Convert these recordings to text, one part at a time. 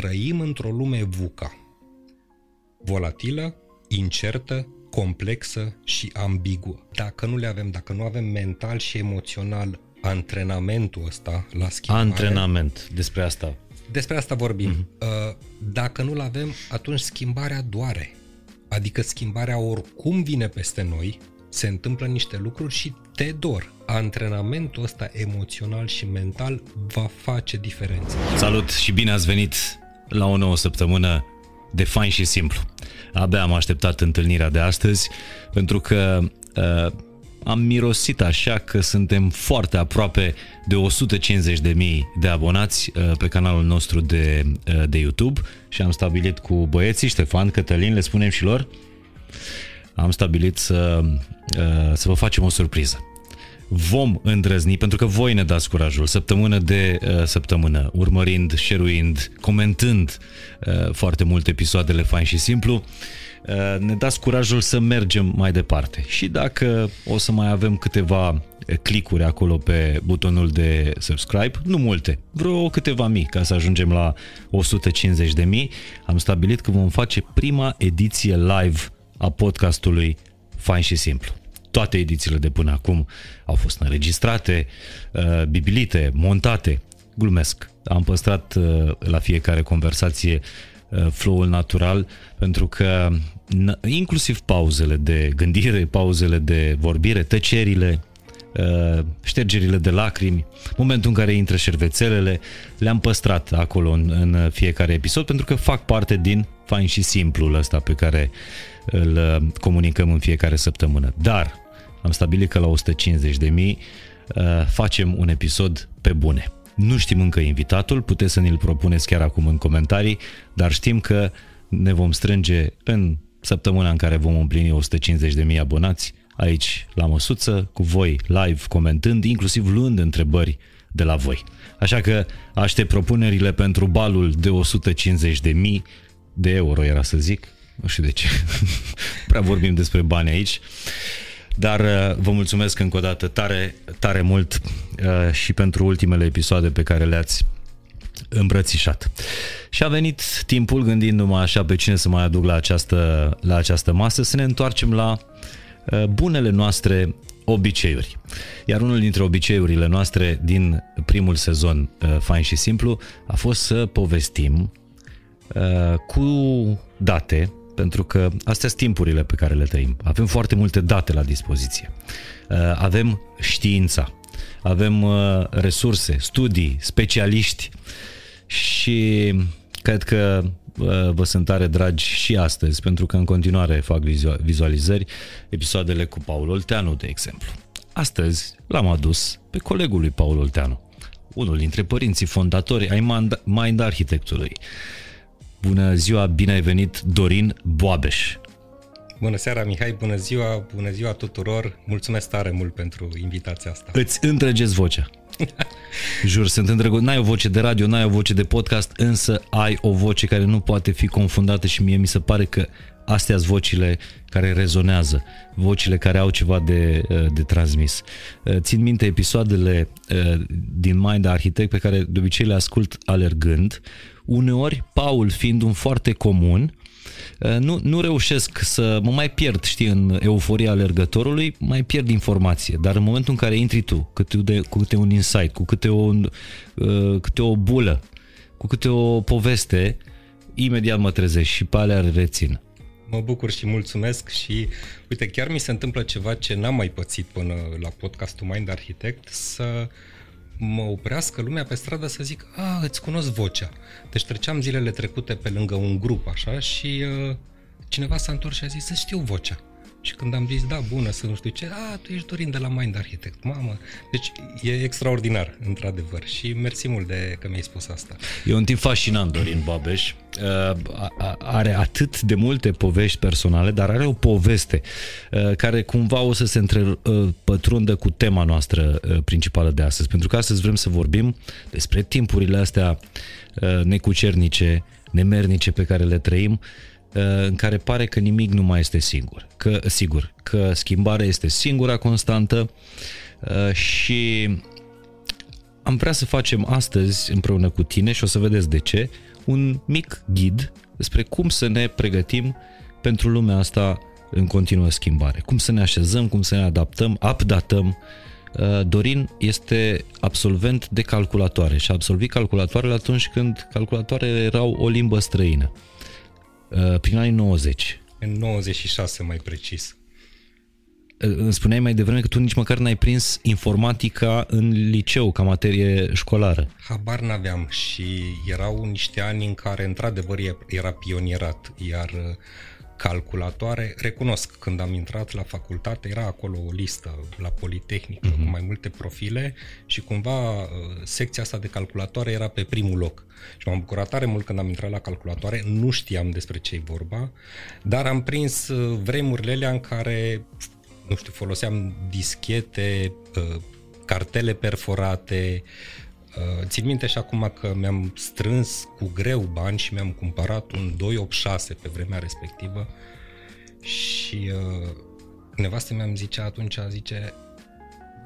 trăim într-o lume VUCA, volatilă, incertă, complexă și ambiguă. Dacă nu le avem, dacă nu avem mental și emoțional antrenamentul ăsta la schimbare... Antrenament, despre asta. Despre asta vorbim. Mm-hmm. Dacă nu-l avem, atunci schimbarea doare. Adică schimbarea oricum vine peste noi, se întâmplă niște lucruri și te dor. Antrenamentul ăsta emoțional și mental va face diferența. Salut și bine ați venit la o nouă săptămână de fain și simplu. Abia am așteptat întâlnirea de astăzi pentru că uh, am mirosit așa că suntem foarte aproape de 150.000 de abonați uh, pe canalul nostru de, uh, de YouTube și am stabilit cu băieții, Ștefan, Cătălin, le spunem și lor, am stabilit să, uh, să vă facem o surpriză vom îndrăzni, pentru că voi ne dați curajul, săptămână de uh, săptămână, urmărind, share comentând uh, foarte multe episoadele fain și simplu, uh, ne dați curajul să mergem mai departe. Și dacă o să mai avem câteva clicuri acolo pe butonul de subscribe, nu multe, vreo câteva mii ca să ajungem la 150 de mii, am stabilit că vom face prima ediție live a podcastului Fain și Simplu. Toate edițiile de până acum au fost înregistrate, uh, bibilite, montate. Glumesc. Am păstrat uh, la fiecare conversație uh, flow-ul natural pentru că inclusiv pauzele de gândire, pauzele de vorbire, tăcerile, ștergerile de lacrimi, momentul în care intră șervețelele, le-am păstrat acolo în, în fiecare episod pentru că fac parte din fain și simplul ăsta pe care îl comunicăm în fiecare săptămână. Dar am stabilit că la 150 de mii uh, facem un episod pe bune. Nu știm încă invitatul, puteți să ne-l propuneți chiar acum în comentarii, dar știm că ne vom strânge în săptămâna în care vom împlini 150 de mii abonați aici la măsuță, cu voi live comentând, inclusiv luând întrebări de la voi. Așa că aștept propunerile pentru balul de 150 de mii de euro, era să zic, nu știu de ce, prea vorbim despre bani aici. Dar uh, vă mulțumesc încă o dată tare, tare mult uh, și pentru ultimele episoade pe care le-ați îmbrățișat. Și a venit timpul, gândindu-mă așa pe cine să mai aduc la această, la această masă, să ne întoarcem la uh, bunele noastre obiceiuri. Iar unul dintre obiceiurile noastre din primul sezon Fain și Simplu a fost să povestim cu date pentru că astea sunt timpurile pe care le trăim. Avem foarte multe date la dispoziție. Uh, avem știința, avem uh, resurse, studii, specialiști și cred că uh, vă sunt tare dragi și astăzi, pentru că în continuare fac vizualizări episoadele cu Paul Olteanu, de exemplu. Astăzi l-am adus pe colegul lui Paul Olteanu, unul dintre părinții fondatori ai Mind Arhitectului. Bună ziua, bine ai venit, Dorin Boabeș. Bună seara, Mihai, bună ziua, bună ziua tuturor. Mulțumesc tare mult pentru invitația asta. Îți întregeți vocea. Jur, sunt îndrăgostit. N-ai o voce de radio, n-ai o voce de podcast, însă ai o voce care nu poate fi confundată și mie mi se pare că astea sunt vocile care rezonează, vocile care au ceva de, de transmis. Țin minte episoadele din Mind Architect pe care de obicei le ascult alergând, uneori, Paul fiind un foarte comun, uh, nu, nu reușesc să mă mai pierd, știi, în euforia alergătorului, mai pierd informație, dar în momentul în care intri tu, câte, de, cu câte un insight, cu câte o, uh, câte o bulă, cu câte o poveste, imediat mă trezesc și pe alea rețin. Mă bucur și mulțumesc și uite, chiar mi se întâmplă ceva ce n-am mai pățit până la podcastul Mind Architect, să mă oprească lumea pe stradă să zic, a, îți cunosc vocea. Deci treceam zilele trecute pe lângă un grup așa și uh, cineva s-a întors și a zis, să știu vocea. Și când am zis, da, bună, să nu știu ce, a, tu ești Dorin de la Mind Architect, mamă. Deci e extraordinar, într-adevăr. Și mersi mult de că mi-ai spus asta. E un timp fascinant, Dorin Babeș. Uh, are atât de multe povești personale, dar are o poveste uh, care cumva o să se întrepătrundă cu tema noastră uh, principală de astăzi. Pentru că astăzi vrem să vorbim despre timpurile astea necucernice, nemernice pe care le trăim Uh, în care pare că nimic nu mai este singur. Că, sigur, că schimbarea este singura constantă uh, și am vrea să facem astăzi împreună cu tine și o să vedeți de ce, un mic ghid despre cum să ne pregătim pentru lumea asta în continuă schimbare. Cum să ne așezăm, cum să ne adaptăm, updatăm. Uh, Dorin este absolvent de calculatoare și a absolvit calculatoarele atunci când calculatoarele erau o limbă străină. Uh, prin anii 90. În 96 mai precis. Uh, îmi spuneai mai devreme că tu nici măcar n-ai prins informatica în liceu ca materie școlară. Habar n-aveam și erau niște ani în care într-adevăr era pionierat, iar calculatoare. Recunosc, când am intrat la facultate, era acolo o listă la Politehnică uh-huh. cu mai multe profile și cumva uh, secția asta de calculatoare era pe primul loc. Și m-am bucurat tare mult când am intrat la calculatoare, nu știam despre ce e vorba, dar am prins uh, vremurile alea în care, nu știu, foloseam dischete, uh, cartele perforate, Uh, țin minte și acum că mi-am strâns cu greu bani și mi-am cumpărat un 286 pe vremea respectivă și uh, nevastă mi-am zicea atunci, zice,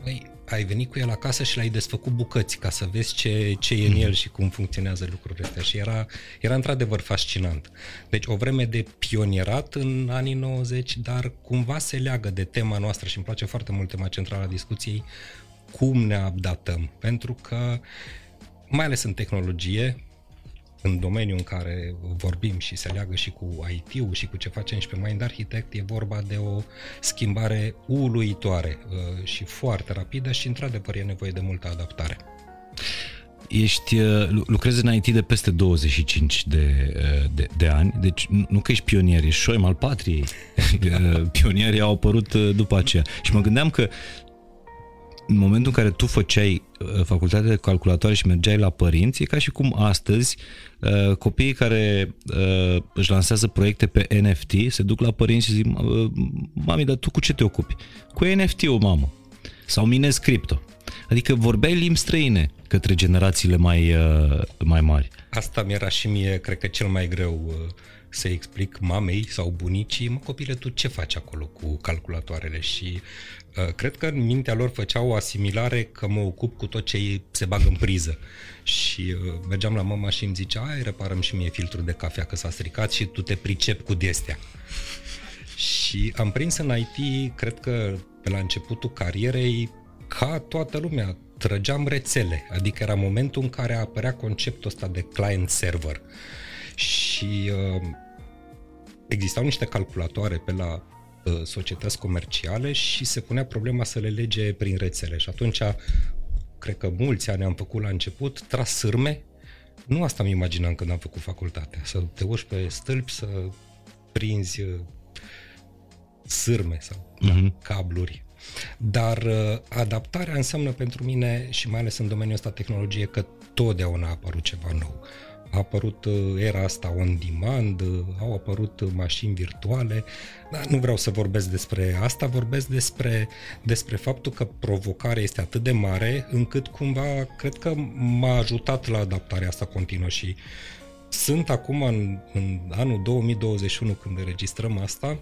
băi, ai venit cu el acasă și l-ai desfăcut bucăți ca să vezi ce, ce e în el și cum funcționează lucrurile astea și era, era într-adevăr fascinant. Deci o vreme de pionierat în anii 90, dar cumva se leagă de tema noastră și îmi place foarte mult tema centrală a discuției, cum ne adaptăm. Pentru că, mai ales în tehnologie, în domeniul în care vorbim și se leagă și cu IT-ul și cu ce facem și pe Mind Architect, e vorba de o schimbare uluitoare uh, și foarte rapidă și într-adevăr e nevoie de multă adaptare. Ești, uh, lucrezi în IT de peste 25 de, uh, de, de ani, deci nu că ești pionier, ești șoim al patriei. Pionierii au apărut după aceea. Și mă gândeam că în momentul în care tu făceai uh, facultatea de calculatoare și mergeai la părinți, e ca și cum astăzi uh, copiii care uh, își lansează proiecte pe NFT se duc la părinți și zic mami, dar tu cu ce te ocupi? Cu NFT-ul, mamă. Sau minezi cripto. Adică vorbeai limbi străine către generațiile mai, mai mari. Asta mi-era și mie, cred că cel mai greu să explic mamei sau bunicii, mă copile, tu ce faci acolo cu calculatoarele? Și uh, cred că în mintea lor făceau o asimilare că mă ocup cu tot ce se bagă în priză. Și uh, mergeam la mama și îmi zicea, ai, reparăm și mie filtrul de cafea că s-a stricat și tu te pricep cu destea. și am prins în IT, cred că pe la începutul carierei, ca toată lumea, trăgeam rețele, adică era momentul în care apărea conceptul ăsta de client-server. Și uh, existau niște calculatoare pe la uh, societăți comerciale și se punea problema să le lege prin rețele. Și atunci, cred că mulți ani am făcut la început, tras sârme, nu asta mi imaginam când am făcut facultatea, să te urci pe stâlpi, să prinzi uh, sârme sau uh-huh. cabluri. Dar uh, adaptarea înseamnă pentru mine, și mai ales în domeniul ăsta tehnologie, că totdeauna a apărut ceva nou. A apărut uh, era asta on demand, uh, au apărut uh, mașini virtuale, dar nu vreau să vorbesc despre asta, vorbesc despre, despre faptul că provocarea este atât de mare încât cumva cred că m-a ajutat la adaptarea asta continuă și sunt acum în, în anul 2021 când înregistrăm asta, uh,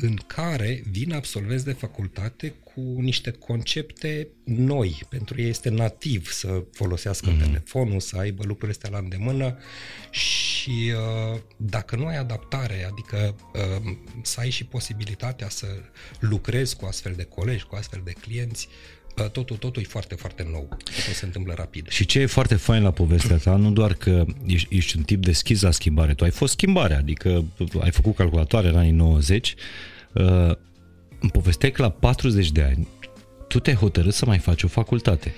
în care vin absolvenți de facultate cu niște concepte noi. Pentru ei este nativ să folosească mm-hmm. telefonul, să aibă lucrurile astea la îndemână și uh, dacă nu ai adaptare, adică uh, să ai și posibilitatea să lucrezi cu astfel de colegi, cu astfel de clienți, totul, totul e foarte, foarte nou. Totul se întâmplă rapid. Și ce e foarte fain la povestea ta, nu doar că ești, ești un tip deschis la schimbare, tu ai fost schimbare, adică ai făcut calculatoare în anii 90, uh, îmi povesteai că la 40 de ani tu te-ai hotărât să mai faci o facultate.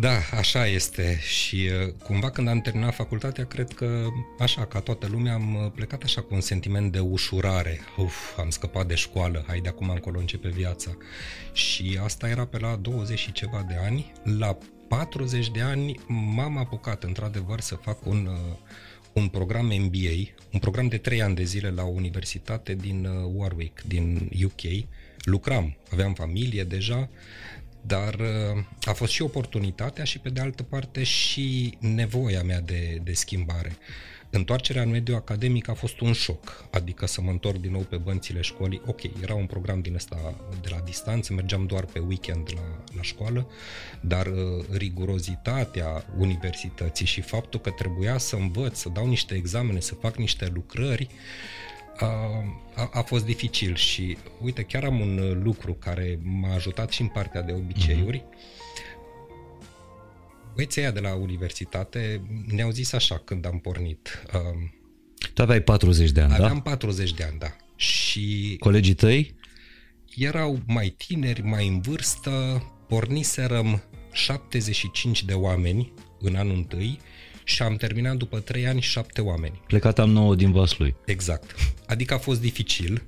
Da, așa este și uh, cumva când am terminat facultatea, cred că așa, ca toată lumea, am uh, plecat așa cu un sentiment de ușurare. Uf, am scăpat de școală, hai de acum încolo începe viața. Și asta era pe la 20 și ceva de ani. La 40 de ani m-am apucat într-adevăr să fac un, uh, un program MBA, un program de 3 ani de zile la o universitate din Warwick, din UK. Lucram, aveam familie deja, dar uh, a fost și oportunitatea și pe de altă parte și nevoia mea de, de schimbare. Întoarcerea în mediul academic a fost un șoc, adică să mă întorc din nou pe bănțile școlii. Ok, era un program din ăsta de la distanță, mergeam doar pe weekend la, la școală, dar uh, rigurozitatea universității și faptul că trebuia să învăț, să dau niște examene, să fac niște lucrări, a, a, a fost dificil și uite, chiar am un lucru care m-a ajutat și în partea de obiceiuri. Mm-hmm băieții aia de la universitate ne-au zis așa când am pornit. Um, tu aveai 40 de ani, aveam da? Aveam 40 de ani, da. Și... Colegii tăi? Erau mai tineri, mai în vârstă, porniserăm 75 de oameni în anul întâi și am terminat după 3 ani 7 oameni. Plecat am 9 din Vaslui. Exact. Adică a fost dificil,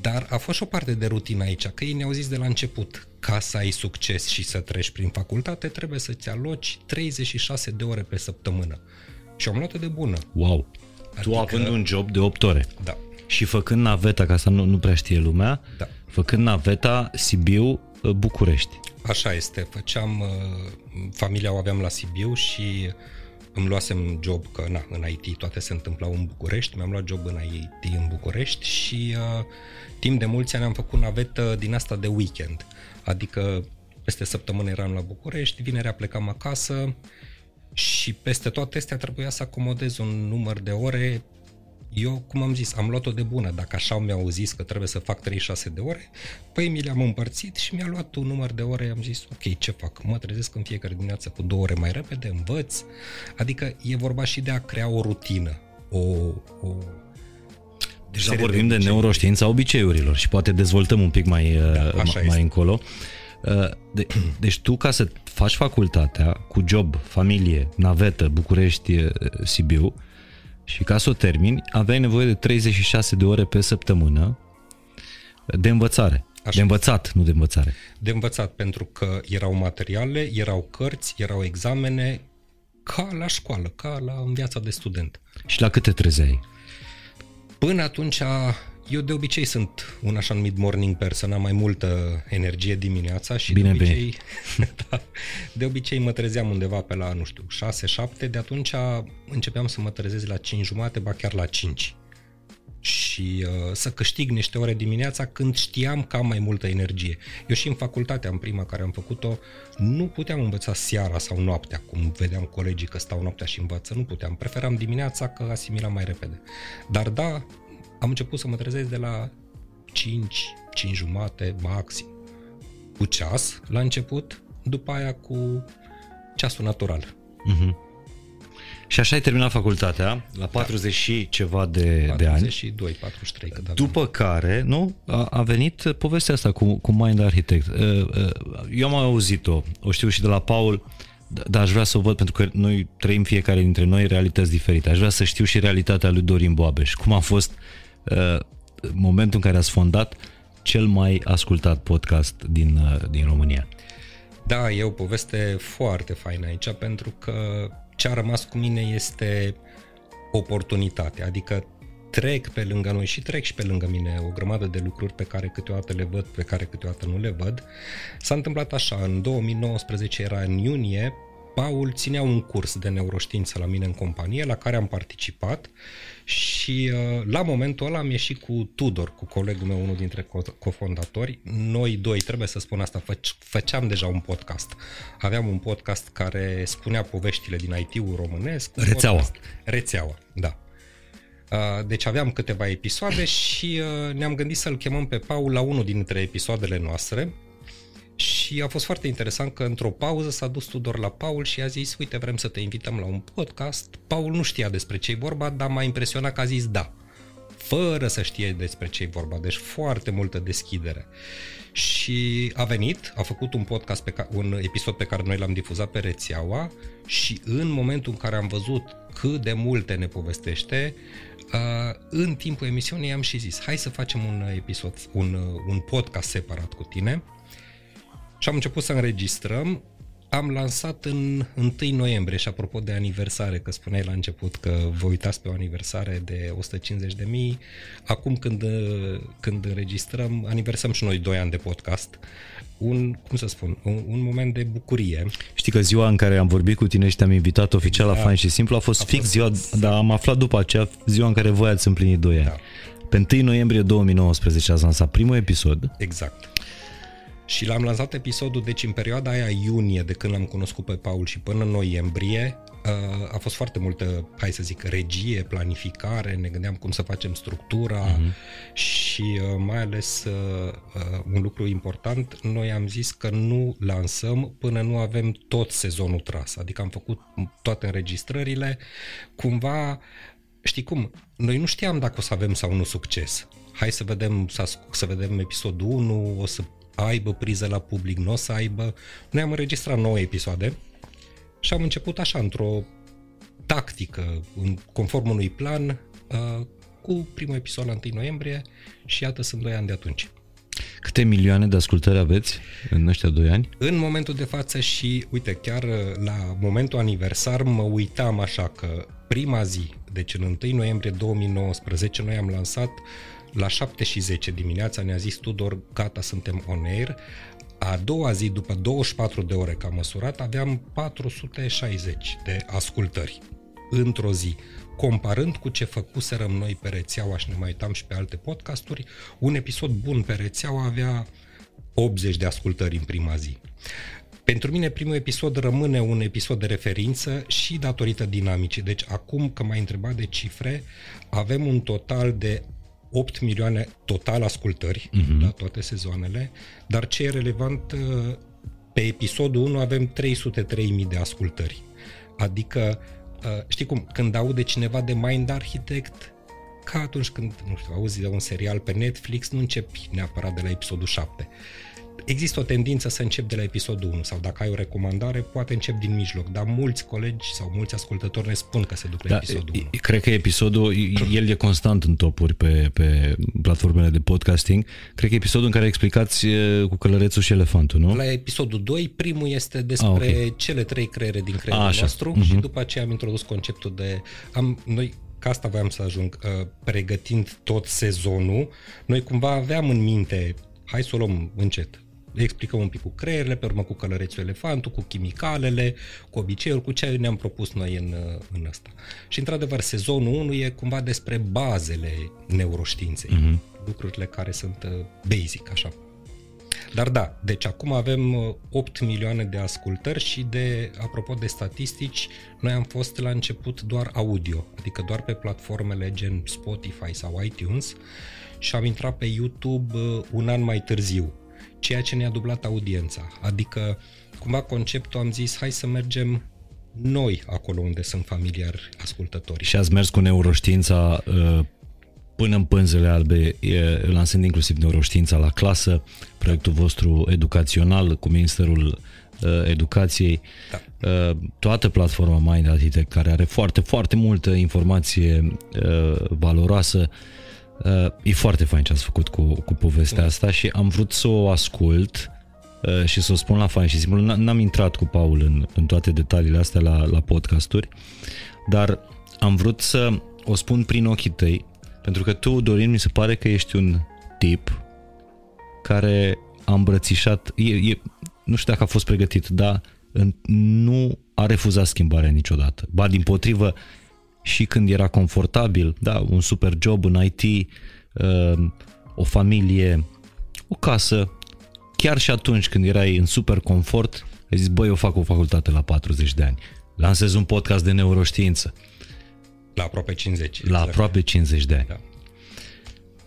dar a fost și o parte de rutină aici, că ei ne-au zis de la început, ca să ai succes și să treci prin facultate, trebuie să-ți aloci 36 de ore pe săptămână. Și am luat-o de bună. Wow! Adică... Tu având un job de 8 ore. Da. Și făcând naveta, ca să nu, nu prea știe lumea, da. făcând naveta Sibiu, uh, București. Așa este. Făceam, uh, familia o aveam la Sibiu și îmi luasem job, că na, în IT toate se întâmplau în București, mi-am luat job în IT în București și uh, timp de mulți ani am făcut navetă din asta de weekend. Adică peste săptămână eram la București, vinerea plecam acasă și peste toate astea trebuia să acomodez un număr de ore eu, cum am zis, am luat-o de bună. Dacă așa mi-au zis că trebuie să fac 36 de ore, păi mi le-am împărțit și mi-a luat un număr de ore. Am zis, ok, ce fac? Mă trezesc în fiecare dimineață cu două ore mai repede, învăț. Adică e vorba și de a crea o rutină, o, o Deja vorbim de, de neuroștiința obiceiurilor și poate dezvoltăm un pic mai, da, uh, mai este. încolo. Uh, de, deci tu ca să faci facultatea cu job, familie, navetă, București, uh, Sibiu și ca să o termini, aveai nevoie de 36 de ore pe săptămână de învățare. Așa. De învățat, nu de învățare. De învățat, pentru că erau materiale, erau cărți, erau examene, ca la școală, ca la în viața de student. Și la câte trezeai? Până atunci, eu de obicei sunt un așa numit morning person, am mai multă energie dimineața și bine, de obicei, da, de obicei mă trezeam undeva pe la, nu știu, 6-7, de atunci începeam să mă trezesc la 5 jumate, ba chiar la 5 și uh, să câștig niște ore dimineața când știam că am mai multă energie. Eu și în facultatea, în prima care am făcut-o, nu puteam învăța seara sau noaptea, cum vedeam colegii că stau noaptea și învață, nu puteam. Preferam dimineața că asimilam mai repede. Dar da, am început să mă trezesc de la 5, 5 jumate maxim, cu ceas la început, după aia cu ceasul natural. Uh-huh. Și așa ai terminat facultatea, la 40 da. și ceva de, 42, de ani. 42, 43. Că După care, nu, a, a venit povestea asta cu, cu Mind Architect. Uh, uh, eu am auzit-o, o știu și de la Paul, dar aș vrea să o văd pentru că noi trăim fiecare dintre noi realități diferite. Aș vrea să știu și realitatea lui Dorin Boabeș. Cum a fost uh, momentul în care ați fondat cel mai ascultat podcast din, uh, din România? Da, e o poveste foarte faină aici pentru că ce a rămas cu mine este oportunitate, adică trec pe lângă noi și trec și pe lângă mine o grămadă de lucruri pe care câteodată le văd, pe care câteodată nu le văd. S-a întâmplat așa, în 2019 era în iunie, Paul ținea un curs de neuroștiință la mine în companie, la care am participat și uh, la momentul ăla am ieșit cu Tudor, cu colegul meu, unul dintre cofondatori. Noi doi, trebuie să spun asta, făceam deja un podcast. Aveam un podcast care spunea poveștile din IT-ul românesc. Rețeaua. Podcast, rețeaua, da. Uh, deci aveam câteva episoade și uh, ne-am gândit să-l chemăm pe Paul la unul dintre episoadele noastre și a fost foarte interesant că într-o pauză s-a dus Tudor la Paul și a zis, uite, vrem să te invităm la un podcast. Paul nu știa despre ce-i vorba, dar m-a impresionat că a zis da, fără să știe despre ce-i vorba, deci foarte multă deschidere. Și a venit, a făcut un podcast, pe ca, un episod pe care noi l-am difuzat pe rețeaua și în momentul în care am văzut cât de multe ne povestește, Uh, în timpul emisiunii am și zis, hai să facem un episod, un, un podcast separat cu tine și am început să înregistrăm. am lansat în 1 noiembrie și apropo de aniversare, că spuneai la început că vă uitați pe o aniversare de 150 de mii, acum când, când înregistrăm, aniversăm și noi 2 ani de podcast, un, cum să spun, un, un moment de bucurie. Știi că ziua în care am vorbit cu tine și te-am invitat oficial exact. la Fain și Simplu a fost a fix fost ziua, exact. dar am aflat după aceea ziua în care voi ați împlinit 2 ani. Da. Pe 1 noiembrie 2019 ați lansat primul episod. Exact. Și l-am lansat episodul, deci în perioada aia iunie, de când l-am cunoscut pe Paul și până în noiembrie, uh, a fost foarte multă, hai să zic, regie, planificare, ne gândeam cum să facem structura uh-huh. și uh, mai ales uh, un lucru important, noi am zis că nu lansăm până nu avem tot sezonul tras, adică am făcut toate înregistrările, cumva, știi cum, noi nu știam dacă o să avem sau nu succes. Hai să vedem, să, să vedem episodul 1, o să aibă priză la public, nu o să aibă. Noi am înregistrat 9 episoade și am început așa, într-o tactică, în, conform unui plan, uh, cu primul episod la 1 noiembrie și iată, sunt 2 ani de atunci. Câte milioane de ascultări aveți în ăștia 2 ani? În momentul de față și, uite, chiar uh, la momentul aniversar mă uitam așa că prima zi, deci în 1 noiembrie 2019, noi am lansat la 7 și 10 dimineața ne-a zis Tudor, gata, suntem on air. A doua zi, după 24 de ore că am măsurat, aveam 460 de ascultări într-o zi. Comparând cu ce făcuserăm noi pe rețeaua și ne mai uitam și pe alte podcasturi, un episod bun pe rețeaua avea 80 de ascultări în prima zi. Pentru mine primul episod rămâne un episod de referință și datorită dinamicii. Deci acum că m-ai întrebat de cifre, avem un total de 8 milioane total ascultări uh-huh. la toate sezoanele, dar ce e relevant, uh, pe episodul 1 avem 303.000 de ascultări. Adică, uh, știi cum, când aude cineva de Mind Architect, ca atunci când, nu știu, auzi de un serial pe Netflix, nu începi neapărat de la episodul 7 există o tendință să încep de la episodul 1 sau dacă ai o recomandare, poate încep din mijloc, dar mulți colegi sau mulți ascultători ne spun că se duc la da, episodul 1. Cred că episodul, el e constant în topuri pe, pe platformele de podcasting. Cred că episodul în care explicați cu călărețul și elefantul, nu? La episodul 2, primul este despre ah, okay. cele trei creiere din creierul Așa. nostru uh-huh. și după aceea am introdus conceptul de... Am, noi ca asta voiam să ajung, uh, pregătind tot sezonul, noi cumva aveam în minte, hai să o luăm încet, le explicăm un pic cu creierile, pe urmă cu călărețul elefantul, cu chimicalele, cu obiceiuri, cu ce ne-am propus noi în, în ăsta. Și într-adevăr, sezonul 1 e cumva despre bazele neuroștiinței, uh-huh. lucrurile care sunt uh, basic, așa. Dar da, deci acum avem 8 uh, milioane de ascultări și de, apropo de statistici, noi am fost la început doar audio, adică doar pe platformele gen Spotify sau iTunes și am intrat pe YouTube uh, un an mai târziu ceea ce ne-a dublat audiența. Adică, cumva conceptul am zis, hai să mergem noi acolo unde sunt familiar ascultătorii. Și ați mers cu neuroștiința uh, până în pânzele albe, lansând inclusiv neuroștiința la clasă, proiectul vostru educațional cu Ministerul uh, Educației, da. toată platforma Mind Architect, care are foarte, foarte multă informație valoroasă, Uh, e foarte fain ce ați făcut cu, cu povestea da. asta și am vrut să o ascult uh, și să o spun la fain și simplu. N-am intrat cu Paul în, în toate detaliile astea la, la podcasturi, dar am vrut să o spun prin ochii tăi, pentru că tu, Dorin, mi se pare că ești un tip care a îmbrățișat, e, e, nu știu dacă a fost pregătit, dar nu a refuzat schimbarea niciodată. Ba, din potrivă, și când era confortabil, da, un super job în IT, uh, o familie, o casă, chiar și atunci când erai în super confort, ai zis, băi, eu fac o facultate la 40 de ani, lansez un podcast de neuroștiință. La aproape 50. La exact. aproape 50 de ani. Da.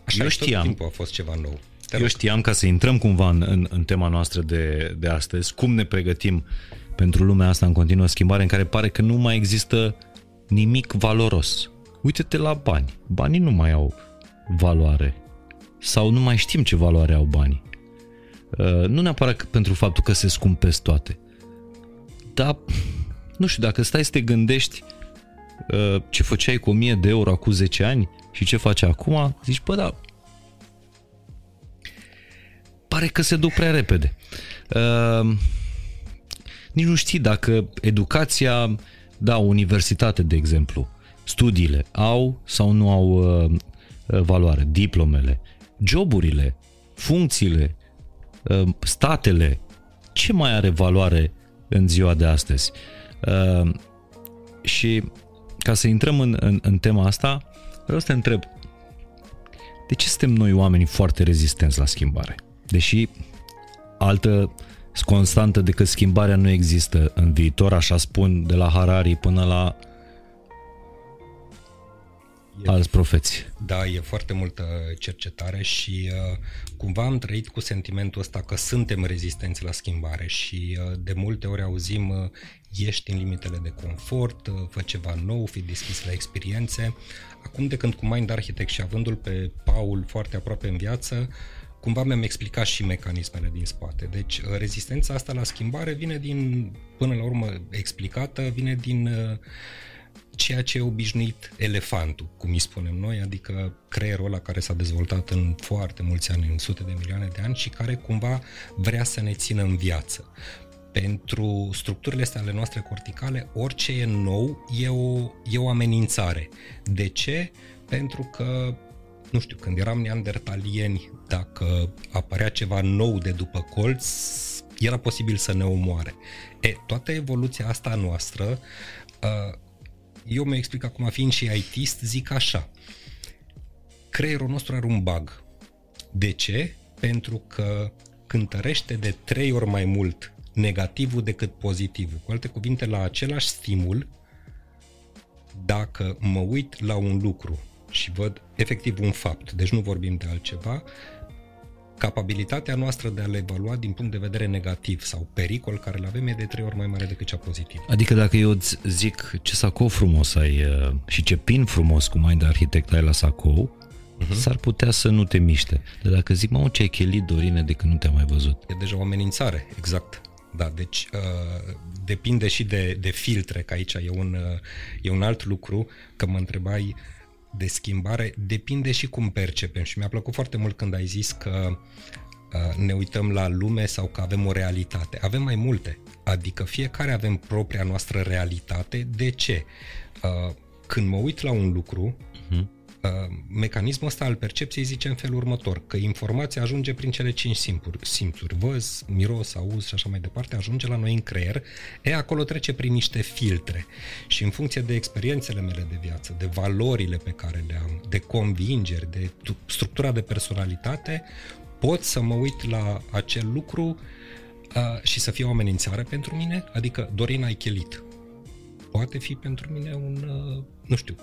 Așa eu știam, tot timpul a fost ceva nou. Te eu știam ca să intrăm cumva în, în, în tema noastră de, de astăzi, cum ne pregătim pentru lumea asta în continuă schimbare, în care pare că nu mai există nimic valoros. Uite-te la bani. Banii nu mai au valoare. Sau nu mai știm ce valoare au banii. Uh, nu neapărat pentru faptul că se scumpesc toate. Dar, nu știu, dacă stai să te gândești uh, ce făceai cu 1000 de euro acum 10 ani și ce faci acum, zici, bă, da, pare că se duc prea repede. Uh, nici nu știi dacă educația, da, universitate, de exemplu, studiile au sau nu au uh, uh, valoare, diplomele, joburile, funcțiile, uh, statele, ce mai are valoare în ziua de astăzi? Uh, și ca să intrăm în, în, în tema asta, vreau să te întreb, de ce suntem noi oamenii foarte rezistenți la schimbare? Deși altă constantă decât schimbarea nu există în viitor, așa spun de la Harari până la e, alți profeți. Da, e foarte multă cercetare și uh, cumva am trăit cu sentimentul ăsta că suntem rezistenți la schimbare și uh, de multe ori auzim uh, ieși în limitele de confort, uh, fă ceva nou, fi deschis la experiențe. Acum de când cu Mind Architect și avându-l pe Paul foarte aproape în viață, cumva mi-am explicat și mecanismele din spate. Deci uh, rezistența asta la schimbare vine din, până la urmă explicată, vine din uh, ceea ce e obișnuit elefantul, cum îi spunem noi, adică creierul ăla care s-a dezvoltat în foarte mulți ani, în sute de milioane de ani și care cumva vrea să ne țină în viață. Pentru structurile astea ale noastre corticale, orice e nou e o, e o amenințare. De ce? Pentru că nu știu, când eram neandertalieni, dacă apărea ceva nou de după colț, era posibil să ne omoare. E, toată evoluția asta noastră, eu mi explic acum, fiind și ITist, zic așa, creierul nostru are un bug. De ce? Pentru că cântărește de trei ori mai mult negativul decât pozitivul. Cu alte cuvinte, la același stimul, dacă mă uit la un lucru și văd efectiv un fapt, deci nu vorbim de altceva, capabilitatea noastră de a le evalua din punct de vedere negativ sau pericol care le avem e de trei ori mai mare decât cea pozitivă. Adică dacă eu îți zic ce sacou frumos ai uh, și ce pin frumos cu Mind Architect ai la sacou, uh-huh. s-ar putea să nu te miște. Dar dacă zic, mă, ce ai chelit, Dorine, de când nu te-am mai văzut. E deja o amenințare, exact. Da, deci uh, depinde și de, de filtre, că aici e un, uh, e un alt lucru, că mă întrebai de schimbare, depinde și cum percepem și mi-a plăcut foarte mult când ai zis că uh, ne uităm la lume sau că avem o realitate. Avem mai multe, adică fiecare avem propria noastră realitate. De ce? Uh, când mă uit la un lucru, uh-huh Uh, mecanismul ăsta al percepției zice în felul următor, că informația ajunge prin cele cinci simțuri, simțuri văz, miros, auz și așa mai departe, ajunge la noi în creier, e acolo trece prin niște filtre și în funcție de experiențele mele de viață, de valorile pe care le am, de convingeri, de structura de personalitate, pot să mă uit la acel lucru uh, și să fie o amenințare pentru mine, adică Dorina ai chelit. Poate fi pentru mine un, uh, nu știu,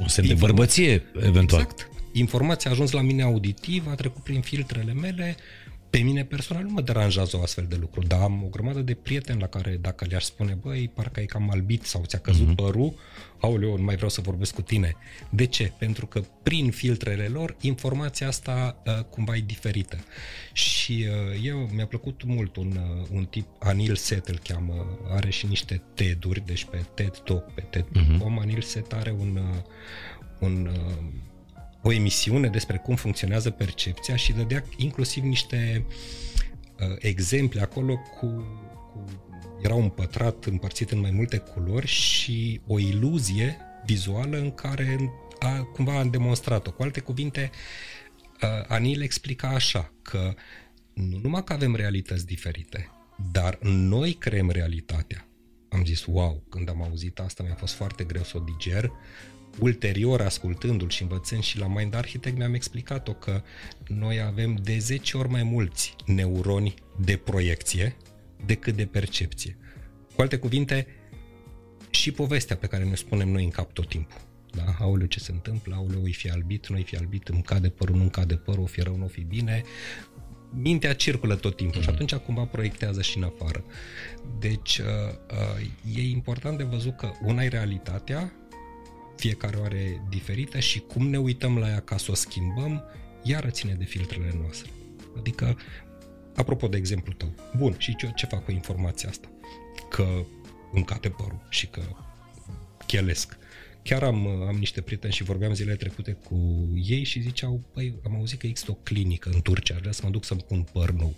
un semn de bărbăție, eventual. Exact. Informația a ajuns la mine auditiv, a trecut prin filtrele mele, pe mine personal nu mă deranjează o astfel de lucru, dar am o grămadă de prieteni la care dacă le-aș spune, băi, parcă ai cam albit sau ți-a căzut uh-huh. părul, aoleu, nu mai vreau să vorbesc cu tine. De ce? Pentru că prin filtrele lor informația asta uh, cumva e diferită. Și uh, eu mi-a plăcut mult un, uh, un tip, Anil Set îl cheamă, are și niște TED-uri, deci pe TED Talk, pe TED.com, uh-huh. Anil Set are un, uh, un uh, o emisiune despre cum funcționează percepția și dădea inclusiv niște uh, exemple acolo cu, cu era un pătrat împărțit în mai multe culori și o iluzie vizuală în care a, cumva a demonstrat-o. Cu alte cuvinte, uh, Anil explica așa că nu numai că avem realități diferite, dar noi creăm realitatea. Am zis, wow, când am auzit asta mi-a fost foarte greu să o diger, ulterior, ascultându-l și învățând și la Mind Architect, mi-am explicat-o că noi avem de 10 ori mai mulți neuroni de proiecție decât de percepție. Cu alte cuvinte, și povestea pe care ne spunem noi în cap tot timpul. Da? Aoleu, ce se întâmplă? Aoleu, îi fi albit, nu îi fi albit, îmi cade părul, nu îmi cade părul, o fi rău, nu o fi bine. Mintea circulă tot timpul mm-hmm. și atunci cumva proiectează și în afară. Deci, uh, uh, e important de văzut că una e realitatea, fiecare o are diferită și cum ne uităm la ea ca să o schimbăm, iară ține de filtrele noastre. Adică, apropo de exemplu tău, bun, și ce, ce fac cu informația asta? Că îmi cate părul și că chelesc. Chiar am, am niște prieteni și vorbeam zilele trecute cu ei și ziceau, păi, am auzit că există o clinică în Turcia, vrea să mă duc să-mi pun păr nou.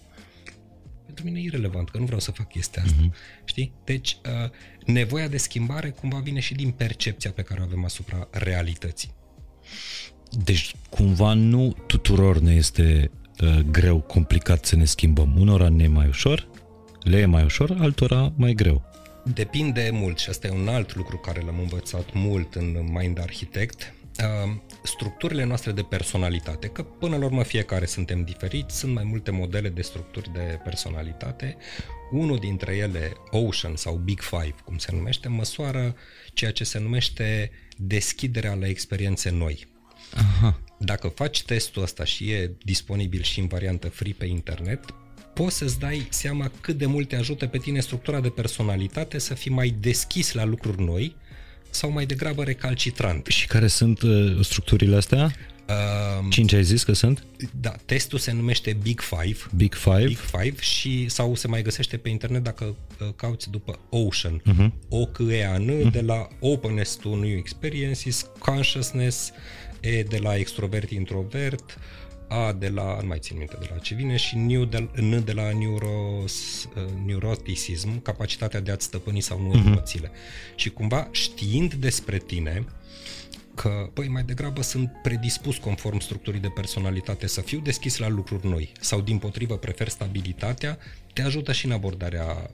Pentru mine e irrelevant, că nu vreau să fac chestia asta. Uh-huh. Știi? Deci, uh, nevoia de schimbare cumva vine și din percepția pe care o avem asupra realității. Deci, cumva nu tuturor ne este uh, greu, complicat să ne schimbăm. Unora ne e mai ușor, le e mai ușor, altora mai greu. Depinde mult și asta e un alt lucru care l-am învățat mult în Mind Architect. Uh, structurile noastre de personalitate, că până la urmă fiecare suntem diferiți, sunt mai multe modele de structuri de personalitate. Unul dintre ele, Ocean sau Big Five, cum se numește, măsoară ceea ce se numește deschiderea la experiențe noi. Aha. Dacă faci testul ăsta și e disponibil și în variantă free pe internet, poți să-ți dai seama cât de mult te ajută pe tine structura de personalitate să fii mai deschis la lucruri noi sau mai degrabă recalcitrant. Și care sunt uh, structurile astea? Uh, Cinci ai zis că sunt? Da, testul se numește Big Five. Big Five. Big Five și sau se mai găsește pe internet dacă uh, cauți după Ocean. Uh-huh. O C E A N uh-huh. de la Openness to New Experiences, Consciousness, E de la extrovert introvert, A de la, nu mai țin minte de la ce vine, și N de, N de la neuros, uh, neuroticism, capacitatea de a-ți stăpâni sau nu uh-huh. emoțiile. Și cumva știind despre tine, că, păi, mai degrabă sunt predispus conform structurii de personalitate să fiu deschis la lucruri noi sau, din potrivă, prefer stabilitatea, te ajută și în abordarea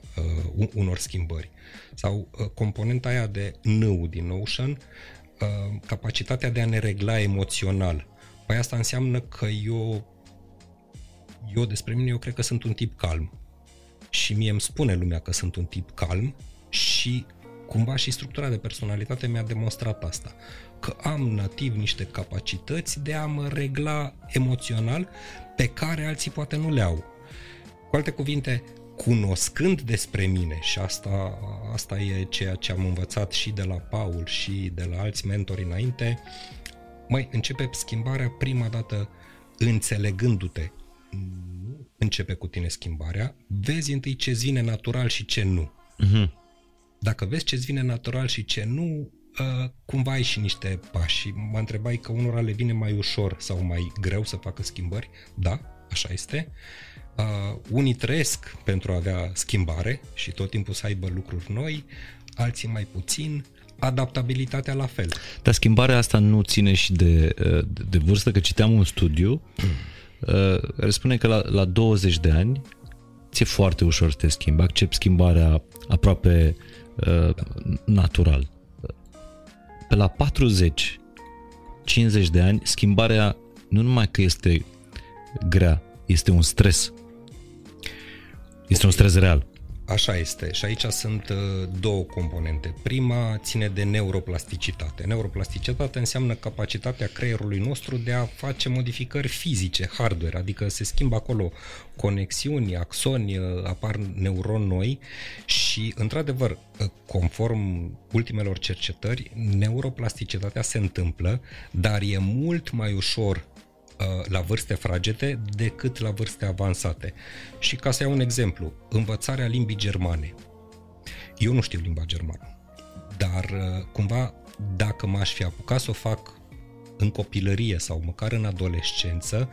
uh, unor schimbări. Sau uh, componenta aia de nău din Notion, uh, capacitatea de a ne regla emoțional. Păi asta înseamnă că eu, eu despre mine, eu cred că sunt un tip calm. Și mie îmi spune lumea că sunt un tip calm și cumva și structura de personalitate mi-a demonstrat asta că am nativ niște capacități de a mă regla emoțional pe care alții poate nu le au. Cu alte cuvinte, cunoscând despre mine și asta, asta e ceea ce am învățat și de la Paul și de la alți mentori înainte, mai începe schimbarea prima dată înțelegându-te. Nu începe cu tine schimbarea, vezi întâi ce vine natural și ce nu. Uh-huh. Dacă vezi ce vine natural și ce nu, uh, cumva ai și niște pași și mă întrebai că unora le vine mai ușor sau mai greu să facă schimbări. Da, așa este. Uh, unii trăiesc pentru a avea schimbare și tot timpul să aibă lucruri noi, alții mai puțin, adaptabilitatea la fel. Dar schimbarea asta nu ține și de, uh, de vârstă, că citeam un studiu uh, care spune că la, la 20 de ani ți-e foarte ușor să te schimbi, accept schimbarea aproape uh, natural pe la 40, 50 de ani, schimbarea nu numai că este grea, este un stres. Este un stres real. Așa este. Și aici sunt uh, două componente. Prima ține de neuroplasticitate. Neuroplasticitate înseamnă capacitatea creierului nostru de a face modificări fizice, hardware, adică se schimbă acolo conexiuni, axoni, uh, apar neuroni noi și, într-adevăr, uh, conform ultimelor cercetări, neuroplasticitatea se întâmplă, dar e mult mai ușor Uh, la vârste fragede decât la vârste avansate. Și ca să iau un exemplu, învățarea limbii germane. Eu nu știu limba germană, dar uh, cumva dacă m-aș fi apucat să o fac în copilărie sau măcar în adolescență,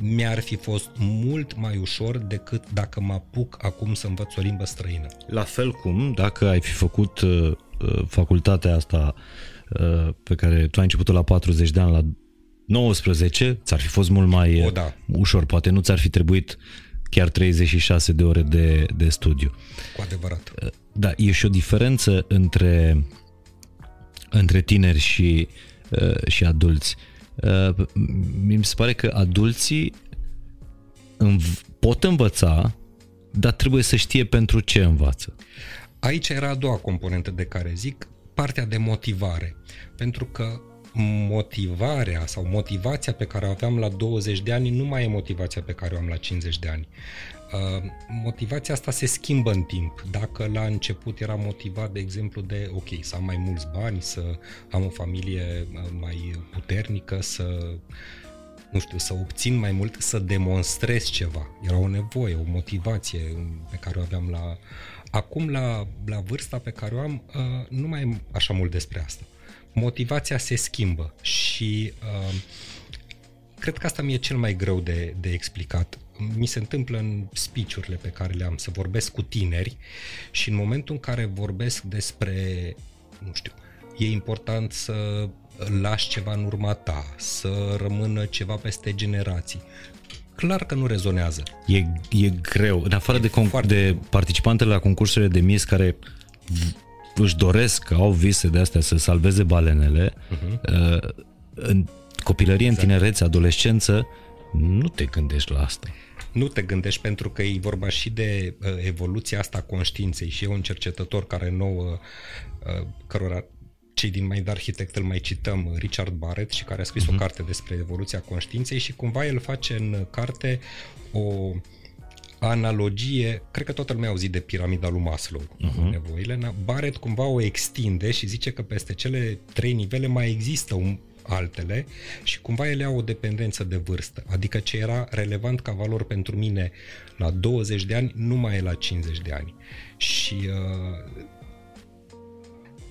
mi-ar fi fost mult mai ușor decât dacă mă apuc acum să învăț o limbă străină. La fel cum, dacă ai fi făcut uh, uh facultatea asta uh, pe care tu ai început-o la 40 de ani, la 19, ți-ar fi fost mult mai o, da. ușor. Poate nu ți-ar fi trebuit chiar 36 de ore de, de studiu. Cu adevărat. Uh, da, e și o diferență între, între tineri și, uh, și adulți. Uh, mi se pare că adulții înv- pot învăța, dar trebuie să știe pentru ce învață. Aici era a doua componentă de care zic, partea de motivare. Pentru că motivarea sau motivația pe care o aveam la 20 de ani nu mai e motivația pe care o am la 50 de ani. Uh, motivația asta se schimbă în timp. Dacă la început era motivat, de exemplu, de ok, să am mai mulți bani, să am o familie uh, mai puternică, să nu știu, să obțin mai mult, să demonstrez ceva. Era o nevoie, o motivație pe care o aveam la... Acum, la, la vârsta pe care o am, uh, nu mai am așa mult despre asta motivația se schimbă și uh, cred că asta mi-e cel mai greu de, de explicat. mi se întâmplă în speech pe care le am să vorbesc cu tineri și în momentul în care vorbesc despre, nu știu, e important să lași ceva în urma ta, să rămână ceva peste generații. Clar că nu rezonează. E, e greu. În afară e de, con- de participantele la concursurile de mis care își doresc, au vise de astea să salveze balenele, uh-huh. în copilărie, exact. în tinerețe, adolescență, nu te gândești la asta. Nu te gândești pentru că e vorba și de uh, evoluția asta a conștiinței și e un cercetător care nouă, uh, cărora cei din Mind Architect îl mai cităm, Richard Barrett, și care a scris uh-huh. o mhm. carte despre evoluția conștiinței și cumva el face în carte o analogie, cred că toată lumea a auzit de piramida lui Maslow, uh-huh. nevoile, Barrett cumva o extinde și zice că peste cele trei nivele mai există un, altele și cumva ele au o dependență de vârstă. Adică ce era relevant ca valori pentru mine la 20 de ani, nu mai e la 50 de ani. Și uh,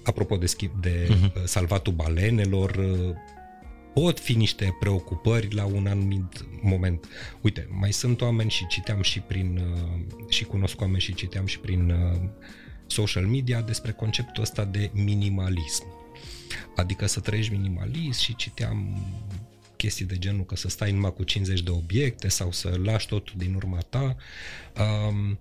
apropo de, schimb, de uh-huh. salvatul balenelor, uh, pot fi niște preocupări la un anumit moment. Uite, mai sunt oameni și citeam și prin uh, și cunosc oameni și citeam și prin uh, social media despre conceptul ăsta de minimalism. Adică să trăiești minimalist și citeam chestii de genul că să stai numai cu 50 de obiecte sau să lași totul din urma ta. Um,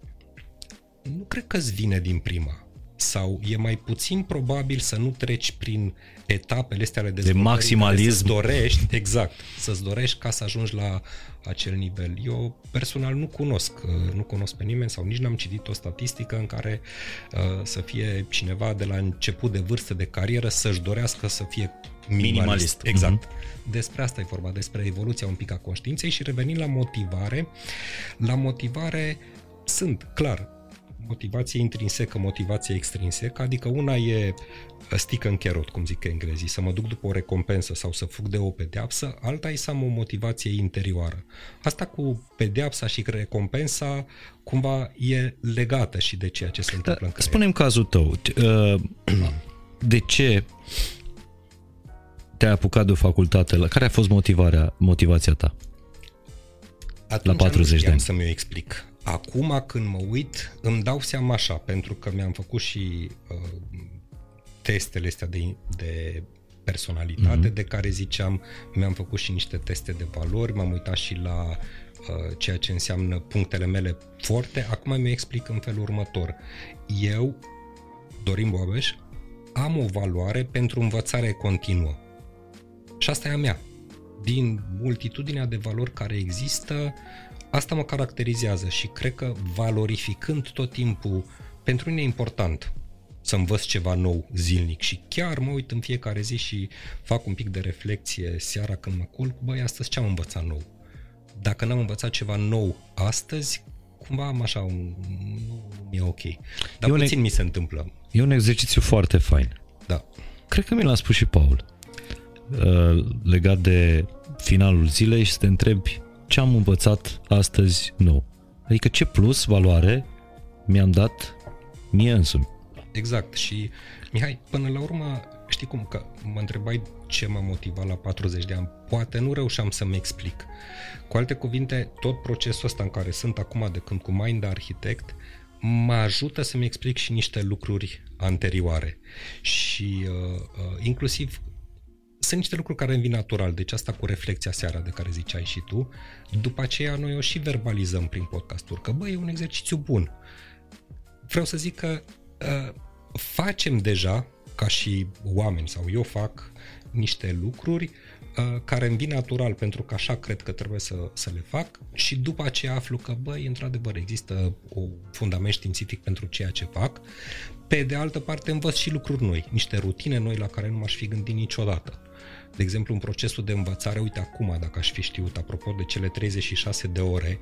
nu cred că îți vine din prima sau e mai puțin probabil să nu treci prin etapele astea ale de maximalism. Să-ți dorești, exact, să-ți dorești ca să ajungi la acel nivel. Eu personal nu cunosc, uh, nu cunosc pe nimeni sau nici n-am citit o statistică în care uh, să fie cineva de la început de vârstă de carieră să-și dorească să fie minimalist. minimalist. Exact. Mm-hmm. Despre asta e vorba, despre evoluția un pic a conștiinței și revenind la motivare, la motivare sunt, clar, motivație intrinsecă, motivație extrinsecă, adică una e stick în carrot, cum zic englezii, să mă duc după o recompensă sau să fug de o pedeapsă, alta e să am o motivație interioară. Asta cu pedeapsa și recompensa cumva e legată și de ceea ce se întâmplă da, în creier. Spunem cazul tău. Uh, de ce te-ai apucat de o facultate? Care a fost motivarea, motivația ta? Atunci la 40 de ani. să mi-o explic. Acum când mă uit, îmi dau seama așa, pentru că mi-am făcut și uh, testele astea de, de personalitate mm-hmm. de care ziceam, mi-am făcut și niște teste de valori, m-am uitat și la uh, ceea ce înseamnă punctele mele forte. Acum mi explic în felul următor. Eu, Dorin Boabeș, am o valoare pentru învățare continuă. Și asta e a mea. Din multitudinea de valori care există, Asta mă caracterizează și cred că valorificând tot timpul, pentru mine e important să învăț ceva nou zilnic și chiar mă uit în fiecare zi și fac un pic de reflexie seara când mă culc, băi, astăzi ce am învățat nou? Dacă n-am învățat ceva nou astăzi, cumva am așa un... nu e ok. Dar e puțin un, mi se întâmplă. E un exercițiu foarte fain. Da. Cred că mi l-a spus și Paul. Uh, legat de finalul zilei și să te întrebi ce am învățat astăzi nou. Adică ce plus, valoare mi-am dat mie însumi. Exact și Mihai, până la urmă, știi cum, că mă întrebai ce m-a motivat la 40 de ani. Poate nu reușeam să-mi explic. Cu alte cuvinte, tot procesul ăsta în care sunt acum de când cu Mind Architect mă ajută să-mi explic și niște lucruri anterioare. Și uh, uh, inclusiv sunt niște lucruri care îmi vin natural, deci asta cu reflexia seara de care ziceai și tu. După aceea noi o și verbalizăm prin podcasturi, că băi, e un exercițiu bun. Vreau să zic că uh, facem deja, ca și oameni, sau eu fac niște lucruri uh, care îmi vin natural pentru că așa cred că trebuie să, să le fac și după aceea aflu că, băi, într-adevăr există un fundament științific pentru ceea ce fac. Pe de altă parte învăț și lucruri noi, niște rutine noi la care nu m-aș fi gândit niciodată. De exemplu, în procesul de învățare, uite acum, dacă aș fi știut, apropo de cele 36 de ore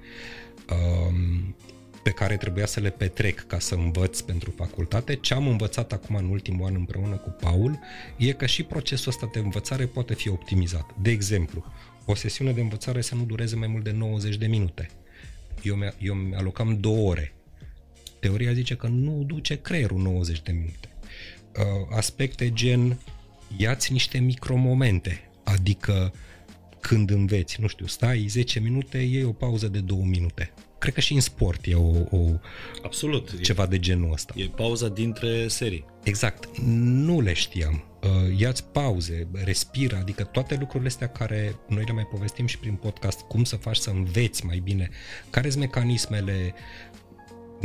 um, pe care trebuia să le petrec ca să învăț pentru facultate, ce am învățat acum în ultimul an împreună cu Paul e că și procesul ăsta de învățare poate fi optimizat. De exemplu, o sesiune de învățare să nu dureze mai mult de 90 de minute. Eu, mi eu mi-alocam două ore. Teoria zice că nu duce creierul 90 de minute. Uh, aspecte gen iați niște micromomente, adică când înveți, nu știu, stai 10 minute, iei o pauză de 2 minute. Cred că și în sport e o, o Absolut. ceva de genul ăsta. E pauza dintre serii. Exact. Nu le știam. Uh, Ia-ți pauze, respira, adică toate lucrurile astea care noi le mai povestim și prin podcast, cum să faci să înveți mai bine, care sunt mecanismele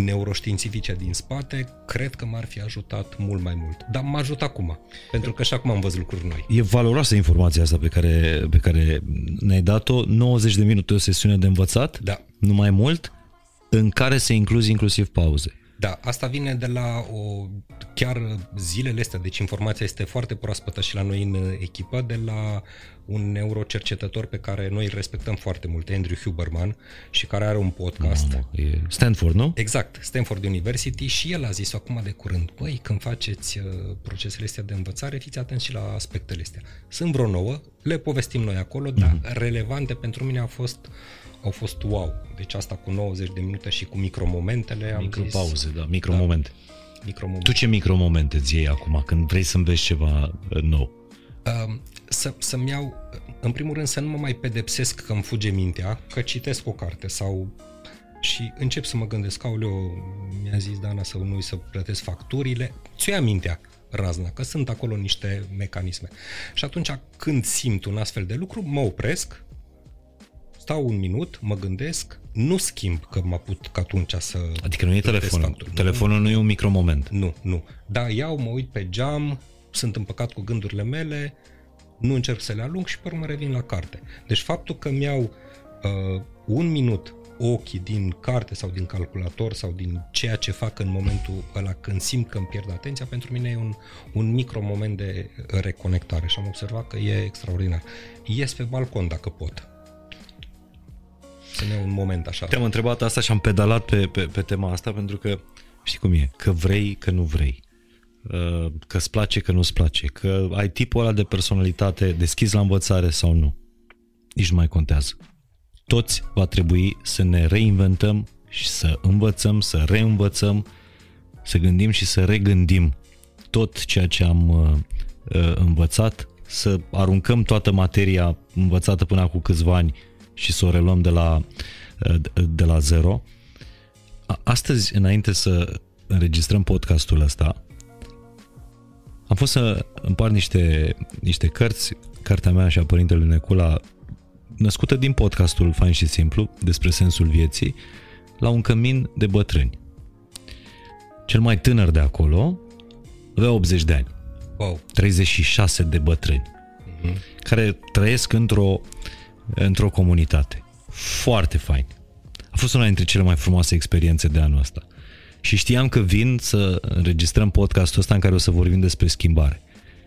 neuroștiințifice din spate, cred că m-ar fi ajutat mult mai mult. Dar m-a ajutat acum, pentru că și acum am văzut lucruri noi. E valoroasă informația asta pe care, pe care ne-ai dat-o. 90 de minute o sesiune de învățat, Da. nu mai mult, în care se incluzi inclusiv pauze. Da, asta vine de la o, chiar zilele astea, deci informația este foarte proaspătă și la noi în echipă, de la un neurocercetător pe care noi îl respectăm foarte mult, Andrew Huberman, și care are un podcast. Mamă, e Stanford, nu? Exact, Stanford University și el a zis acum de curând, băi, când faceți uh, procesele astea de învățare, fiți atenți și la aspectele astea. Sunt vreo nouă, le povestim noi acolo, mm-hmm. dar relevante pentru mine au fost, au fost wow. Deci asta cu 90 de minute și cu micromomentele am zis... Micropauze, da, micromomente. Micromomente. Tu ce micromomente îți iei acum când vrei să înveți ceva uh, nou? Uh, să, să-mi iau, în primul rând, să nu mă mai pedepsesc că îmi fuge mintea, că citesc o carte sau și încep să mă gândesc, aoleo, mi-a zis Dana să nu să plătesc facturile, ți-o ia mintea razna, că sunt acolo niște mecanisme. Și atunci când simt un astfel de lucru, mă opresc, stau un minut, mă gândesc, nu schimb că mă apuc atunci să... Adică nu e plătesc telefonul. facturi. Telefonul nu e un micromoment. Nu, nu. Da, iau, mă uit pe geam, sunt împăcat cu gândurile mele, nu încerc să le alung și pe urmă revin la carte. Deci faptul că mi-au uh, un minut ochii din carte sau din calculator sau din ceea ce fac în momentul ăla când simt că îmi pierd atenția, pentru mine e un, un micro moment de reconectare și am observat că e extraordinar. Ies pe balcon dacă pot. Să ne iau un moment așa. Te-am întrebat asta și am pedalat pe, pe, pe tema asta pentru că știi cum e, că vrei, că nu vrei, Uh, că îți place, că nu-ți place, că ai tipul ăla de personalitate deschis la învățare sau nu. Nici nu mai contează. Toți va trebui să ne reinventăm și să învățăm, să reînvățăm, să gândim și să regândim tot ceea ce am uh, uh, învățat, să aruncăm toată materia învățată până acum câțiva ani și să o reluăm de la, uh, de la zero. A- Astăzi, înainte să înregistrăm podcastul ăsta, am fost să împart niște, niște cărți, cartea mea și a părintelui Necula, născută din podcastul Fain și Simplu, despre sensul vieții, la un cămin de bătrâni. Cel mai tânăr de acolo avea 80 de ani, Wow. 36 de bătrâni, care trăiesc într-o, într-o comunitate. Foarte fain. A fost una dintre cele mai frumoase experiențe de anul ăsta. Și știam că vin să înregistrăm podcastul ăsta în care o să vorbim despre schimbare.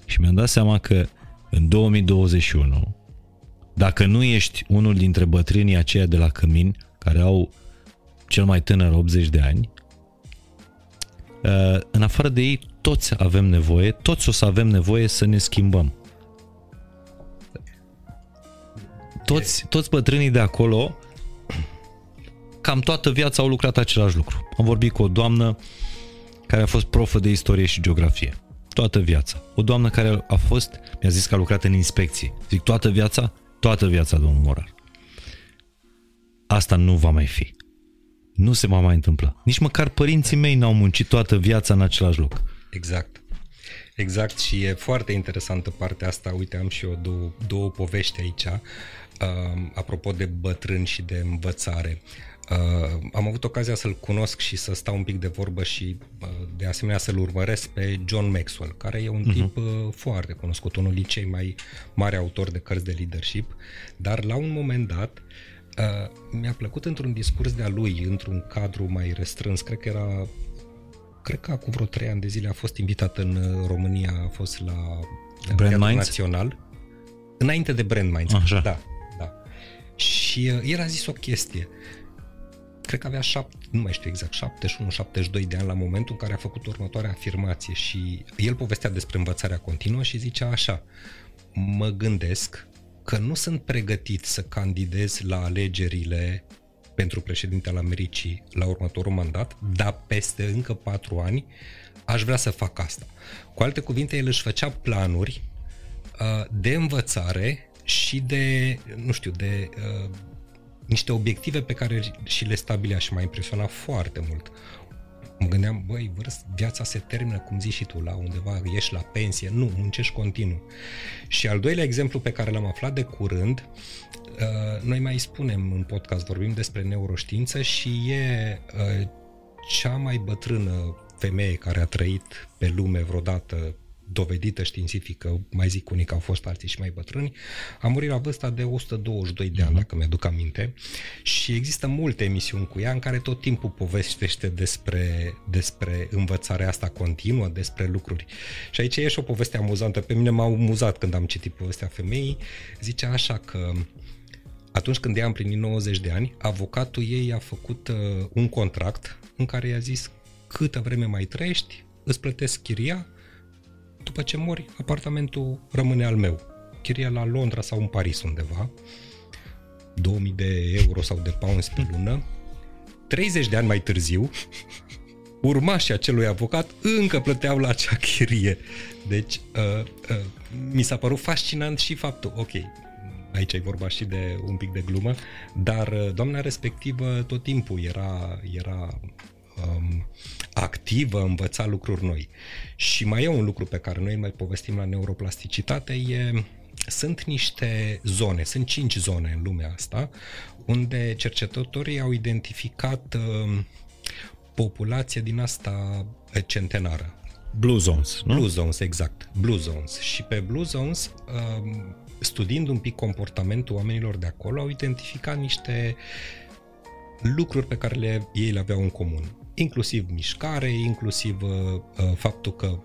Și mi-am dat seama că în 2021, dacă nu ești unul dintre bătrânii aceia de la Cămin, care au cel mai tânăr 80 de ani, uh, în afară de ei, toți avem nevoie, toți o să avem nevoie să ne schimbăm. Toți, toți bătrânii de acolo cam toată viața au lucrat același lucru. Am vorbit cu o doamnă care a fost profă de istorie și geografie. Toată viața. O doamnă care a fost, mi-a zis că a lucrat în inspecție. Zic, toată viața? Toată viața, domnul Morar. Asta nu va mai fi. Nu se va mai întâmpla. Nici măcar părinții mei n-au muncit toată viața în același loc. Exact. Exact și e foarte interesantă partea asta. Uite, am și eu două, două povești aici. Uh, apropo de bătrâni și de învățare. Uh, am avut ocazia să-l cunosc și să stau un pic de vorbă și uh, de asemenea să-l urmăresc pe John Maxwell, care e un uh-huh. tip uh, foarte cunoscut, unul din cei mai mari autori de cărți de leadership, dar la un moment dat uh, mi-a plăcut într-un discurs de-a lui, într-un cadru mai restrâns, cred că era cred că acum vreo trei ani de zile a fost invitat în uh, România, a fost la Brand Teatrul Minds? Național. Înainte de Brand Minds. Așa. Da, da. Și uh, el a zis o chestie. Cred că avea șapte, nu mai știu exact, 71-72 de ani la momentul în care a făcut următoarea afirmație și el povestea despre învățarea continuă și zicea așa, mă gândesc că nu sunt pregătit să candidez la alegerile pentru președinte al Americii la următorul mandat, dar peste încă patru ani aș vrea să fac asta. Cu alte cuvinte, el își făcea planuri uh, de învățare și și de, nu știu, de uh, niște obiective pe care și le stabilea și m-a impresionat foarte mult. Mă gândeam, băi, vârst, viața se termină, cum zici și tu, la undeva, ieși la pensie. Nu, muncești continuu. Și al doilea exemplu pe care l-am aflat de curând, uh, noi mai spunem în podcast, vorbim despre neuroștiință și e uh, cea mai bătrână femeie care a trăit pe lume vreodată dovedită științifică, mai zic unii că au fost alții și mai bătrâni, a murit la vârsta de 122 de ani, uh-huh. dacă mi-aduc aminte, și există multe emisiuni cu ea în care tot timpul povestește despre, despre învățarea asta continuă, despre lucruri. Și aici e și o poveste amuzantă. Pe mine m-a amuzat când am citit povestea femeii. Zicea așa că atunci când ea a împlinit 90 de ani, avocatul ei a făcut uh, un contract în care i-a zis câtă vreme mai trăiești, îți plătesc chiria, după ce mori, apartamentul rămâne al meu. Chiria la Londra sau în Paris undeva, 2000 de euro sau de pounds pe lună. 30 de ani mai târziu, urmașii acelui avocat încă plăteau la acea chirie. Deci, uh, uh, mi s-a părut fascinant și faptul, ok, aici e vorba și de un pic de glumă, dar uh, doamna respectivă tot timpul era, era um, activă, învăța lucruri noi. Și mai e un lucru pe care noi mai povestim la neuroplasticitate, e sunt niște zone, sunt cinci zone în lumea asta, unde cercetătorii au identificat uh, populație din asta centenară. Blue Zones, nu? Blue Zones, exact. Blue Zones. Și pe Blue Zones, uh, studiind un pic comportamentul oamenilor de acolo, au identificat niște lucruri pe care le, ei le aveau în comun inclusiv mișcare, inclusiv uh, uh, faptul că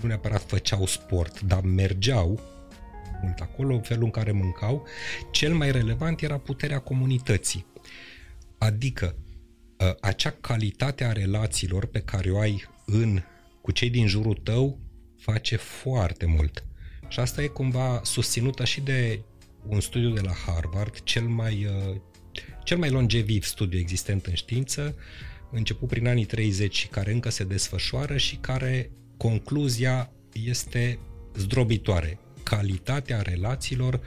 nu neapărat făceau sport, dar mergeau mult acolo, felul în care mâncau. Cel mai relevant era puterea comunității. Adică uh, acea calitate a relațiilor pe care o ai în, cu cei din jurul tău face foarte mult. Și asta e cumva susținută și de un studiu de la Harvard, cel mai, uh, cel mai longeviv studiu existent în știință, început prin anii 30 și care încă se desfășoară și care concluzia este zdrobitoare. Calitatea relațiilor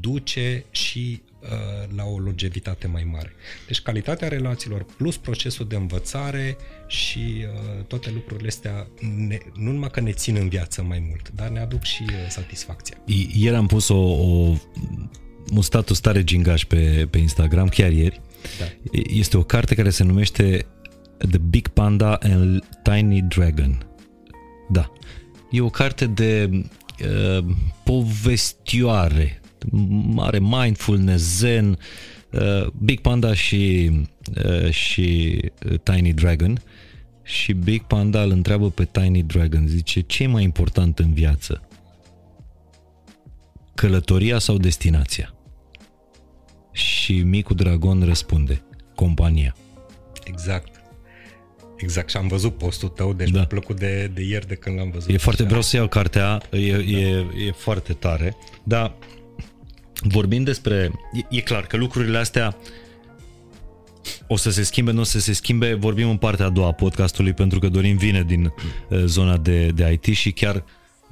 duce și uh, la o longevitate mai mare. Deci calitatea relațiilor plus procesul de învățare și uh, toate lucrurile astea ne, nu numai că ne țin în viață mai mult, dar ne aduc și uh, satisfacția. Ieri am pus o, o, un status tare gingaș pe, pe Instagram, chiar ieri. Da. Este o carte care se numește The Big Panda and Tiny Dragon. Da. E o carte de uh, povestioare, mare mindfulness, zen, uh, Big Panda și, uh, și Tiny Dragon. Și Big Panda îl întreabă pe Tiny Dragon, zice, ce e mai important în viață? Călătoria sau destinația? Și micul dragon răspunde, compania. Exact. Exact, și am văzut postul tău, deci da. mi-a plăcut de, de ieri de când l-am văzut. E foarte, vreau să iau cartea, e, da. e, e foarte tare, dar vorbind despre, e, e clar că lucrurile astea o să se schimbe, nu o să se schimbe, vorbim în partea a doua a podcastului pentru că Dorin vine din uh, zona de, de IT și chiar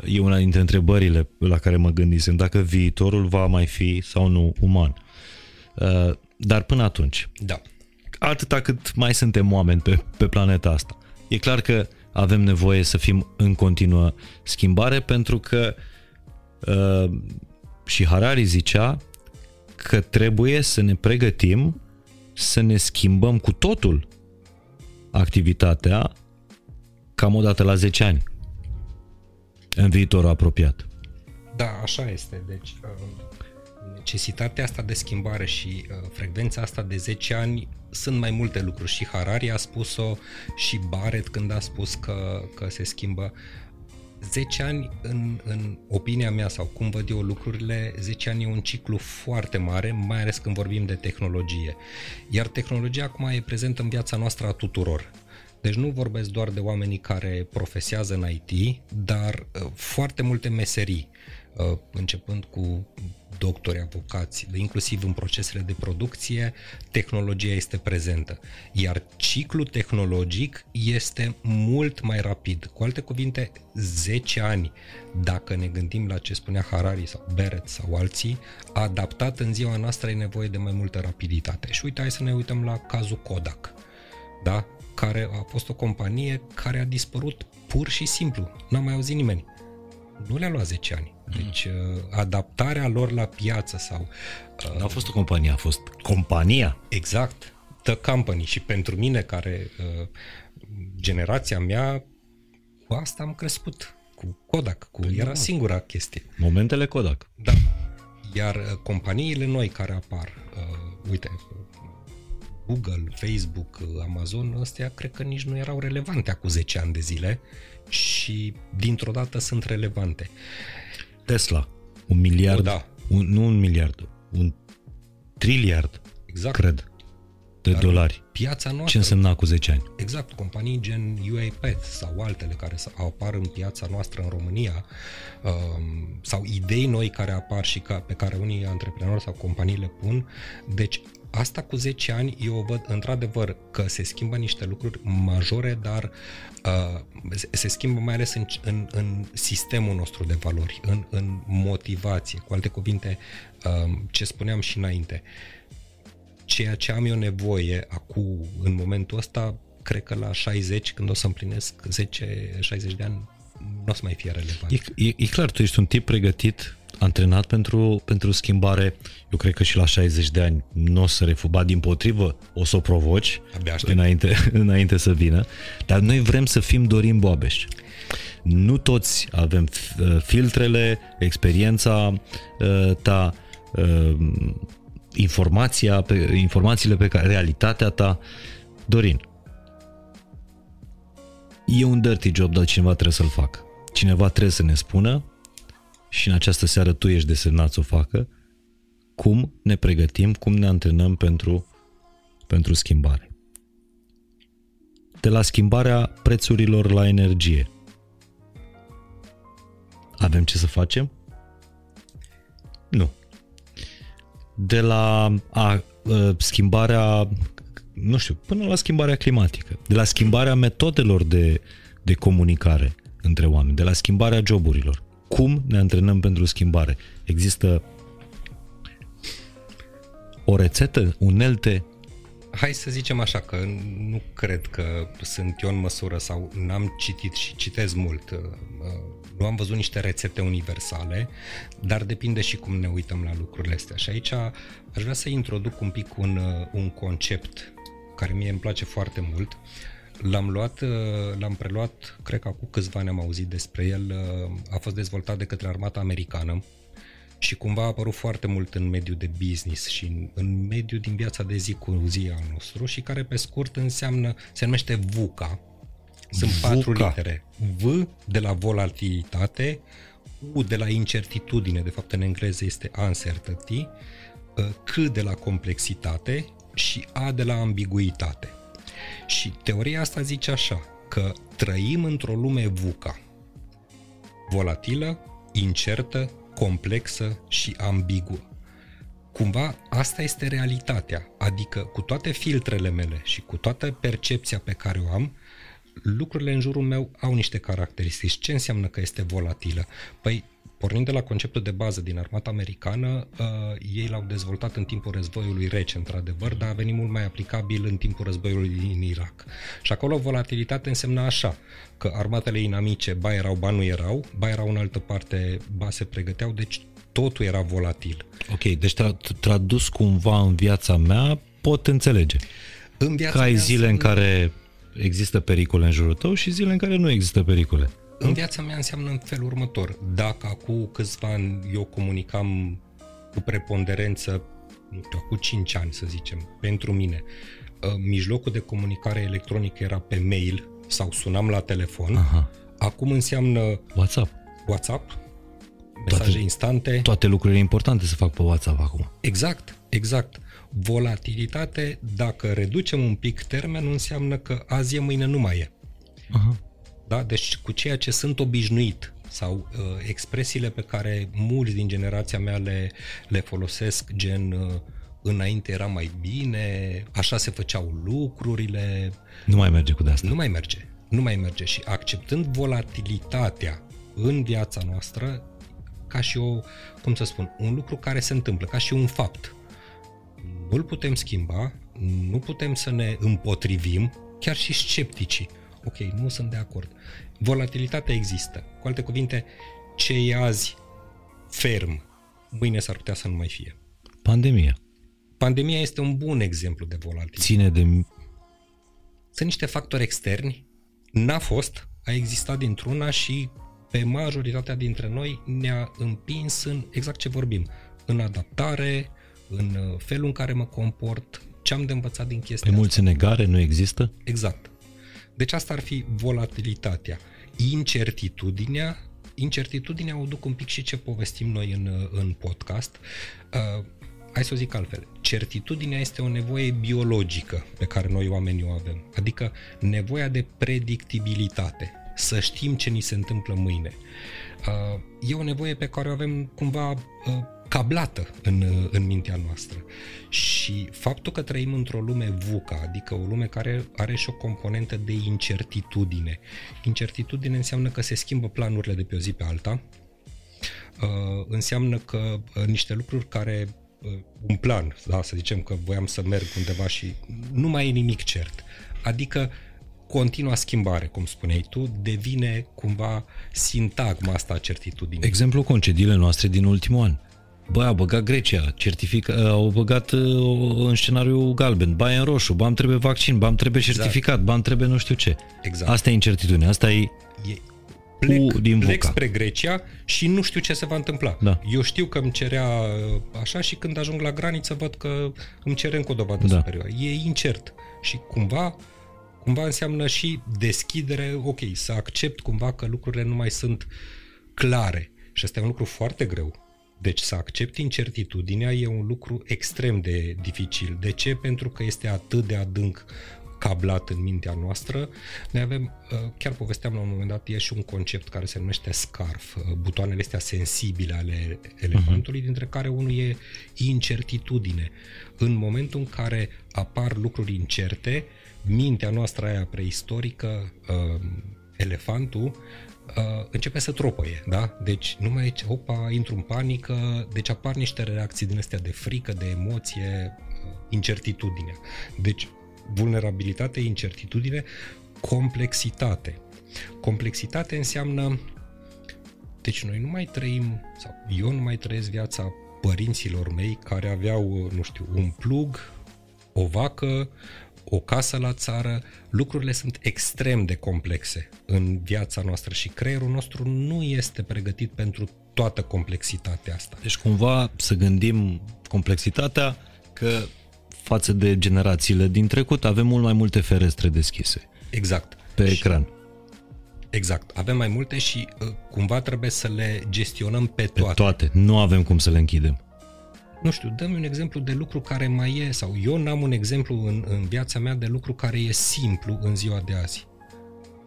e una dintre întrebările la care mă gândisem, dacă viitorul va mai fi sau nu uman. Uh, dar până atunci, da atâta cât mai suntem oameni pe, pe planeta asta. E clar că avem nevoie să fim în continuă schimbare pentru că uh, și Harari zicea că trebuie să ne pregătim să ne schimbăm cu totul activitatea cam o dată la 10 ani în viitorul apropiat. Da, așa este. Deci, uh, necesitatea asta de schimbare și uh, frecvența asta de 10 ani sunt mai multe lucruri. Și Harari a spus-o, și Barrett când a spus că, că se schimbă. 10 ani, în, în opinia mea sau cum văd eu lucrurile, 10 ani e un ciclu foarte mare, mai ales când vorbim de tehnologie. Iar tehnologia acum e prezentă în viața noastră a tuturor. Deci nu vorbesc doar de oamenii care profesează în IT, dar uh, foarte multe meserii, uh, începând cu doctori, avocați, inclusiv în procesele de producție, tehnologia este prezentă. Iar ciclul tehnologic este mult mai rapid. Cu alte cuvinte, 10 ani, dacă ne gândim la ce spunea Harari sau Beret sau alții, adaptat în ziua noastră e nevoie de mai multă rapiditate. Și uite, hai să ne uităm la cazul Kodak. Da? care a fost o companie care a dispărut pur și simplu. N-a mai auzit nimeni. Nu le-a luat 10 ani. Deci uh, adaptarea lor la piață sau... Uh, Nu a fost o companie, a fost compania. Exact. The company. Și pentru mine, care uh, generația mea, cu asta am crescut. Cu Kodak. Cu, păi era singura chestie. Momentele Kodak. Da. Iar uh, companiile noi care apar, uh, uite, Google, Facebook, Amazon, astea cred că nici nu erau relevante acum 10 ani de zile și dintr-o dată sunt relevante. Tesla, un miliard, o, da. un, nu un miliard, un triliard, exact. cred, de Dar dolari. Piața noastră. Ce însemna cu 10 ani? Exact, companii gen UiPath sau altele care apar în piața noastră în România um, sau idei noi care apar și ca, pe care unii antreprenori sau companii le pun. Deci asta cu 10 ani eu văd într-adevăr că se schimbă niște lucruri majore, dar uh, se schimbă mai ales în, în, în sistemul nostru de valori, în, în motivație. Cu alte cuvinte, uh, ce spuneam și înainte, ceea ce am eu nevoie acum, în momentul ăsta, cred că la 60, când o să împlinesc 10-60 de ani, nu o să mai fie relevant. E, e, e clar, tu ești un tip pregătit antrenat pentru, pentru schimbare. Eu cred că și la 60 de ani nu o să refuba, din potrivă o să o provoci înainte, înainte să vină. Dar noi vrem să fim Dorin Boabeș. Nu toți avem uh, filtrele, experiența uh, ta, uh, informația, pe, informațiile pe care, realitatea ta. Dorin, e un dirty job, dar cineva trebuie să-l facă. Cineva trebuie să ne spună și în această seară tu ești desemnat să o facă, cum ne pregătim, cum ne antrenăm pentru, pentru schimbare. De la schimbarea prețurilor la energie. Avem ce să facem? Nu. De la a, a, schimbarea, nu știu, până la schimbarea climatică, de la schimbarea metodelor de, de comunicare între oameni, de la schimbarea joburilor cum ne antrenăm pentru schimbare. Există o rețetă, unelte? Hai să zicem așa că nu cred că sunt eu în măsură sau n-am citit și citez mult. Uh, nu am văzut niște rețete universale, dar depinde și cum ne uităm la lucrurile astea. Și aici aș vrea să introduc un pic un, uh, un concept care mie îmi place foarte mult. L-am luat, uh, l-am preluat, cred că acum câțiva ani am auzit despre el, uh, a fost dezvoltat de către armata americană și cumva a apărut foarte mult în mediul de business și în, în mediul din viața de zi cu zi al nostru și care pe scurt înseamnă, se numește VUCA. Sunt VUCA. patru litere. V de la volatilitate, U de la incertitudine, de fapt în engleză este uncertainty, uh, C de la complexitate și A de la ambiguitate. Și teoria asta zice așa, că trăim într-o lume VUCA, volatilă, incertă, complexă și ambiguă. Cumva asta este realitatea, adică cu toate filtrele mele și cu toată percepția pe care o am, lucrurile în jurul meu au niște caracteristici. Ce înseamnă că este volatilă? Păi Pornind de la conceptul de bază din armata americană, uh, ei l-au dezvoltat în timpul războiului rece, într-adevăr, dar a venit mult mai aplicabil în timpul războiului din Irak. Și acolo volatilitatea însemna așa, că armatele inamice ba erau, ba nu erau, ba erau în altă parte, ba se pregăteau, deci totul era volatil. Ok, deci tra- tradus cumva în viața mea, pot înțelege. În viața că ai zile sunt... în care există pericole în jurul tău și zile în care nu există pericole. În viața mea înseamnă în felul următor. Dacă acum câțiva ani eu comunicam cu preponderență, nu știu, cu 5 ani să zicem, pentru mine, ă, mijlocul de comunicare electronică era pe mail sau sunam la telefon, Aha. acum înseamnă WhatsApp. WhatsApp, mesaje toate, instante. Toate lucrurile importante se fac pe WhatsApp acum. Exact, exact. Volatilitate, dacă reducem un pic termenul, înseamnă că azi e, mâine nu mai e. Aha. Da? Deci cu ceea ce sunt obișnuit sau uh, expresiile pe care mulți din generația mea le, le folosesc, gen uh, înainte era mai bine, așa se făceau lucrurile. Nu mai merge cu de asta. Nu mai merge. Nu mai merge și acceptând volatilitatea în viața noastră ca și o, cum să spun, un lucru care se întâmplă, ca și un fapt. Nu-l putem schimba, nu putem să ne împotrivim, chiar și scepticii. Ok, nu sunt de acord. Volatilitatea există. Cu alte cuvinte, ce e azi ferm, mâine s-ar putea să nu mai fie. Pandemia. Pandemia este un bun exemplu de volatilitate. Ține de... Sunt niște factori externi, n-a fost, a existat dintr-una și pe majoritatea dintre noi ne-a împins în exact ce vorbim, în adaptare, în uh, felul în care mă comport, ce am de învățat din chestia Pe mulți negare nu există? Exact. Deci asta ar fi volatilitatea. Incertitudinea, incertitudinea o duc un pic și ce povestim noi în, uh, în podcast. Uh, hai să o zic altfel, certitudinea este o nevoie biologică pe care noi oamenii o avem, adică nevoia de predictibilitate, să știm ce ni se întâmplă mâine. Uh, e o nevoie pe care o avem cumva uh, cablată în, uh, în mintea noastră. Și faptul că trăim într-o lume VUCA, adică o lume care are și o componentă de incertitudine. Incertitudine înseamnă că se schimbă planurile de pe o zi pe alta, înseamnă că niște lucruri care un plan, da, să zicem că voiam să merg undeva și nu mai e nimic cert. Adică continua schimbare, cum spuneai tu, devine cumva sintagma asta a certitudinii. Exemplu concediile noastre din ultimul an. Bă, a băgat Grecia, certific- au băgat uh, în scenariu galben, ba în roșu, ba trebuie vaccin, ba trebuie exact. certificat, exact. ba trebuie nu știu ce. Exact. Asta e incertitudine, asta e, e plec, din plec spre Grecia și nu știu ce se va întâmpla. Da. Eu știu că îmi cerea uh, așa și când ajung la graniță văd că îmi cere încă o dovadă da. superioară. E incert. Și cumva cumva înseamnă și deschidere, ok, să accept cumva că lucrurile nu mai sunt clare. Și asta e un lucru foarte greu. Deci să accepti incertitudinea e un lucru extrem de dificil. De ce? Pentru că este atât de adânc cablat în mintea noastră. Noi avem, uh, chiar povesteam la un moment dat, e și un concept care se numește scarf, uh, butoanele astea sensibile ale elefantului, uh-huh. dintre care unul e incertitudine. În momentul în care apar lucruri incerte, mintea noastră aia preistorică, uh, elefantul, uh, începe să tropăie, da? Deci nu mai e, opa, intru în panică, deci apar niște reacții din astea de frică, de emoție, uh, incertitudine. Deci vulnerabilitate, incertitudine, complexitate. Complexitate înseamnă deci noi nu mai trăim, sau eu nu mai trăiesc viața părinților mei care aveau, nu știu, un plug, o vacă, o casă la țară, lucrurile sunt extrem de complexe în viața noastră și creierul nostru nu este pregătit pentru toată complexitatea asta. Deci cumva să gândim complexitatea că față de generațiile din trecut avem mult mai multe ferestre deschise. Exact. Pe și ecran. Exact. Avem mai multe și uh, cumva trebuie să le gestionăm pe toate. Pe toate. Nu avem cum să le închidem nu știu, dă-mi un exemplu de lucru care mai e, sau eu n-am un exemplu în, în viața mea de lucru care e simplu în ziua de azi.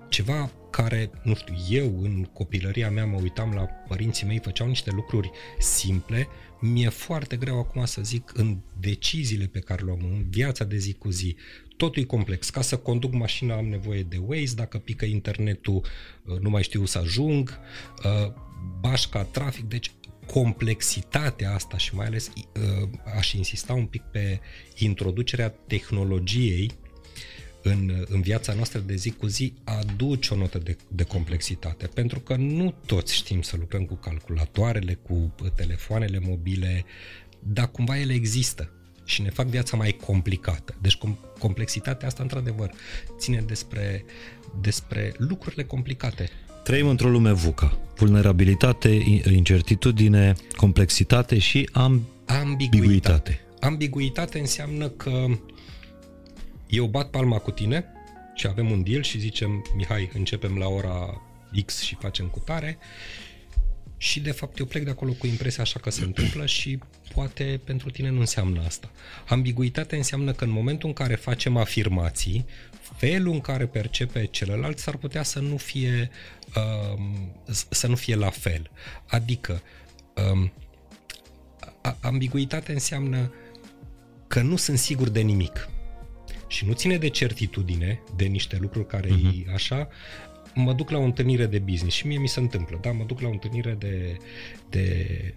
Ceva care, nu știu, eu în copilăria mea mă uitam la părinții mei, făceau niște lucruri simple, mi-e foarte greu acum să zic în deciziile pe care le am în viața de zi cu zi. Totul e complex. Ca să conduc mașina am nevoie de Waze, dacă pică internetul uh, nu mai știu să ajung, uh, bașca, trafic, deci complexitatea asta și mai ales uh, aș insista un pic pe introducerea tehnologiei în, în viața noastră de zi cu zi aduce o notă de, de complexitate, pentru că nu toți știm să lucrăm cu calculatoarele, cu telefoanele mobile, dar cumva ele există și ne fac viața mai complicată. Deci com- complexitatea asta, într-adevăr, ține despre, despre lucrurile complicate. Trăim într-o lume VUCA. Vulnerabilitate, incertitudine, complexitate și ambiguitate. ambiguitate. Ambiguitate înseamnă că eu bat palma cu tine și avem un deal și zicem, Mihai, începem la ora X și facem cu tare și de fapt eu plec de acolo cu impresia așa că se întâmplă și poate pentru tine nu înseamnă asta. Ambiguitate înseamnă că în momentul în care facem afirmații, felul în care percepe celălalt s-ar putea să nu fie um, să nu fie la fel. Adică um, ambiguitate înseamnă că nu sunt sigur de nimic și nu ține de certitudine, de niște lucruri care uh-huh. e așa, mă duc la o întâlnire de business și mie mi se întâmplă, da, mă duc la o întâlnire de, de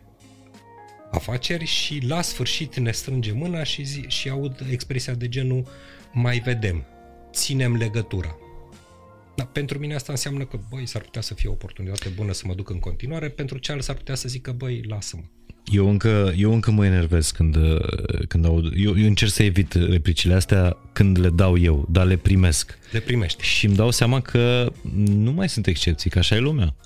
afaceri și la sfârșit ne strânge mâna și, zi, și aud expresia de genul mai vedem, ținem legătura. Da, pentru mine asta înseamnă că, băi, s-ar putea să fie o oportunitate bună să mă duc în continuare, pentru cealaltă s-ar putea să zică, băi, lasă-mă. Eu încă, eu încă mă enervez când, când aud. Eu, eu încerc să evit replicile astea când le dau eu, dar le primesc. Le primești. Și îmi dau seama că nu mai sunt excepții, că așa e lumea.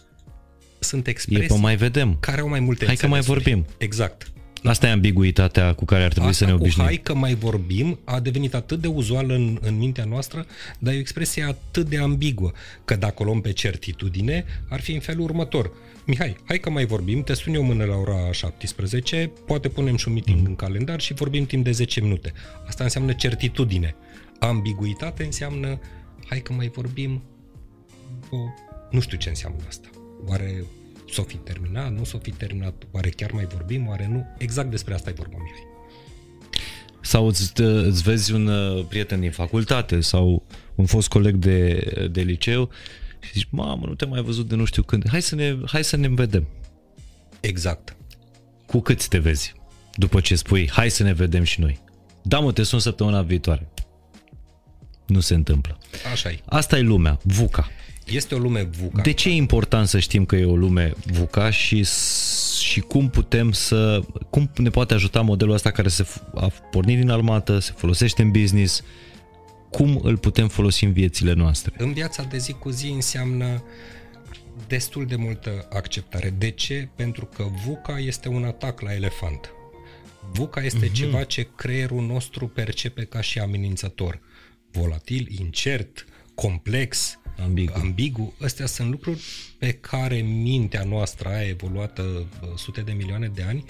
Sunt expresii e pe mai vedem. care au mai multe Hai că mai vorbim. Exact. Asta e ambiguitatea cu care ar trebui Asta să ne obișnuim. hai că mai vorbim a devenit atât de uzuală în, în mintea noastră, dar e o expresie atât de ambiguă, că dacă o luăm pe certitudine, ar fi în felul următor. Mihai, hai că mai vorbim, te sun eu mână la ora 17, poate punem și un meeting mm. în calendar și vorbim timp de 10 minute. Asta înseamnă certitudine. Ambiguitate înseamnă, hai că mai vorbim, o, nu știu ce înseamnă asta. Oare s-o fi terminat, nu s-o fi terminat, oare chiar mai vorbim, oare nu? Exact despre asta e vorba, Mihai. Sau îți, îți vezi un uh, prieten din facultate sau un fost coleg de, de liceu și zici, mamă, nu te mai văzut de nu știu când, hai să ne, hai să ne vedem. Exact. Cu cât te vezi? După ce spui, hai să ne vedem și noi. Da, mă, te sun săptămâna viitoare. Nu se întâmplă. Așa e. Asta e lumea, VUCA. Este o lume VUCA. De ce e important să știm că e o lume VUCA și, și cum putem să, cum ne poate ajuta modelul ăsta care se a pornit din armată, se folosește în business, cum îl putem folosi în viețile noastre? În viața de zi cu zi înseamnă destul de multă acceptare. De ce? Pentru că VUCA este un atac la elefant. VUCA este uh-huh. ceva ce creierul nostru percepe ca și amenințător. Volatil, incert, complex, ambigu. ambigu. Astea sunt lucruri pe care mintea noastră a evoluată sute de milioane de ani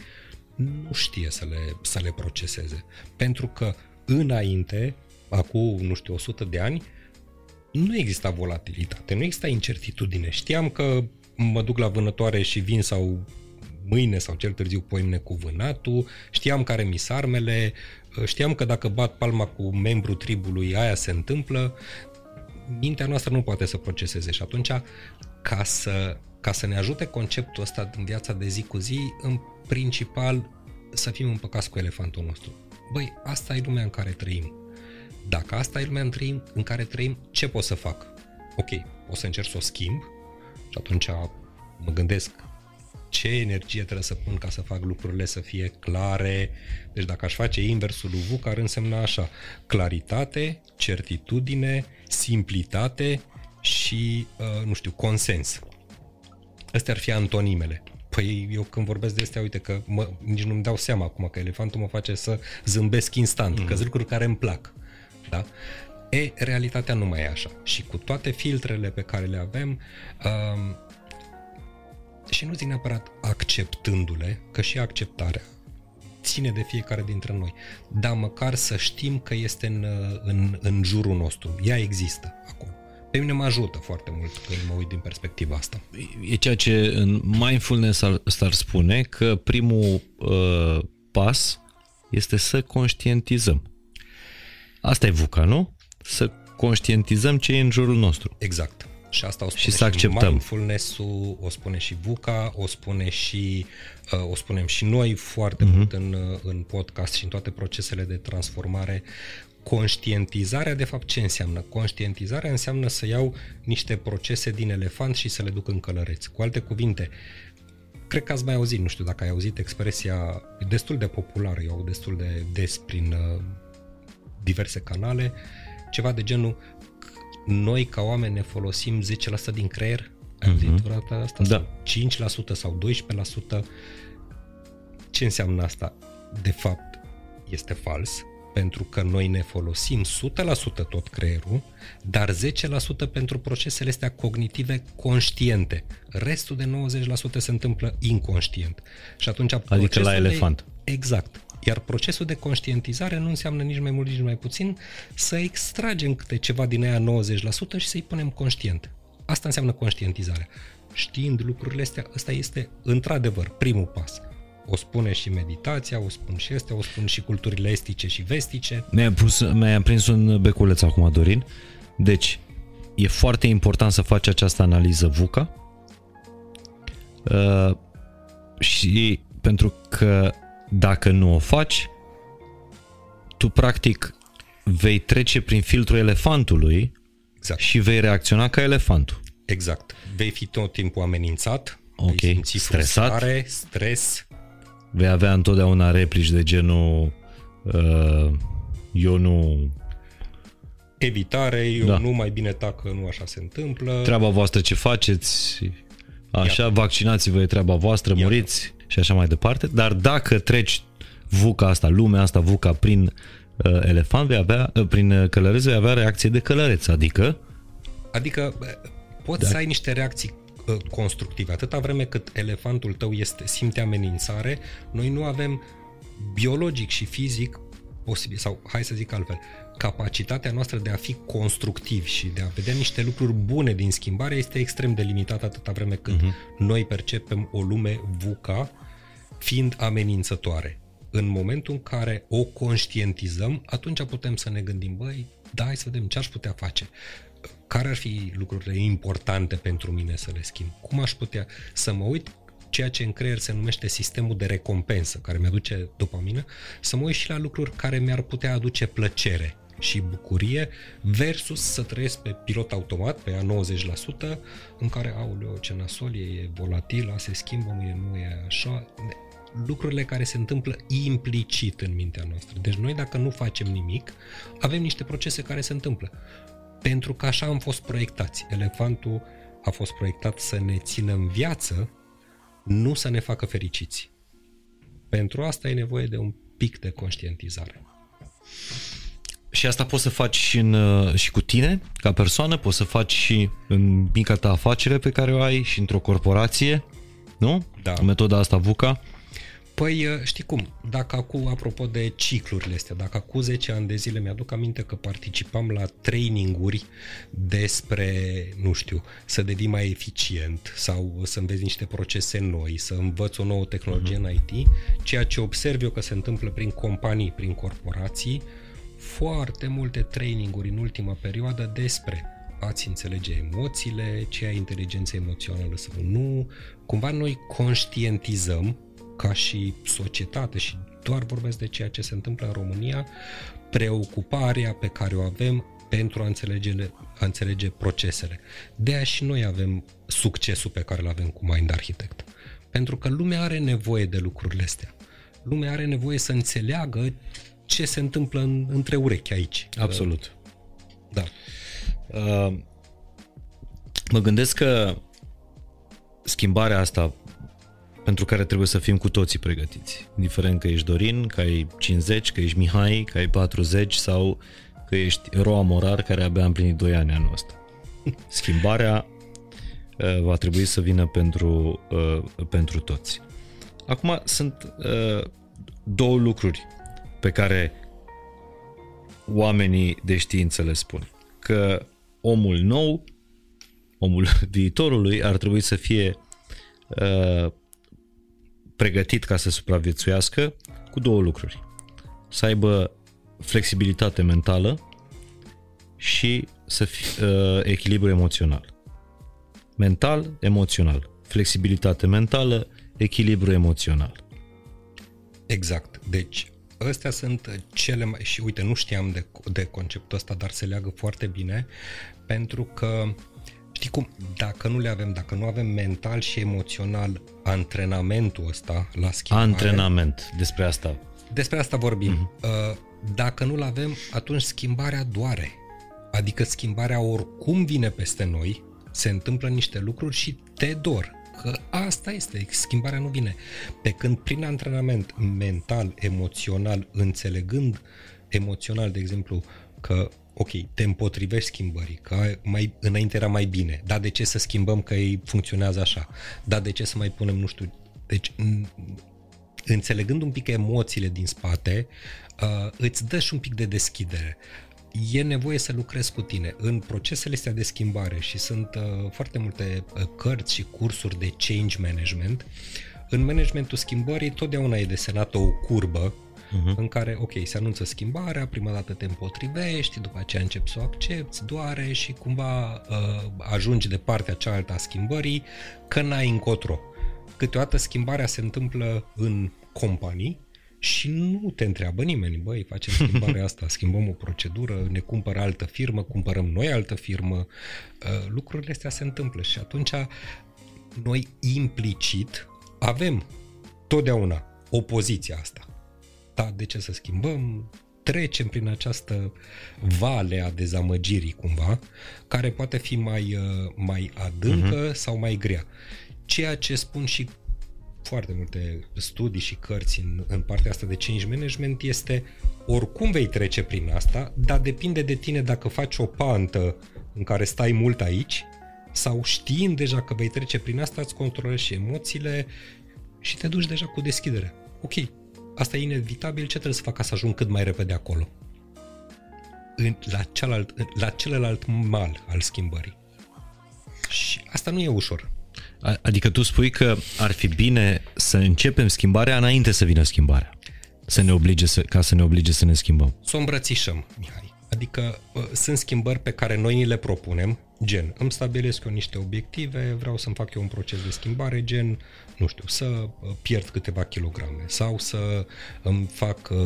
nu știe să le, să le proceseze. Pentru că înainte acum, nu știu, 100 de ani, nu exista volatilitate, nu exista incertitudine. Știam că mă duc la vânătoare și vin sau mâine sau cel târziu poimne cu vânatul, știam care mi armele, știam că dacă bat palma cu membru tribului, aia se întâmplă. Mintea noastră nu poate să proceseze și atunci, ca să, ca să ne ajute conceptul ăsta în viața de zi cu zi, în principal să fim împăcați cu elefantul nostru. Băi, asta e lumea în care trăim dacă asta e lumea în, trăim, în care trăim, ce pot să fac? Ok, o să încerc să o schimb și atunci mă gândesc ce energie trebuie să pun ca să fac lucrurile să fie clare. Deci dacă aș face inversul lui VUC, ar însemna așa, claritate, certitudine, simplitate și, uh, nu știu, consens. Astea ar fi antonimele. Păi eu când vorbesc de astea, uite că mă, nici nu-mi dau seama acum că elefantul mă face să zâmbesc instant, mm. că sunt lucruri care îmi plac. Da? E, realitatea nu mai e așa. Și cu toate filtrele pe care le avem, um, și nu zic neapărat acceptându-le, că și acceptarea ține de fiecare dintre noi, dar măcar să știm că este în, în, în jurul nostru. Ea există acolo. Pe mine mă ajută foarte mult când mă uit din perspectiva asta. E ceea ce în mindfulness ar, ar spune că primul uh, pas este să conștientizăm. Asta e VUCA, nu? Să conștientizăm ce e în jurul nostru. Exact. Și asta o spune și să acceptăm. mindfulness-ul, o spune și VUCA, o spune și uh, o spunem și noi foarte uh-huh. mult în, uh, în podcast și în toate procesele de transformare. Conștientizarea, de fapt, ce înseamnă? Conștientizarea înseamnă să iau niște procese din elefant și să le duc în călăreți. Cu alte cuvinte, cred că ați mai auzit, nu știu dacă ai auzit expresia destul de populară, eu destul de des prin uh, diverse canale, ceva de genul noi ca oameni ne folosim 10% din creier, ai auzit uh-huh. asta? Da. 5% sau 12%. Ce înseamnă asta? De fapt, este fals. pentru că noi ne folosim 100% tot creierul, dar 10% pentru procesele astea cognitive conștiente. Restul de 90% se întâmplă inconștient. Și atunci adică la elefant. De, exact. Iar procesul de conștientizare nu înseamnă nici mai mult, nici mai puțin să extragem câte ceva din aia 90% și să-i punem conștient. Asta înseamnă conștientizarea. Știind lucrurile astea, ăsta este într-adevăr primul pas. O spune și meditația, o spun și astea, o spun și culturile estice și vestice. Mi-a, pus, mi-a prins un beculeț acum, Dorin. Deci, e foarte important să faci această analiză VUCA uh, și pentru că dacă nu o faci, tu practic vei trece prin filtrul elefantului exact. și vei reacționa ca elefantul. Exact. Vei fi tot timpul amenințat, okay. vei simți stresat, frustrare, stres. Vei avea întotdeauna replici de genul uh, eu nu... Evitare, eu da. nu mai bine tacă, nu așa se întâmplă. Treaba voastră ce faceți, așa, Iată. vaccinați-vă, e treaba voastră, Iată. muriți și așa mai departe. Dar dacă treci VUCA asta, lumea asta, VUCA, prin uh, elefant, vei avea, uh, prin călăreț, vei avea reacție de călăreț, adică... Adică poți da. să ai niște reacții uh, constructive. Atâta vreme cât elefantul tău este, simte amenințare, noi nu avem biologic și fizic posibil, sau hai să zic altfel, capacitatea noastră de a fi constructivi și de a vedea niște lucruri bune din schimbare este extrem de limitată atâta vreme cât uh-huh. noi percepem o lume VUCA fiind amenințătoare. În momentul în care o conștientizăm, atunci putem să ne gândim, băi, da, hai să vedem ce aș putea face. Care ar fi lucrurile importante pentru mine să le schimb? Cum aș putea să mă uit ceea ce în creier se numește sistemul de recompensă, care mi-aduce dopamină, să mă uit și la lucruri care mi-ar putea aduce plăcere și bucurie versus să trăiesc pe pilot automat, pe a 90%, în care, auleo, ce nasol e, e volatil, se schimbă, mâine nu e așa lucrurile care se întâmplă implicit în mintea noastră. Deci noi dacă nu facem nimic, avem niște procese care se întâmplă. Pentru că așa am fost proiectați. Elefantul a fost proiectat să ne țină în viață, nu să ne facă fericiți. Pentru asta e nevoie de un pic de conștientizare. Și asta poți să faci și, în, și cu tine, ca persoană, poți să faci și în mica ta afacere pe care o ai și într-o corporație, nu? Da. Metoda asta VUCA. Păi, ă, știi cum, dacă acum, apropo de ciclurile astea, dacă acum 10 ani de zile mi-aduc aminte că participam la traininguri despre, nu știu, să devii mai eficient sau să înveți niște procese noi, să învăț o nouă tehnologie uh-huh. în IT, ceea ce observ eu că se întâmplă prin companii, prin corporații, foarte multe traininguri în ultima perioadă despre ați înțelege emoțiile, ce ai inteligență emoțională sau nu. Cumva noi conștientizăm ca și societate și doar vorbesc de ceea ce se întâmplă în România, preocuparea pe care o avem pentru a înțelege, a înțelege procesele. De aia și noi avem succesul pe care îl avem cu Mind Architect. Pentru că lumea are nevoie de lucrurile astea. Lumea are nevoie să înțeleagă ce se întâmplă în, între urechi aici. Absolut. Da. Uh, mă gândesc că schimbarea asta pentru care trebuie să fim cu toții pregătiți. Indiferent că ești Dorin, că ai 50, că ești Mihai, că ai 40 sau că ești Roa Morar care abia a împlinit 2 ani anul ăsta. Schimbarea uh, va trebui să vină pentru, uh, pentru toți. Acum sunt uh, două lucruri pe care oamenii de știință le spun. Că omul nou, omul viitorului ar trebui să fie uh, pregătit ca să supraviețuiască cu două lucruri. Să aibă flexibilitate mentală și să fie uh, echilibru emoțional. Mental, emoțional. Flexibilitate mentală, echilibru emoțional. Exact. Deci, astea sunt cele mai... Și uite, nu știam de, de conceptul ăsta, dar se leagă foarte bine, pentru că știi cum, dacă nu le avem, dacă nu avem mental și emoțional antrenamentul ăsta la schimbare... Antrenament, despre asta. Despre asta vorbim. Uh-huh. Dacă nu-l avem, atunci schimbarea doare. Adică schimbarea oricum vine peste noi, se întâmplă niște lucruri și te dor. Că asta este, schimbarea nu vine. Pe când prin antrenament mental, emoțional, înțelegând emoțional, de exemplu, că ok, te împotrivești schimbării, că mai, înainte era mai bine, dar de ce să schimbăm că ei funcționează așa, dar de ce să mai punem, nu știu, deci înțelegând un pic emoțiile din spate, uh, îți dă și un pic de deschidere. E nevoie să lucrezi cu tine în procesele astea de schimbare și sunt uh, foarte multe uh, cărți și cursuri de change management. În managementul schimbării totdeauna e desenată o curbă uh-huh. în care, ok, se anunță schimbarea, prima dată te împotrivești, după aceea începi să o accepti, doare și cumva uh, ajungi de partea cealaltă a schimbării, că n-ai încotro. Câteodată schimbarea se întâmplă în companii și nu te întreabă nimeni, băi, facem schimbarea asta, schimbăm o procedură, ne cumpără altă firmă, cumpărăm noi altă firmă, uh, lucrurile astea se întâmplă și atunci noi implicit avem totdeauna opoziția asta da, de ce să schimbăm? Trecem prin această vale a dezamăgirii cumva, care poate fi mai, uh, mai adâncă uh-huh. sau mai grea. Ceea ce spun și foarte multe studii și cărți în, în partea asta de change management este oricum vei trece prin asta, dar depinde de tine dacă faci o pantă în care stai mult aici sau știind deja că vei trece prin asta, îți controlezi și emoțiile și te duci deja cu deschidere. Ok, asta e inevitabil, ce trebuie să fac ca să ajung cât mai repede acolo? În, la, cealalt, la celălalt mal al schimbării. Și asta nu e ușor. Adică tu spui că ar fi bine să începem schimbarea înainte să vină schimbarea. Să ne oblige să, ca să ne oblige să ne schimbăm. Să o îmbrățișăm, Mihai. Adică sunt schimbări pe care noi ni le propunem, gen, îmi stabilesc eu niște obiective, vreau să-mi fac eu un proces de schimbare, gen, nu știu, să uh, pierd câteva kilograme sau să îmi fac uh,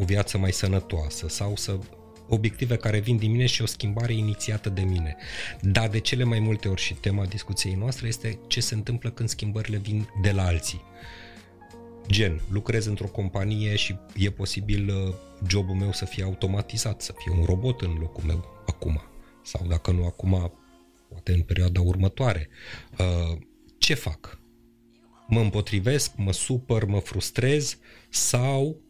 o viață mai sănătoasă sau să obiective care vin din mine și o schimbare inițiată de mine. Dar de cele mai multe ori și tema discuției noastre este ce se întâmplă când schimbările vin de la alții. Gen, lucrez într-o companie și e posibil uh, jobul meu să fie automatizat, să fie un robot în locul meu acum. Sau dacă nu acum, poate în perioada următoare. Ce fac? mă împotrivesc, mă supăr, mă frustrez sau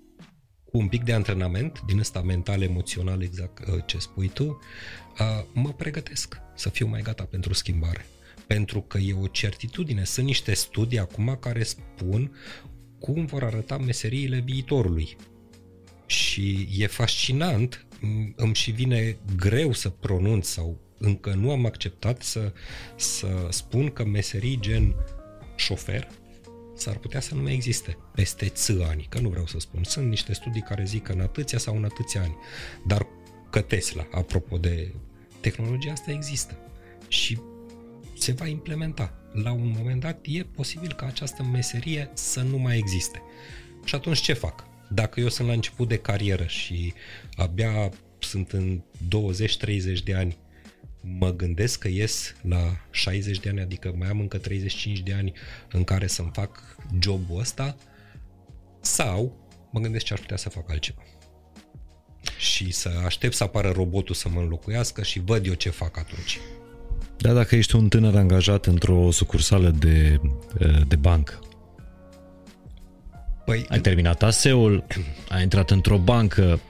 cu un pic de antrenament din ăsta mental, emoțional, exact uh, ce spui tu, uh, mă pregătesc să fiu mai gata pentru schimbare. Pentru că e o certitudine. Sunt niște studii acum care spun cum vor arăta meseriile viitorului. Și e fascinant, îmi și vine greu să pronunț sau încă nu am acceptat să, să spun că meserii gen șofer, s-ar putea să nu mai existe peste ți ani, că nu vreau să spun. Sunt niște studii care zic că în atâția sau în atâția ani. Dar că Tesla, apropo de tehnologia asta, există. Și se va implementa. La un moment dat e posibil ca această meserie să nu mai existe. Și atunci ce fac? Dacă eu sunt la început de carieră și abia sunt în 20-30 de ani mă gândesc că ies la 60 de ani, adică mai am încă 35 de ani în care să-mi fac jobul ăsta sau mă gândesc ce aș putea să fac altceva. Și să aștept să apară robotul să mă înlocuiască și văd eu ce fac atunci. Da, dacă ești un tânăr angajat într-o sucursală de, de bancă, Păi, ai terminat ASEUL, ai intrat într-o bancă,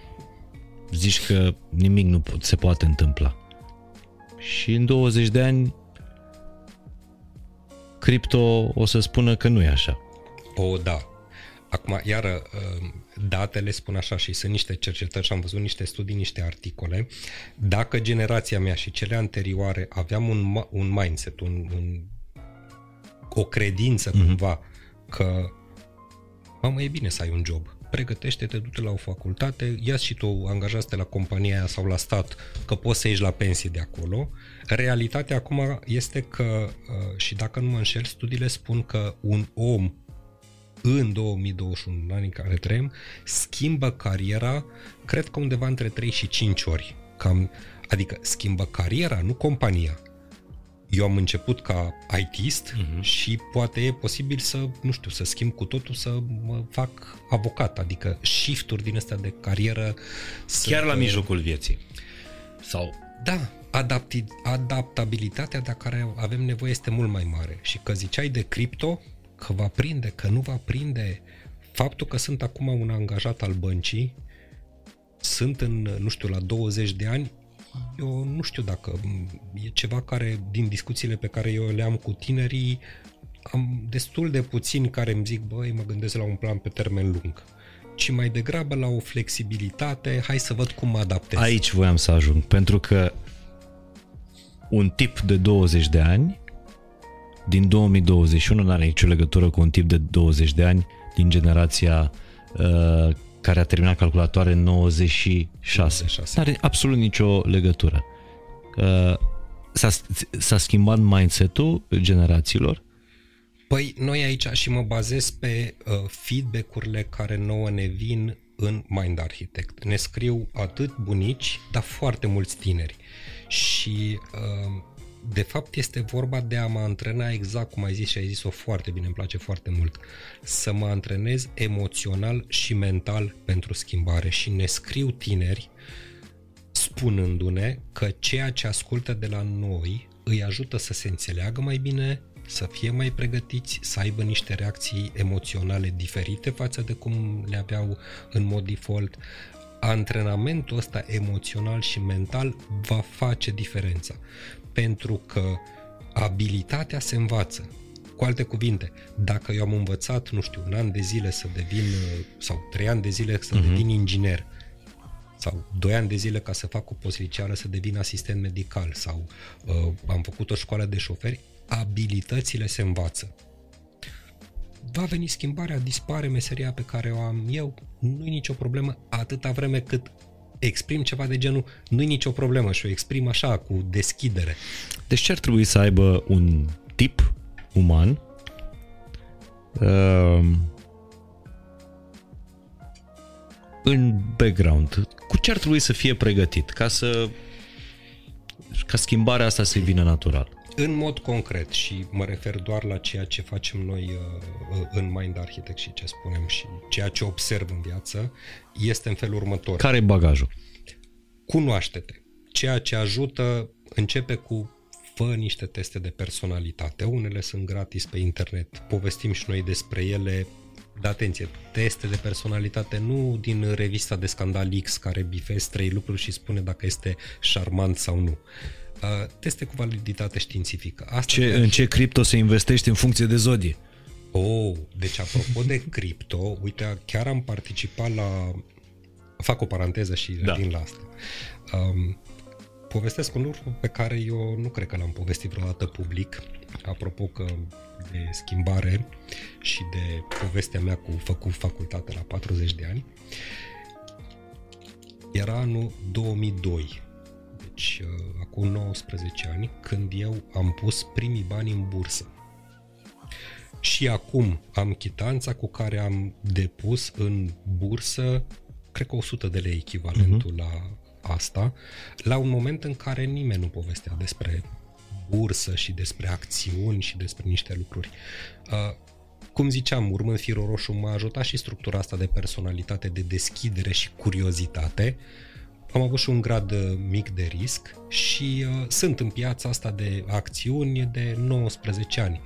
zici că nimic nu se poate întâmpla și în 20 de ani cripto o să spună că nu e așa. O, da. Acum, iară, uh, datele spun așa și sunt niște cercetări și am văzut niște studii, niște articole. Dacă generația mea și cele anterioare aveam un, un mindset, un, un, o credință mm-hmm. cumva că mamă, e bine să ai un job, pregătește-te, du-te la o facultate, ia și tu angajați la compania aia sau la stat că poți să ieși la pensie de acolo. Realitatea acum este că, uh, și dacă nu mă înșel, studiile spun că un om în 2021, în anii în care trăim, schimbă cariera, cred că undeva între 3 și 5 ori. Cam, adică schimbă cariera, nu compania eu am început ca ITist uh-huh. și poate e posibil să, nu știu, să schimb cu totul, să mă fac avocat, adică shift-uri din astea de carieră. Chiar să, la mijlocul vieții. Sau... Da, adapti, adaptabilitatea de care avem nevoie este mult mai mare. Și că ziceai de cripto, că va prinde, că nu va prinde, faptul că sunt acum un angajat al băncii, sunt în, nu știu, la 20 de ani, eu nu știu dacă e ceva care, din discuțiile pe care eu le am cu tinerii, am destul de puțini care îmi zic, băi, mă gândesc la un plan pe termen lung ci mai degrabă la o flexibilitate, hai să văd cum mă adaptez. Aici voiam să ajung, pentru că un tip de 20 de ani din 2021 nu are nicio legătură cu un tip de 20 de ani din generația uh, care a terminat calculatoare în 96. 96. Nu are absolut nicio legătură. Uh, s-a, s-a schimbat mindset-ul generațiilor? Păi noi aici și mă bazez pe uh, feedback-urile care nouă ne vin în Mind Architect. Ne scriu atât bunici, dar foarte mulți tineri. Și uh, de fapt este vorba de a mă antrena exact cum ai zis și ai zis-o foarte bine, îmi place foarte mult, să mă antrenez emoțional și mental pentru schimbare și ne scriu tineri spunându-ne că ceea ce ascultă de la noi îi ajută să se înțeleagă mai bine, să fie mai pregătiți, să aibă niște reacții emoționale diferite față de cum le aveau în mod default. Antrenamentul ăsta emoțional și mental va face diferența pentru că abilitatea se învață. Cu alte cuvinte, dacă eu am învățat, nu știu, un an de zile să devin, sau trei ani de zile să uh-huh. devin inginer, sau doi ani de zile ca să fac o postliceală să devin asistent medical, sau uh, am făcut o școală de șoferi, abilitățile se învață. Va veni schimbarea, dispare meseria pe care o am eu, nu e nicio problemă atâta vreme cât exprim ceva de genul, nu e nicio problemă și o exprim așa, cu deschidere. Deci ce ar trebui să aibă un tip uman uh, în background? Cu ce ar trebui să fie pregătit ca să ca schimbarea asta să vină natural? În mod concret și mă refer doar la ceea ce facem noi uh, uh, în Mind Architect și ce spunem și ceea ce observ în viață, este în felul următor. Care e bagajul? Cunoaște-te. Ceea ce ajută începe cu fă niște teste de personalitate. Unele sunt gratis pe internet, povestim și noi despre ele. Dar atenție, teste de personalitate nu din revista de scandal X care bifezi trei lucruri și spune dacă este șarmant sau nu Uh, teste cu validitate științifică. Asta ce, în ce cripto se investește în funcție de zodie? Oh, deci apropo de cripto, uite, chiar am participat la... Fac o paranteză și da. revin la asta. Um, povestesc un lucru pe care eu nu cred că l-am povestit vreodată public, apropo că de schimbare și de povestea mea cu făcut facultate la 40 de ani. Era anul 2002 deci uh, acum 19 ani, când eu am pus primii bani în bursă. Și acum am chitanța cu care am depus în bursă, cred că 100 de lei echivalentul uh-huh. la asta, la un moment în care nimeni nu povestea despre bursă și despre acțiuni și despre niște lucruri. Uh, cum ziceam, urmând firul roșu, m-a ajutat și structura asta de personalitate, de deschidere și curiozitate, uh, am avut și un grad uh, mic de risc și uh, sunt în piața asta de acțiuni de 19 ani.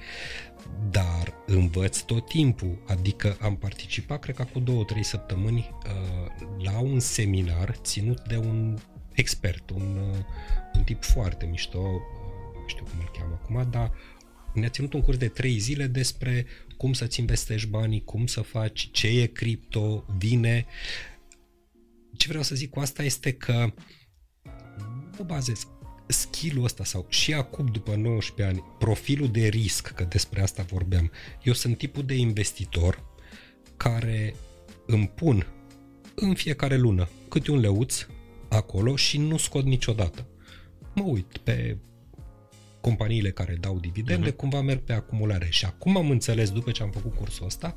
Dar învăț tot timpul, adică am participat, cred că cu două, trei săptămâni, uh, la un seminar ținut de un expert, un, uh, un tip foarte mișto, uh, știu cum îl cheamă acum, dar ne-a ținut un curs de trei zile despre cum să-ți investești banii, cum să faci, ce e cripto, vine ce vreau să zic cu asta este că mă bazez skill-ul ăsta sau și acum după 19 ani, profilul de risc, că despre asta vorbeam, eu sunt tipul de investitor care îmi pun în fiecare lună câte un leuț acolo și nu scot niciodată. Mă uit pe companiile care dau dividende, uh-huh. cumva merg pe acumulare. Și acum am înțeles, după ce am făcut cursul ăsta,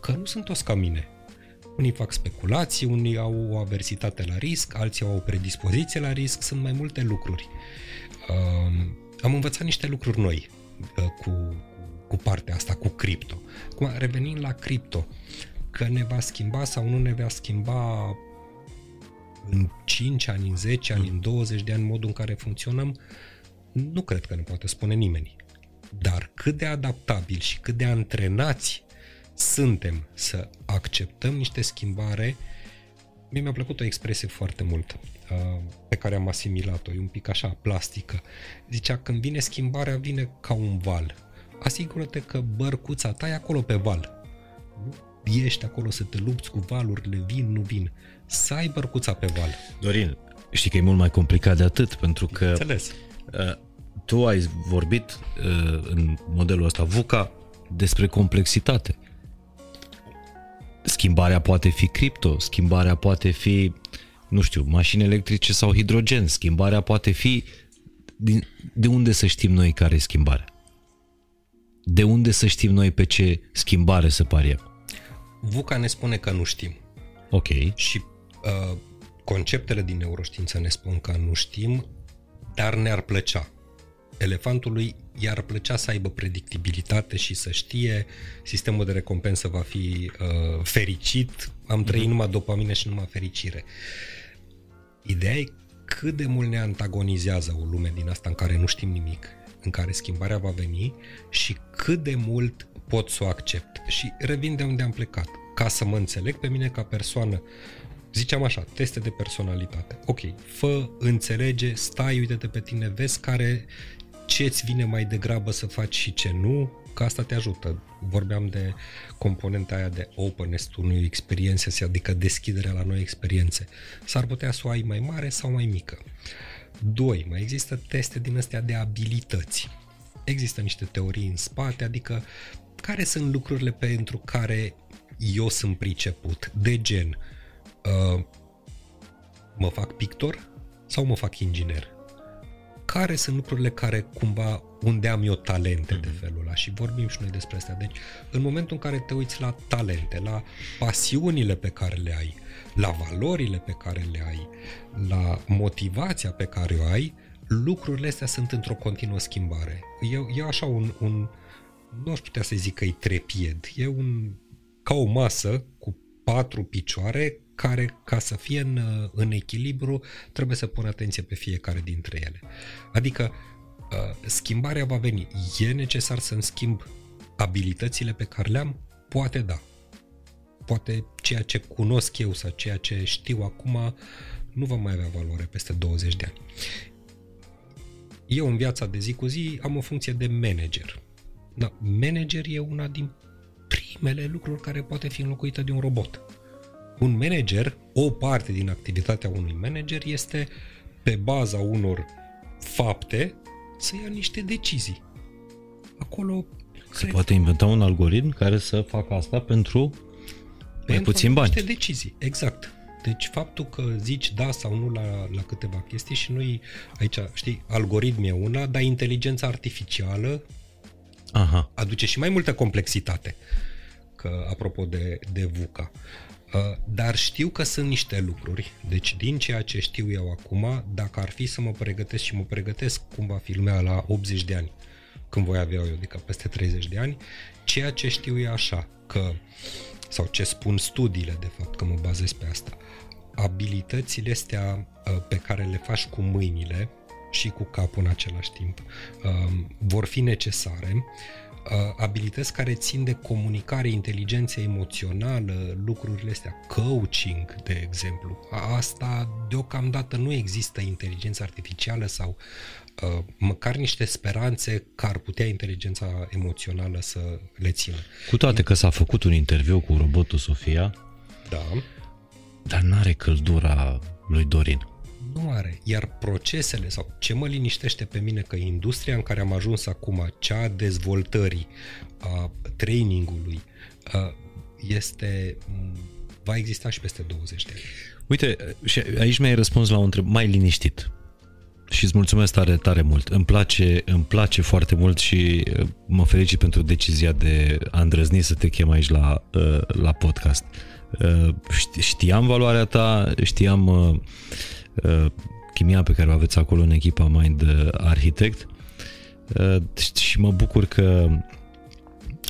că nu sunt toți ca mine. Unii fac speculații, unii au o aversitate la risc, alții au o predispoziție la risc, sunt mai multe lucruri. Um, am învățat niște lucruri noi uh, cu, cu partea asta, cu cripto. Acum, revenind la cripto, că ne va schimba sau nu ne va schimba în 5 ani, în 10 ani, în 20 de ani modul în care funcționăm, nu cred că ne poate spune nimeni. Dar cât de adaptabil și cât de antrenați suntem să acceptăm niște schimbare Mie mi-a plăcut o expresie foarte mult uh, pe care am asimilat-o, e un pic așa plastică. Zicea, când vine schimbarea, vine ca un val. Asigură-te că bărcuța ta e acolo pe val. Nu ești acolo să te lupți cu valurile, vin, nu vin. Să ai bărcuța pe val. Dorin, știi că e mult mai complicat de atât, pentru că Înțeles. uh, tu ai vorbit uh, în modelul ăsta VUCA despre complexitate. Schimbarea poate fi cripto, schimbarea poate fi, nu știu, mașini electrice sau hidrogen, schimbarea poate fi... Din, de unde să știm noi care e schimbarea? De unde să știm noi pe ce schimbare să pariem? VUCA ne spune că nu știm. Ok. Și uh, conceptele din neuroștiință ne spun că nu știm, dar ne-ar plăcea. Elefantului i-ar plăcea să aibă predictibilitate și să știe sistemul de recompensă va fi uh, fericit, am trăit uh-huh. numai dopamină și numai fericire. Ideea e cât de mult ne antagonizează o lume din asta în care nu știm nimic, în care schimbarea va veni și cât de mult pot să o accept. Și revin de unde am plecat. Ca să mă înțeleg pe mine ca persoană, ziceam așa, teste de personalitate. Ok, fă, înțelege, stai, uite-te pe tine, vezi care ce îți vine mai degrabă să faci și ce nu, că asta te ajută. Vorbeam de componenta aia de openness to new experiences, adică deschiderea la noi experiențe. S-ar putea să o ai mai mare sau mai mică. Doi, mai există teste din astea de abilități. Există niște teorii în spate, adică care sunt lucrurile pentru care eu sunt priceput, de gen uh, mă fac pictor sau mă fac inginer? Care sunt lucrurile care cumva unde am eu talente de felul ăla și vorbim și noi despre asta. Deci, în momentul în care te uiți la talente, la pasiunile pe care le ai, la valorile pe care le ai, la motivația pe care o ai, lucrurile astea sunt într-o continuă schimbare. E, e așa un, un nu aș putea să zic că e trepied, e un, ca o masă cu patru picioare care, ca să fie în, în echilibru, trebuie să pun atenție pe fiecare dintre ele. Adică, uh, schimbarea va veni. E necesar să-mi schimb abilitățile pe care le-am? Poate da. Poate ceea ce cunosc eu sau ceea ce știu acum nu va mai avea valoare peste 20 de ani. Eu în viața de zi cu zi am o funcție de manager. Da, manager e una din primele lucruri care poate fi înlocuită de un robot. Un manager, o parte din activitatea unui manager este pe baza unor fapte să ia niște decizii. Acolo se poate inventa un algoritm care să facă asta pentru mai puțin bani. Niște decizii, exact. Deci faptul că zici da sau nu la, la câteva chestii și noi aici, știi, algoritm e una, dar inteligența artificială Aha. aduce și mai multă complexitate, că apropo de, de VUCA. Uh, dar știu că sunt niște lucruri, deci din ceea ce știu eu acum, dacă ar fi să mă pregătesc și mă pregătesc cum va fi lumea la 80 de ani, când voi avea eu, adică peste 30 de ani, ceea ce știu e așa, că, sau ce spun studiile, de fapt, că mă bazez pe asta, abilitățile astea uh, pe care le faci cu mâinile și cu capul în același timp uh, vor fi necesare abilități care țin de comunicare, inteligență emoțională, lucrurile astea, coaching, de exemplu. Asta deocamdată nu există inteligență artificială sau uh, măcar niște speranțe că ar putea inteligența emoțională să le țină. Cu toate că s-a făcut un interviu cu robotul Sofia, da. dar n-are căldura lui Dorin. Nu are. Iar procesele sau ce mă liniștește pe mine că industria în care am ajuns acum, cea a dezvoltării, a trainingului, este va exista și peste 20 de ani. Uite, și aici mi-ai răspuns la o întrebare mai liniștit. Și îți mulțumesc tare, tare mult. Îmi place, îmi place foarte mult și mă felicit pentru decizia de a îndrăzni să te chem aici la, la podcast. Știam valoarea ta, știam Uh, chimia pe care o aveți acolo în echipa Mind Architect uh, și mă bucur că,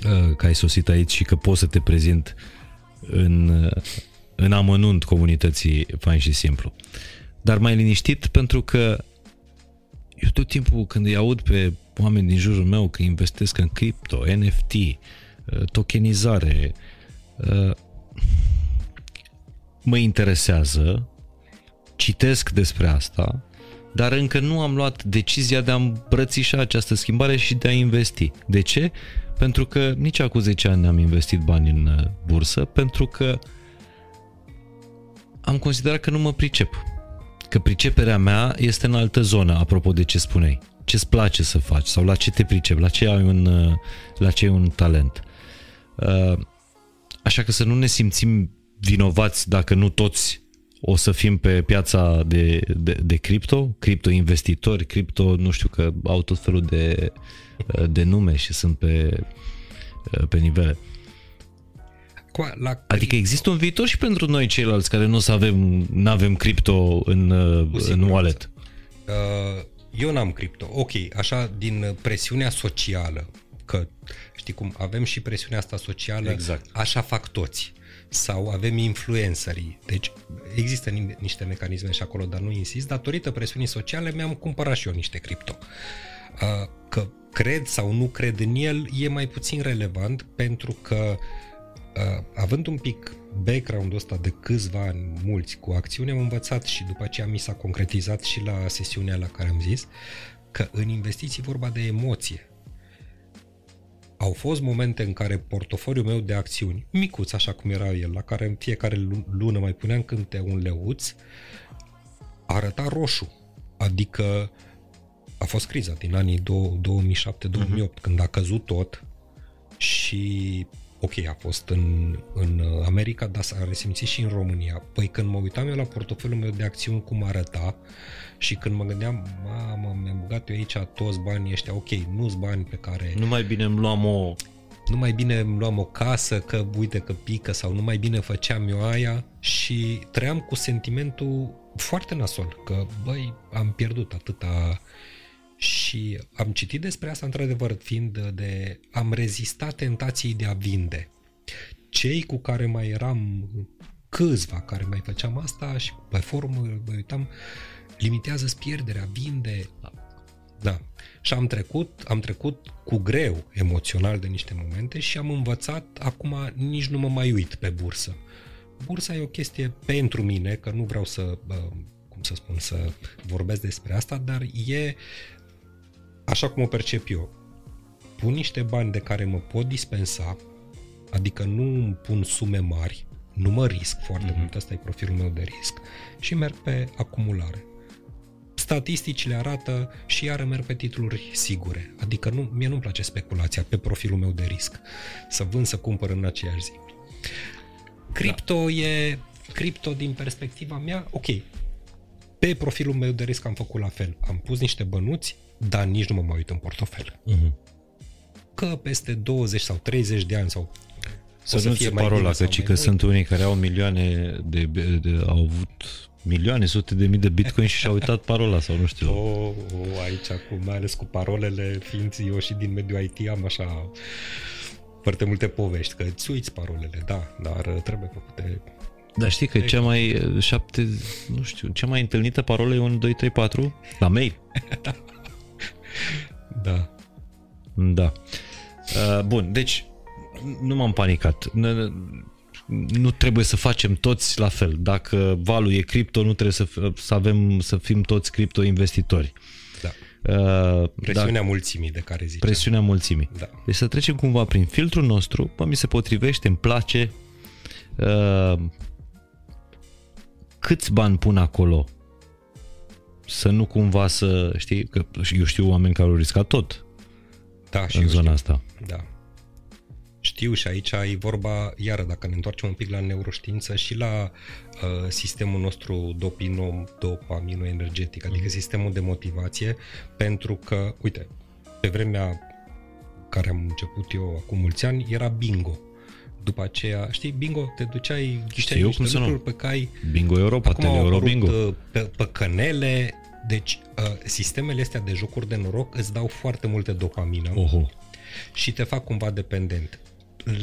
uh, că ai sosit aici și că poți să te prezint în, în amănunt comunității fain și simplu. Dar mai liniștit pentru că eu tot timpul când îi aud pe oameni din jurul meu că investesc în cripto, NFT, tokenizare, mă interesează, citesc despre asta, dar încă nu am luat decizia de a îmbrățișa această schimbare și de a investi. De ce? Pentru că nici acum 10 ani am investit bani în uh, bursă, pentru că am considerat că nu mă pricep. Că priceperea mea este în altă zonă, apropo de ce spuneai. Ce-ți place să faci sau la ce te pricep, la ce ai un, uh, la ce ai un talent. Uh, așa că să nu ne simțim vinovați dacă nu toți o să fim pe piața de, de, de cripto, cripto investitori, cripto, nu știu că au tot felul de, de nume și sunt pe, pe nivele. La adică există un viitor și pentru noi ceilalți care nu o să avem, nu avem cripto în, în wallet. Uh, eu n-am cripto. Ok, așa din presiunea socială, că știi cum, avem și presiunea asta socială, exact. așa fac toți sau avem influencerii. Deci există niște mecanisme și acolo, dar nu insist. Datorită presiunii sociale mi-am cumpărat și eu niște cripto. Că cred sau nu cred în el e mai puțin relevant pentru că având un pic background-ul ăsta de câțiva ani mulți cu acțiune, am învățat și după aceea mi s-a concretizat și la sesiunea la care am zis că în investiții vorba de emoție au fost momente în care portofoliul meu de acțiuni, micuț așa cum era el, la care în fiecare lună mai puneam câte un leuț, arăta roșu. Adică a fost criza din anii 2007-2008, uh-huh. când a căzut tot și ok, a fost în, în America, dar s-a resimțit și în România. Păi când mă uitam eu la portofoliul meu de acțiuni cum arăta și când mă gândeam, mamă, mi-am băgat eu aici toți banii ăștia, ok, nu-s bani pe care... Nu mai bine îmi luam o... Nu mai bine îmi luam o casă, că uite că pică sau nu mai bine făceam eu aia și trăiam cu sentimentul foarte nasol, că băi, am pierdut atâta și am citit despre asta într-adevăr fiind de am rezistat tentației de a vinde. Cei cu care mai eram câțiva care mai făceam asta și pe forum mă uitam, limitează pierderea, vinde. Da. Și am trecut, am trecut cu greu emoțional de niște momente și am învățat, acum nici nu mă mai uit pe bursă. Bursa e o chestie pentru mine, că nu vreau să, cum să spun, să vorbesc despre asta, dar e așa cum o percep eu. Pun niște bani de care mă pot dispensa, adică nu îmi pun sume mari, nu mă risc foarte mm-hmm. mult, asta e profilul meu de risc, și merg pe acumulare. Statisticile arată și iară merg pe titluri sigure, adică nu, mie nu-mi place speculația pe profilul meu de risc, să vând, să cumpăr în aceeași zi. Cripto da. e, cripto din perspectiva mea, ok, pe profilul meu de risc am făcut la fel. Am pus niște bănuți, dar nici nu mă mai uit în portofel. Uh-huh. Că peste 20 sau 30 de ani sau să, să nu fie parola, că, ci că sunt unii care au milioane de, de, de, au avut milioane, sute de mii de bitcoin și și-au uitat parola sau nu știu. O, oh, oh, aici, cu, mai ales cu parolele, fiind eu și din mediul IT, am așa foarte multe povești, că îți uiți parolele, da, dar trebuie făcute dar știi că cea mai șapte, nu știu, cea mai întâlnită parolă e 1, 2, 3, 4 la mail. da. Da. Da. Uh, bun, deci nu m-am panicat. Nu trebuie să facem toți la fel. Dacă valul e cripto, nu trebuie să, să avem să fim toți cripto investitori. Da. Uh, presiunea da, mulțimii de care ziceam. Presiunea mulțimii. Da. Deci să trecem cumva prin filtrul nostru, bă, mi se potrivește, îmi place. Uh, câți bani pun acolo să nu cumva să, știi, că eu știu oameni care au riscat tot da, și în zona știu. asta. Da. Știu și aici e vorba, iară, dacă ne întoarcem un pic la neuroștiință și la uh, sistemul nostru dopinom, dopaminoenergetic, adică mm. sistemul de motivație, pentru că, uite, pe vremea care am început eu acum mulți ani, era bingo după aceea, știi, bingo, te duceai, ghișteai niște cum lucruri pe cai. Bingo Europa, Acum Euro Bingo. Uh, pe, pe cănele, deci uh, sistemele astea de jocuri de noroc îți dau foarte multe dopamină Oho. și te fac cumva dependent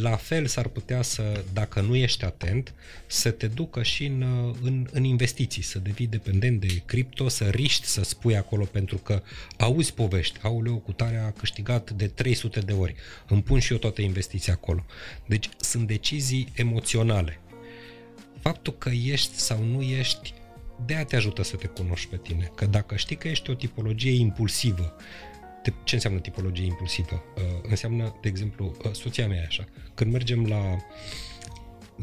la fel s-ar putea să, dacă nu ești atent, să te ducă și în, în, în investiții, să devii dependent de cripto, să riști să spui acolo pentru că auzi povești, auleu, cu tare a câștigat de 300 de ori, îmi pun și eu toate investiții acolo. Deci sunt decizii emoționale. faptul că ești sau nu ești, de te ajută să te cunoști pe tine. Că dacă știi că ești o tipologie impulsivă, de, ce înseamnă tipologie impulsivă? Uh, înseamnă, de exemplu, uh, soția mea e așa. Când mergem la,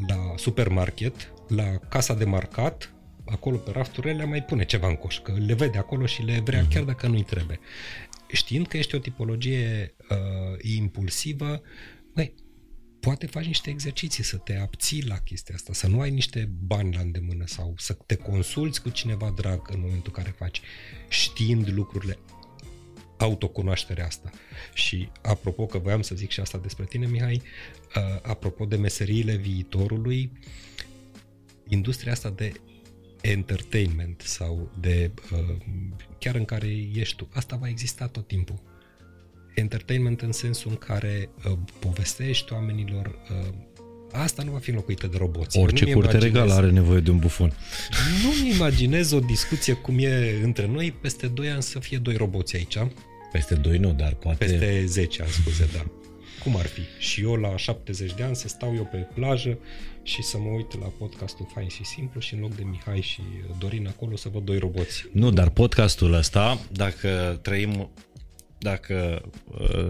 la supermarket, la casa de marcat, acolo pe rafturile le mai pune ceva în coș, că le vede acolo și le vrea uh-huh. chiar dacă nu-i trebuie. Știind că ești o tipologie uh, impulsivă, băi, poate faci niște exerciții să te abții la chestia asta, să nu ai niște bani la îndemână sau să te consulți cu cineva drag în momentul în care faci, știind lucrurile, autocunoașterea asta. Și apropo că voiam să zic și asta despre tine, Mihai, uh, apropo de meseriile viitorului, industria asta de entertainment sau de uh, chiar în care ești tu, asta va exista tot timpul. Entertainment în sensul în care uh, povestești oamenilor uh, asta nu va fi înlocuită de roboți. Orice curte regală are nevoie de un bufon. Nu-mi imaginez o discuție cum e între noi peste 2 ani să fie doi roboți aici. Peste 2 nu, dar poate... Peste 10 ani, scuze, da. Cum ar fi? Și eu la 70 de ani să stau eu pe plajă și să mă uit la podcastul Fain și Simplu și în loc de Mihai și Dorin acolo să văd doi roboți. Nu, dar podcastul ăsta, dacă trăim, dacă uh,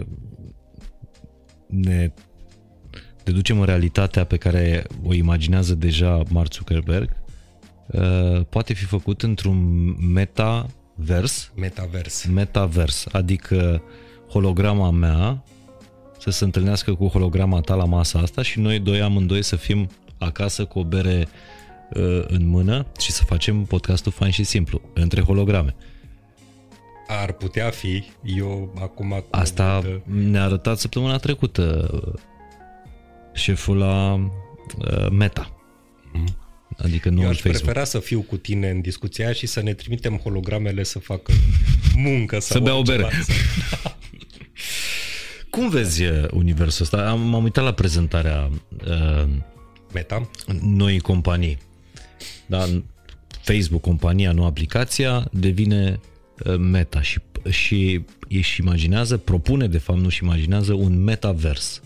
ne deducem în realitatea pe care o imaginează deja Mark Zuckerberg, uh, poate fi făcut într-un metavers. Metavers. Metavers, adică holograma mea să se întâlnească cu holograma ta la masa asta și noi doi amândoi să fim acasă cu o bere uh, în mână și să facem podcastul fain și simplu, între holograme. Ar putea fi, eu acum... Asta de... ne-a arătat săptămâna trecută uh, șeful la uh, Meta. Mm. Adică nu Eu aș Facebook. prefera să fiu cu tine în discuția și să ne trimitem hologramele să facă muncă sau Să bea o bere. Cum vezi uh, universul ăsta? Am, m-am uitat la prezentarea uh, Meta? Noi companii. Da? Facebook, compania, nu aplicația, devine uh, Meta și, și își imaginează, propune de fapt, nu și imaginează un metavers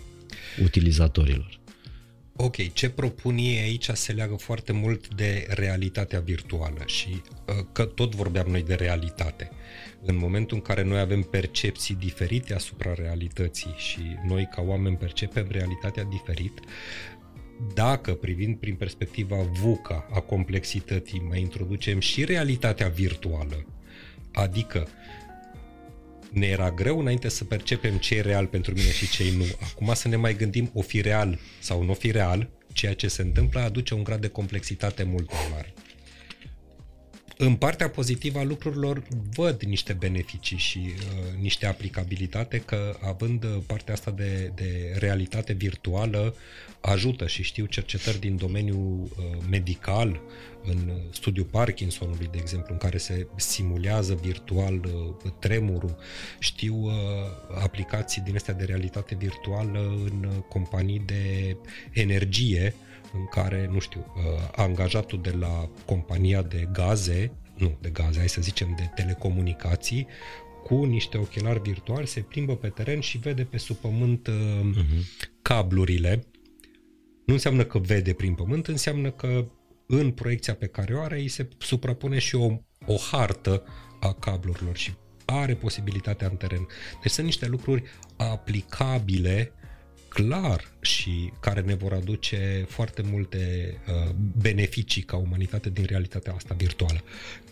utilizatorilor. Ok, ce propun ei aici se leagă foarte mult de realitatea virtuală și uh, că tot vorbeam noi de realitate. În momentul în care noi avem percepții diferite asupra realității și noi ca oameni percepem realitatea diferit, dacă privind prin perspectiva VUCA a complexității mai introducem și realitatea virtuală, adică ne era greu înainte să percepem ce e real pentru mine și ce nu. Acum să ne mai gândim o fi real sau nu fi real, ceea ce se întâmplă aduce un grad de complexitate mult mai mare. În partea pozitivă a lucrurilor văd niște beneficii și uh, niște aplicabilitate că având partea asta de, de realitate virtuală ajută și știu cercetări din domeniul uh, medical, în studiul Parkinsonului, de exemplu, în care se simulează virtual uh, tremurul. Știu uh, aplicații din astea de realitate virtuală în uh, companii de energie, în care, nu știu, uh, angajatul de la compania de gaze, nu de gaze, hai să zicem de telecomunicații, cu niște ochelari virtuali se plimbă pe teren și vede pe sub pământ uh, uh-huh. cablurile. Nu înseamnă că vede prin pământ, înseamnă că în proiecția pe care o are îi se suprapune și o, o hartă a cablurilor și are posibilitatea în teren. Deci sunt niște lucruri aplicabile clar și care ne vor aduce foarte multe uh, beneficii ca umanitate din realitatea asta virtuală.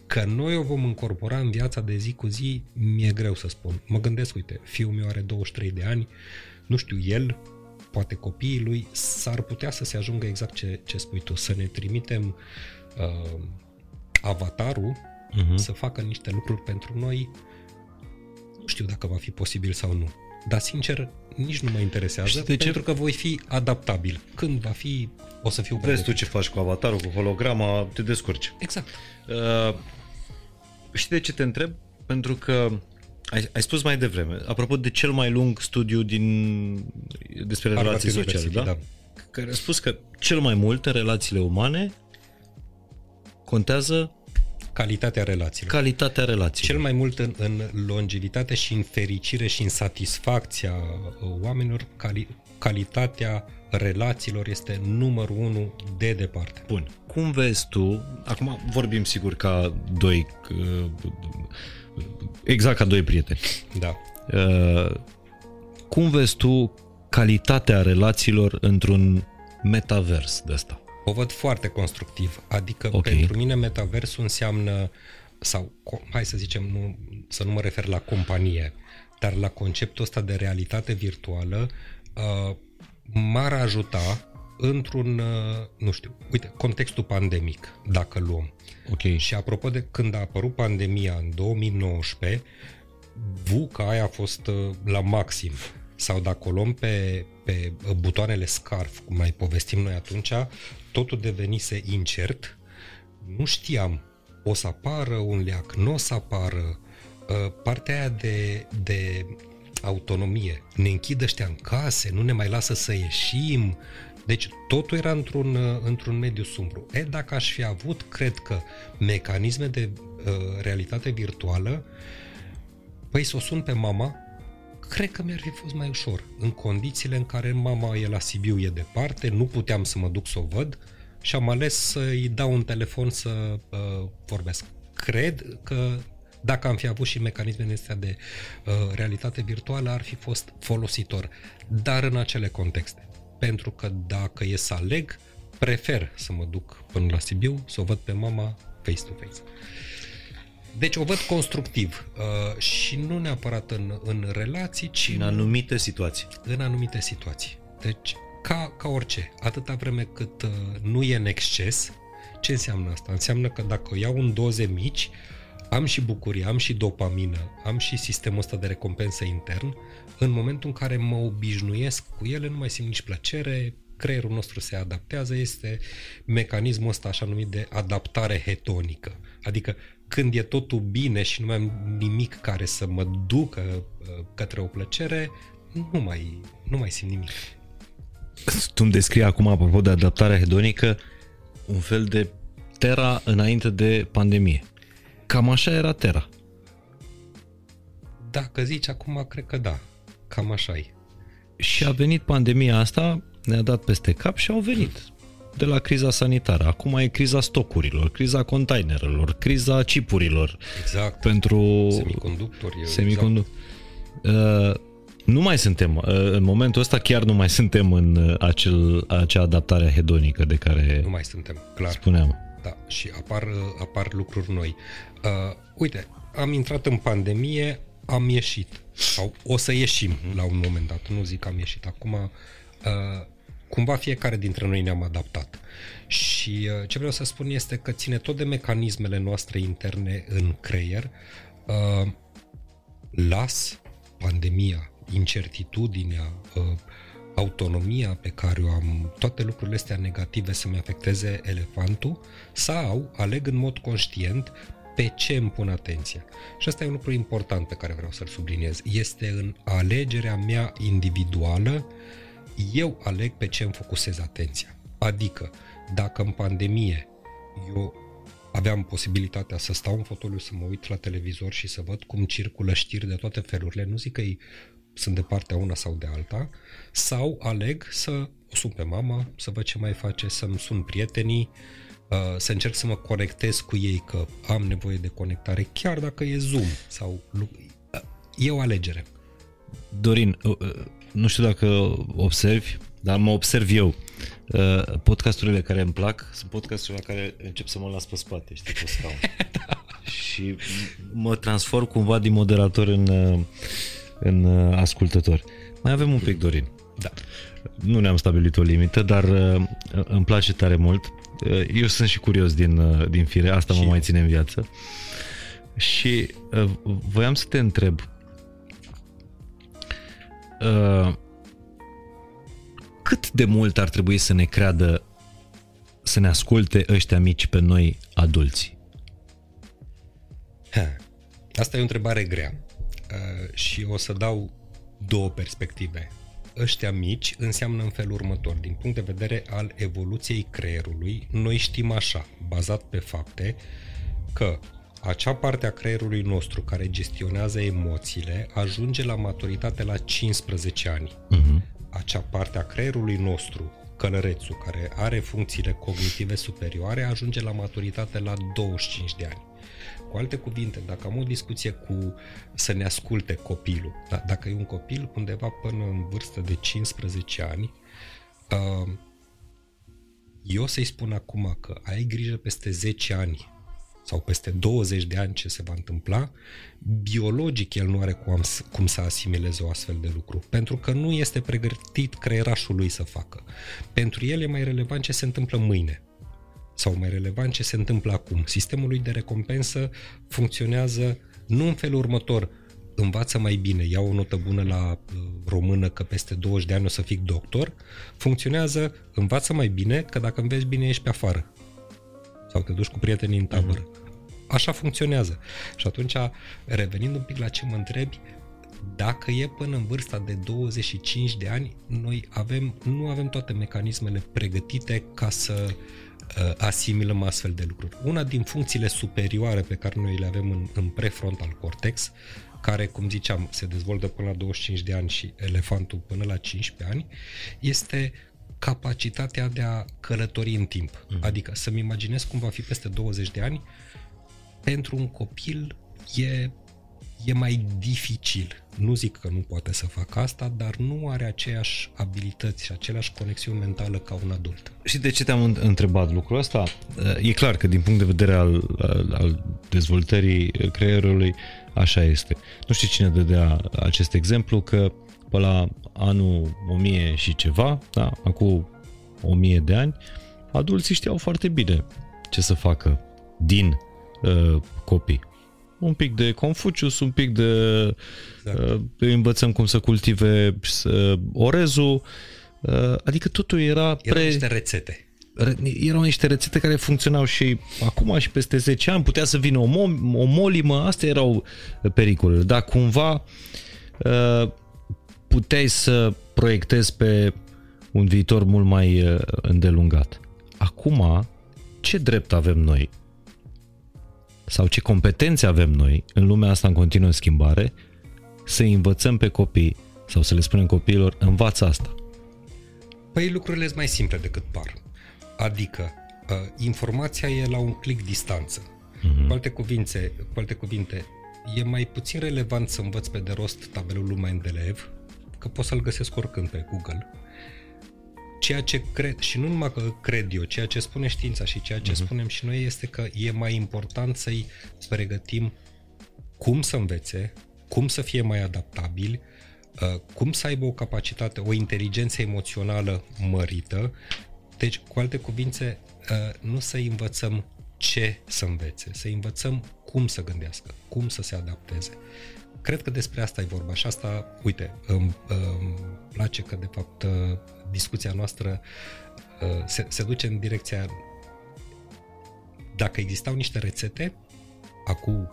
Că noi o vom incorpora în viața de zi cu zi, mi-e greu să spun. Mă gândesc, uite, fiul meu are 23 de ani, nu știu, el, poate copiii lui, s-ar putea să se ajungă exact ce, ce spui tu, să ne trimitem uh, avatarul uh-huh. să facă niște lucruri pentru noi. Nu știu dacă va fi posibil sau nu. Dar, sincer, nici nu mă interesează, de pentru ce? că voi fi adaptabil. Când va fi, o să fiu Vezi tu ce faci cu avatarul, cu holograma, te descurci. Exact. Uh, știi de ce te întreb? Pentru că ai, ai spus mai devreme, apropo de cel mai lung studiu din despre Harvard relații sociale, da? da? Care a spus că cel mai mult în relațiile umane contează calitatea relațiilor. Calitatea relațiilor. Cel mai mult în, în longevitate și în fericire și în satisfacția uh, oamenilor, cali, calitatea relațiilor este numărul unu de departe. Bun. Cum vezi tu, acum vorbim sigur ca doi, uh, exact ca doi prieteni. Da. Uh, cum vezi tu calitatea relațiilor într-un metavers de ăsta? O văd foarte constructiv. Adică Ok. pentru mine metaversul înseamnă, sau co- hai să zicem, nu, să nu mă refer la companie, dar la conceptul ăsta de realitate virtuală uh, m-ar ajuta într-un, uh, nu știu, uite, contextul pandemic, dacă luăm. Ok. Și apropo de când a apărut pandemia în 2019, VUCA aia a fost uh, la maxim. Sau dacă o luăm pe, pe uh, butoanele SCARF, cum mai povestim noi atunci, totul devenise incert. Nu știam, o să apară un leac, nu o să apară. Uh, Partea aia de, de autonomie. Ne închid ăștia în case, nu ne mai lasă să ieșim. Deci totul era într-un, uh, într-un mediu sumbru. E, dacă aș fi avut, cred că, mecanisme de uh, realitate virtuală, păi să o sun pe mama, cred că mi-ar fi fost mai ușor. În condițiile în care mama e la Sibiu, e departe, nu puteam să mă duc să o văd și am ales să-i dau un telefon să uh, vorbesc. Cred că dacă am fi avut și mecanismele astea de uh, realitate virtuală, ar fi fost folositor. Dar în acele contexte. Pentru că dacă e să aleg, prefer să mă duc până la Sibiu, să o văd pe mama face-to-face. Deci o văd constructiv uh, și nu neapărat în, în relații, ci În anumite situații. în anumite situații. Deci, ca, ca orice, atâta vreme cât uh, nu e în exces, ce înseamnă asta? Înseamnă că dacă o iau în doze mici, am și bucurie, am și dopamină, am și sistemul ăsta de recompensă intern, în momentul în care mă obișnuiesc cu ele, nu mai simt nici plăcere, creierul nostru se adaptează, este mecanismul ăsta așa numit de adaptare hedonică. Adică când e totul bine și nu mai am nimic care să mă ducă uh, către o plăcere, nu mai, nu mai simt nimic. Tu îmi descrii acum, apropo de adaptarea hedonică, un fel de Terra înainte de pandemie. Cam așa era Terra. Dacă zici acum, cred că da. Cam așa e. Și a venit pandemia asta, ne-a dat peste cap și au venit de la criza sanitară. Acum e criza stocurilor, criza containerelor, criza chipurilor Exact. pentru Semiconductori. semiconductor. Uh, nu mai suntem, uh, în momentul ăsta chiar nu mai suntem în uh, acel, acea adaptare hedonică de care Nu mai suntem, clar. spuneam. Da, și apar, apar lucruri noi. Uh, uite, am intrat în pandemie, am ieșit. Sau o să ieșim la un moment dat. Nu zic că am ieșit acum. Uh, cumva fiecare dintre noi ne-am adaptat. Și uh, ce vreau să spun este că ține tot de mecanismele noastre interne în creier. Uh, las pandemia, incertitudinea, uh, autonomia pe care o am, toate lucrurile astea negative să-mi afecteze elefantul sau aleg în mod conștient pe ce îmi pun atenția. Și asta e un lucru important pe care vreau să-l subliniez. Este în alegerea mea individuală, eu aleg pe ce îmi focusez atenția. Adică, dacă în pandemie eu aveam posibilitatea să stau în fotoliu, să mă uit la televizor și să văd cum circulă știri de toate felurile, nu zic că ei sunt de partea una sau de alta, sau aleg să o sun pe mama, să văd ce mai face, să-mi sun prietenii, uh, să încerc să mă conectez cu ei, că am nevoie de conectare, chiar dacă e Zoom sau... lu- uh, E o alegere. Dorin, uh, uh, nu știu dacă observi, dar mă observ eu. Uh, Podcasturile care îmi plac sunt podcasturile la care încep să mă las pe spate, știi, pe scaun. Și mă transform cumva din moderator în, uh, în uh, ascultător. Mai avem un pic, Dorin. Da. Nu ne-am stabilit o limită, dar uh, îmi place tare mult. Uh, Eu sunt și curios din, uh, din fire, asta Și mă eu. mai ține în viață. Și uh, voiam să te întreb, uh, cât de mult ar trebui să ne creadă, să ne asculte ăștia mici pe noi adulți? Ha. Asta e o întrebare grea uh, și o să dau două perspective. Ăștia mici înseamnă în felul următor. Din punct de vedere al evoluției creierului, noi știm așa, bazat pe fapte, că acea parte a creierului nostru care gestionează emoțiile ajunge la maturitate la 15 ani. Uh-huh. acea parte a creierului nostru, călărețul, care are funcțiile cognitive superioare, ajunge la maturitate la 25 de ani. Cu alte cuvinte, dacă am o discuție cu să ne asculte copilul, da, dacă e un copil undeva până în vârstă de 15 ani, uh, eu să-i spun acum că ai grijă peste 10 ani sau peste 20 de ani ce se va întâmpla, biologic el nu are cum, cum să asimileze o astfel de lucru, pentru că nu este pregătit creierașul lui să facă. Pentru el e mai relevant ce se întâmplă mâine sau mai relevant ce se întâmplă acum. Sistemul lui de recompensă funcționează nu în felul următor, învață mai bine, ia o notă bună la uh, română că peste 20 de ani o să fii doctor, funcționează, învață mai bine că dacă înveți bine ești pe afară sau te duci cu prietenii în tabără. Uh-huh. Așa funcționează. Și atunci, revenind un pic la ce mă întrebi, dacă e până în vârsta de 25 de ani, noi avem, nu avem toate mecanismele pregătite ca să uh, asimilăm astfel de lucruri. Una din funcțiile superioare pe care noi le avem în, în prefrontal cortex, care, cum ziceam, se dezvoltă până la 25 de ani și elefantul până la 15 ani, este capacitatea de a călători în timp. Mm. Adică să-mi imaginez cum va fi peste 20 de ani, pentru un copil e, e mai dificil. Nu zic că nu poate să facă asta, dar nu are aceeași abilități și aceleași conexiuni mentală ca un adult. Și de ce te-am întrebat lucrul ăsta? E clar că din punct de vedere al, al, al dezvoltării creierului, așa este. Nu știu cine dădea acest exemplu, că pe la anul 1000 și ceva, da, acum 1000 de ani, adulții știau foarte bine ce să facă din uh, copii. Un pic de Confucius, un pic de exact. uh, învățăm cum să cultive uh, orezul, uh, adică totul era pre... Erau niște rețete. Erau niște rețete care funcționau și acum și peste 10 ani, putea să vină o, mo- o molimă, astea erau pericolele, dar cumva uh, puteai să proiectezi pe un viitor mult mai uh, îndelungat. Acum, ce drept avem noi sau ce competențe avem noi în lumea asta în continuă schimbare să învățăm pe copii sau să le spunem copiilor, învață asta? Păi lucrurile sunt mai simple decât par. Adică, uh, informația e la un click distanță. Uh-huh. Cu, alte cuvinte, cu alte cuvinte, e mai puțin relevant să învăț pe de rost tabelul lui Mendeleev că pot să-l găsesc oricând pe Google. Ceea ce cred, și nu numai că cred eu, ceea ce spune știința și ceea ce uh-huh. spunem și noi este că e mai important să-i pregătim cum să învețe, cum să fie mai adaptabili, uh, cum să aibă o capacitate, o inteligență emoțională mărită. Deci, cu alte cuvinte, uh, nu să învățăm ce să învețe, să învățăm cum să gândească, cum să se adapteze. Cred că despre asta e vorba și asta, uite, îmi, îmi place că de fapt discuția noastră uh, se, se duce în direcția dacă existau niște rețete acum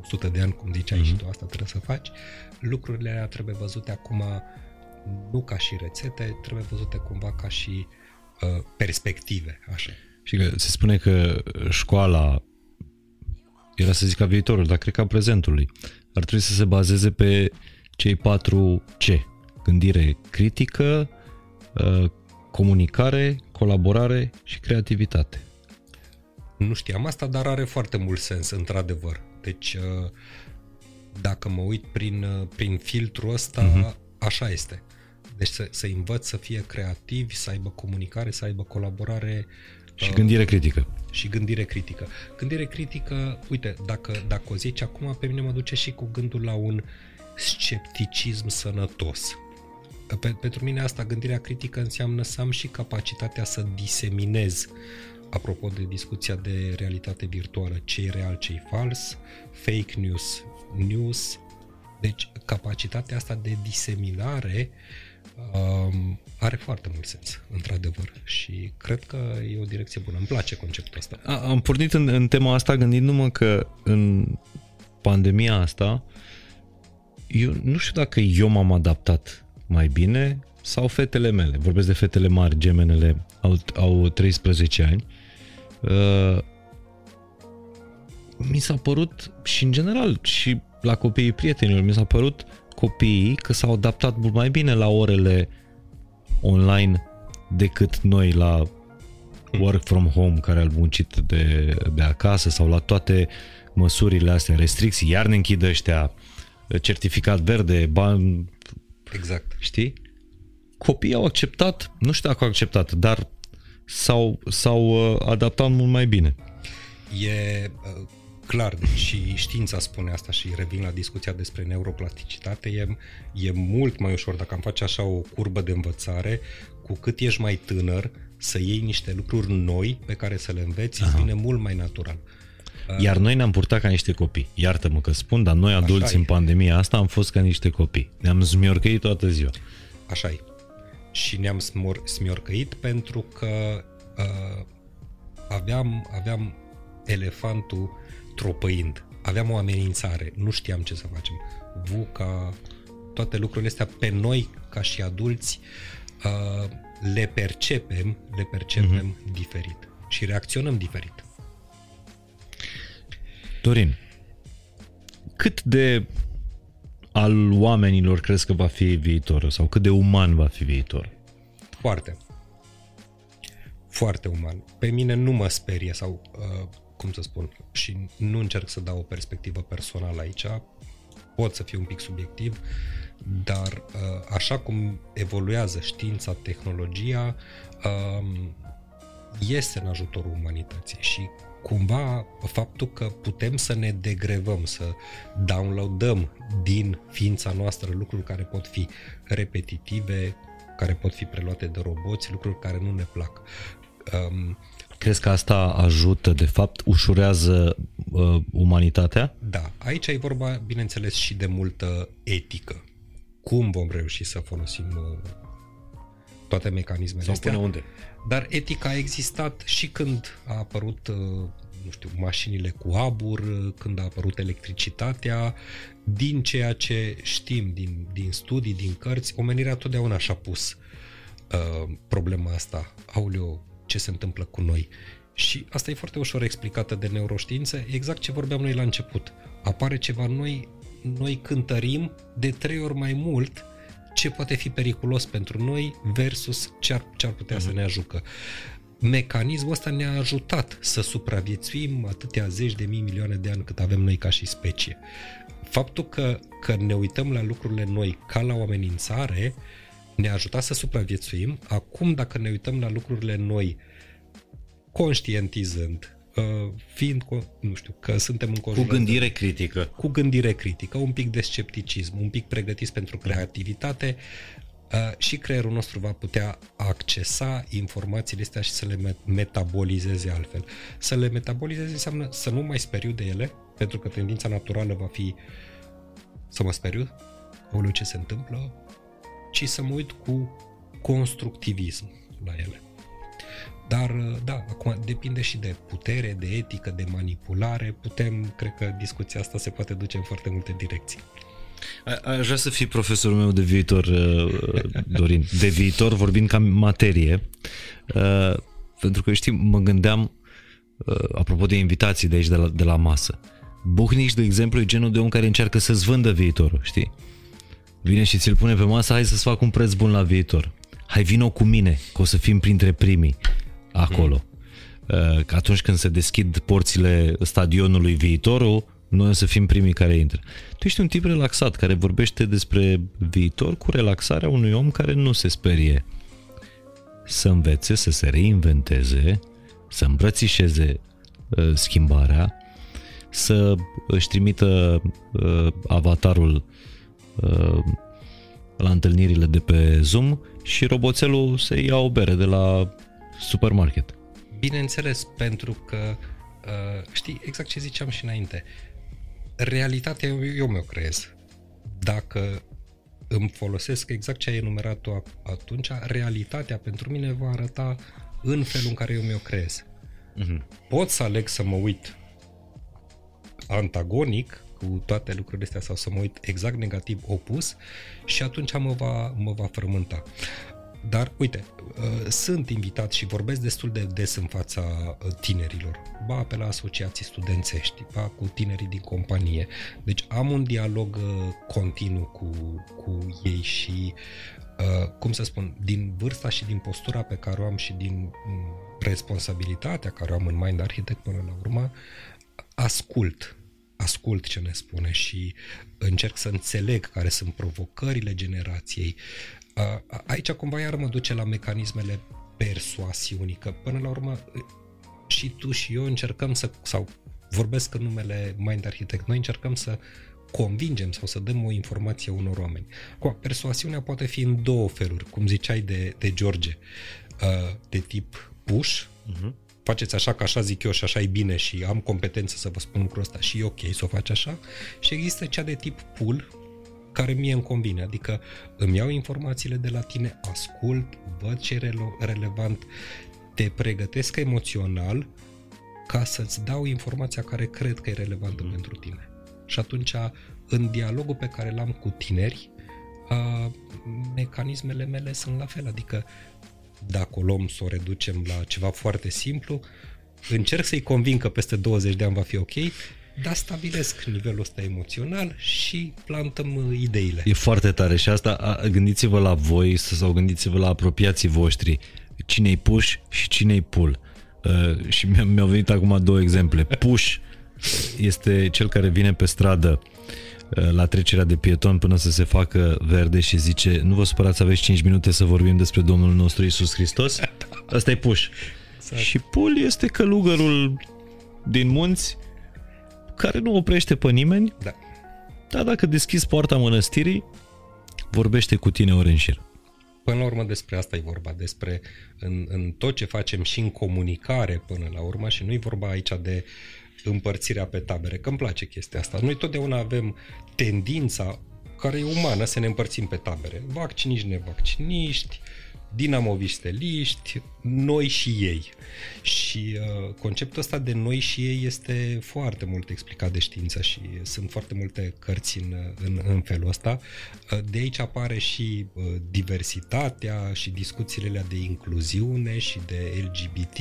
100 de ani, cum ziceai mm-hmm. și tu, asta trebuie să faci, lucrurile alea trebuie văzute acum nu ca și rețete, trebuie văzute cumva ca și uh, perspective, așa. Și că se spune că școala era să zic ca viitorul, dar cred că a prezentului ar trebui să se bazeze pe cei patru C. Gândire critică, uh, comunicare, colaborare și creativitate. Nu știam asta, dar are foarte mult sens, într-adevăr. Deci, uh, dacă mă uit prin, uh, prin filtrul ăsta, uh-huh. așa este. Deci să, să învăț să fie creativi, să aibă comunicare, să aibă colaborare. Și gândire critică și gândire critică. Gândire critică, uite, dacă, dacă o zici acum, pe mine mă duce și cu gândul la un scepticism sănătos. Pe, pentru mine asta, gândirea critică, înseamnă să am și capacitatea să diseminez apropo de discuția de realitate virtuală, ce e real, ce e fals, fake news, news, deci capacitatea asta de diseminare um, are foarte mult sens, într-adevăr. Și cred că e o direcție bună. Îmi place conceptul ăsta. A, am pornit în, în tema asta gândindu-mă că în pandemia asta eu nu știu dacă eu m-am adaptat mai bine sau fetele mele. Vorbesc de fetele mari, gemenele, au, au 13 ani. Uh, mi s-a părut și în general și la copiii prietenilor mi s-a părut copiii că s-au adaptat mult mai bine la orele online decât noi la work from home care al muncit de, de acasă sau la toate măsurile astea, restricții, iar ne închidă ăștia certificat verde, bani, Exact. știi? Copiii au acceptat, nu știu dacă au acceptat, dar s-au, s-au uh, adaptat mult mai bine. E uh, clar, deci și știința spune asta și revin la discuția despre neuroplasticitate, e, e mult mai ușor dacă am face așa o curbă de învățare, cu cât ești mai tânăr, să iei niște lucruri noi pe care să le înveți, îți vine mult mai natural. Iar noi ne-am purtat ca niște copii. Iartă-mă că spun, dar noi adulți e. în pandemia asta am fost ca niște copii. Ne-am zmiorcăit toată ziua. Așa e. Și ne-am smor, smiorcăit pentru că uh, aveam, aveam elefantul tropăind. Aveam o amenințare. Nu știam ce să facem. VUCA, toate lucrurile astea pe noi, ca și adulți, uh, le percepem, le percepem uh-huh. diferit. Și reacționăm diferit. Dorin, cât de al oamenilor crezi că va fi viitorul sau cât de uman va fi viitorul? Foarte. Foarte uman. Pe mine nu mă sperie sau, uh, cum să spun, și nu încerc să dau o perspectivă personală aici, pot să fiu un pic subiectiv, dar uh, așa cum evoluează știința, tehnologia, uh, este în ajutorul umanității și cumva faptul că putem să ne degrevăm, să downloadăm din ființa noastră lucruri care pot fi repetitive, care pot fi preluate de roboți, lucruri care nu ne plac. Um, Crezi că asta ajută, de fapt, ușurează uh, umanitatea? da, aici e vorba, bineînțeles, și de multă etică. Cum vom reuși să folosim uh, toate mecanismele astea? unde? Dar etica a existat și când a apărut, uh, nu știu, mașinile cu abur, uh, când a apărut electricitatea, din ceea ce știm, din, din studii, din cărți, omenirea totdeauna și-a pus uh, problema asta. Aoleo, ce se întâmplă cu noi? Și asta e foarte ușor explicată de neuroștiință, exact ce vorbeam noi la început. Apare ceva noi, noi cântărim de trei ori mai mult ce poate fi periculos pentru noi versus ce ar, ce ar putea uh-huh. să ne ajucă. Mecanismul ăsta ne-a ajutat să supraviețuim atâtea zeci de mii, milioane de ani cât avem noi ca și specie. Faptul că, că ne uităm la lucrurile noi ca la o amenințare ne-a ajutat să supraviețuim. Acum, dacă ne uităm la lucrurile noi conștientizând, uh, fiind, co- nu știu, că suntem în Cu gândire critică. cu gândire critică, un pic de scepticism, un pic pregătiți pentru creativitate uh, și creierul nostru va putea accesa informațiile astea și să le met- metabolizeze altfel. Să le metabolizeze înseamnă să nu mai speriu de ele, pentru că tendința naturală va fi să mă speriu, aoleu ce se întâmplă, ci să mă uit cu constructivism la ele. Dar, da, acum depinde și de putere, de etică, de manipulare. Putem, cred că discuția asta se poate duce în foarte multe direcții. A- Aș vrea să fii profesorul meu de viitor, uh, Dorin. De viitor, vorbind ca materie, uh, pentru că, știi, mă gândeam, uh, apropo de invitații de aici, de la, de la masă, Buhnici, de exemplu, e genul de om care încearcă să-ți vândă viitorul, știi? Vine și ți-l pune pe masă, hai să-ți fac un preț bun la viitor. Hai, vino cu mine, că o să fim printre primii acolo. Uh, Că atunci când se deschid porțile stadionului viitorul, noi o să fim primii care intră. Tu ești un tip relaxat care vorbește despre viitor cu relaxarea unui om care nu se sperie să învețe, să se reinventeze, să îmbrățișeze uh, schimbarea, să își trimită uh, avatarul uh, la întâlnirile de pe Zoom și roboțelul să ia o bere de la supermarket. Bineînțeles, pentru că uh, știi exact ce ziceam și înainte. Realitatea eu, eu mi-o creez. Dacă îmi folosesc exact ce ai enumerat tu ac- atunci, realitatea pentru mine va arăta în felul în care eu mi-o creez. Mhm. Pot să aleg să mă uit antagonic cu toate lucrurile astea sau să mă uit exact negativ opus și atunci mă va, mă va frământa. Dar, uite, uh, sunt invitat și vorbesc destul de des în fața uh, tinerilor, ba pe la asociații studențești, ba cu tinerii din companie. Deci am un dialog uh, continuu cu, cu ei și uh, cum să spun, din vârsta și din postura pe care o am și din mm, responsabilitatea care o am în Mind Architect până la urmă, ascult ascult ce ne spune și încerc să înțeleg care sunt provocările generației. Aici cumva iar mă duce la mecanismele persoasiunii, că până la urmă și tu și eu încercăm să, sau vorbesc în numele Mind Architect, noi încercăm să convingem sau să dăm o informație unor oameni. Acum, persoasiunea poate fi în două feluri, cum ziceai de, de George, de tip push, uh-huh faceți așa că așa zic eu și așa e bine și am competență să vă spun lucrul ăsta și e ok să o faci așa și există cea de tip pull care mie îmi convine, adică îmi iau informațiile de la tine, ascult, văd ce e relevant, te pregătesc emoțional ca să-ți dau informația care cred că e relevantă mm. pentru tine. Și atunci, în dialogul pe care l-am cu tineri, a, mecanismele mele sunt la fel, adică dacă o luăm să o reducem la ceva foarte simplu, încerc să-i convin că peste 20 de ani va fi ok, dar stabilesc nivelul ăsta emoțional și plantăm uh, ideile. E foarte tare și asta gândiți-vă la voi sau gândiți-vă la apropiații voștri. Cine-i push și cine-i pull. Uh, și mi-au venit acum două exemple. Push este cel care vine pe stradă Uh, la trecerea de pieton până să se facă verde și zice nu vă supărați, aveți 5 minute să vorbim despre Domnul nostru Isus Hristos? Asta e puș. Exact. Și pul este călugărul din munți care nu oprește pe nimeni, da. dar dacă deschizi poarta mănăstirii, vorbește cu tine ori în șir. Până la urmă despre asta e vorba, despre în, în tot ce facem și în comunicare până la urmă și nu e vorba aici de împărțirea pe tabere, că îmi place chestia asta. Noi totdeauna avem tendința care e umană să ne împărțim pe tabere. Vacciniști, nevacciniști, dinamovișteliști, noi și ei. Și uh, conceptul ăsta de noi și ei este foarte mult explicat de știință și sunt foarte multe cărți în, în, în felul ăsta. Uh, de aici apare și uh, diversitatea și discuțiile de incluziune și de LGBT,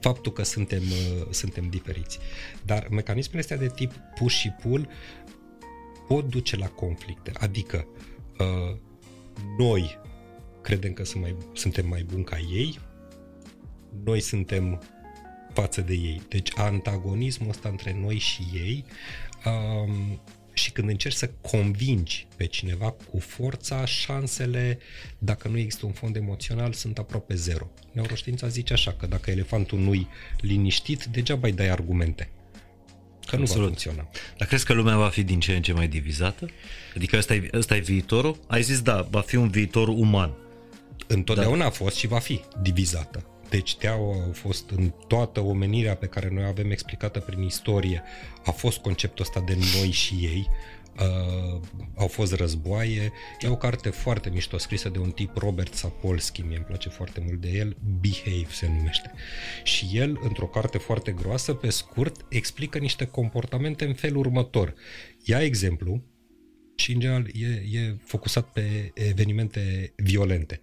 faptul că suntem, uh, suntem diferiți. Dar mecanismele astea de tip push și pull pot duce la conflicte. Adică uh, noi credem că sunt mai, suntem mai buni ca ei, noi suntem față de ei. Deci antagonismul ăsta între noi și ei um, și când încerci să convingi pe cineva cu forța, șansele, dacă nu există un fond emoțional, sunt aproape zero. Neuroștiința zice așa, că dacă elefantul nu-i liniștit, degeaba îi dai argumente. Că nu Absolut. va funcționa. Dar crezi că lumea va fi din ce în ce mai divizată? Adică ăsta e, ăsta e viitorul? Ai zis da, va fi un viitor uman întotdeauna da. a fost și va fi divizată. Deci teaua a fost în toată omenirea pe care noi avem explicată prin istorie, a fost conceptul ăsta de noi și ei, uh, au fost războaie. E o carte foarte mișto scrisă de un tip Robert Sapolsky, mi-e place foarte mult de el, Behave se numește. Și el, într-o carte foarte groasă, pe scurt, explică niște comportamente în felul următor. Ia exemplu, și în general e, e focusat pe evenimente violente.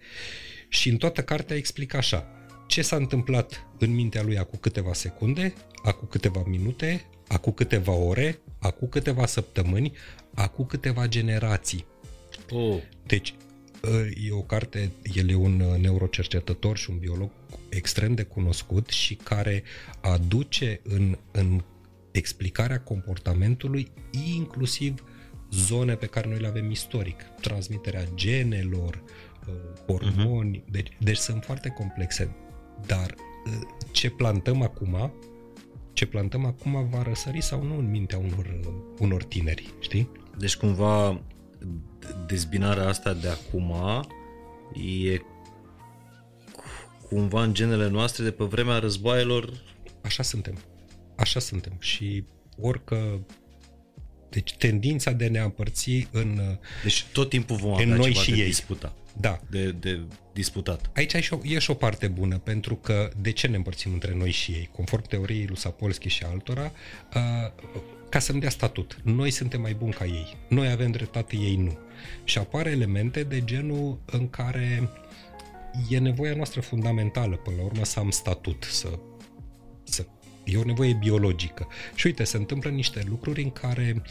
Și în toată cartea explică așa, ce s-a întâmplat în mintea lui acum câteva secunde, acum câteva minute, acum câteva ore, acum câteva săptămâni, acum câteva generații. Oh. Deci, ă, e o carte, el e un neurocercetător și un biolog extrem de cunoscut și care aduce în, în explicarea comportamentului inclusiv zone pe care noi le avem istoric, transmiterea genelor, uh, hormoni, uh-huh. deci, deci sunt foarte complexe, dar uh, ce plantăm acum, ce plantăm acum va răsări sau nu în mintea unor, uh, unor tineri, știi? Deci cumva dezbinarea asta de acum e cumva în genele noastre de pe vremea războaielor. Așa suntem. Așa suntem. Și orică deci tendința de a ne împărți în Deci tot timpul vom avea noi ceva și de ei. disputa. Da. De, de disputat. Aici e și, o, e și o parte bună, pentru că de ce ne împărțim între noi și ei? Conform teoriei lui Sapolsky și altora, uh, ca să-mi dea statut. Noi suntem mai buni ca ei. Noi avem dreptate, ei nu. Și apar elemente de genul în care e nevoia noastră fundamentală, până la urmă, să am statut, să, să E o nevoie biologică. Și uite, se întâmplă niște lucruri în care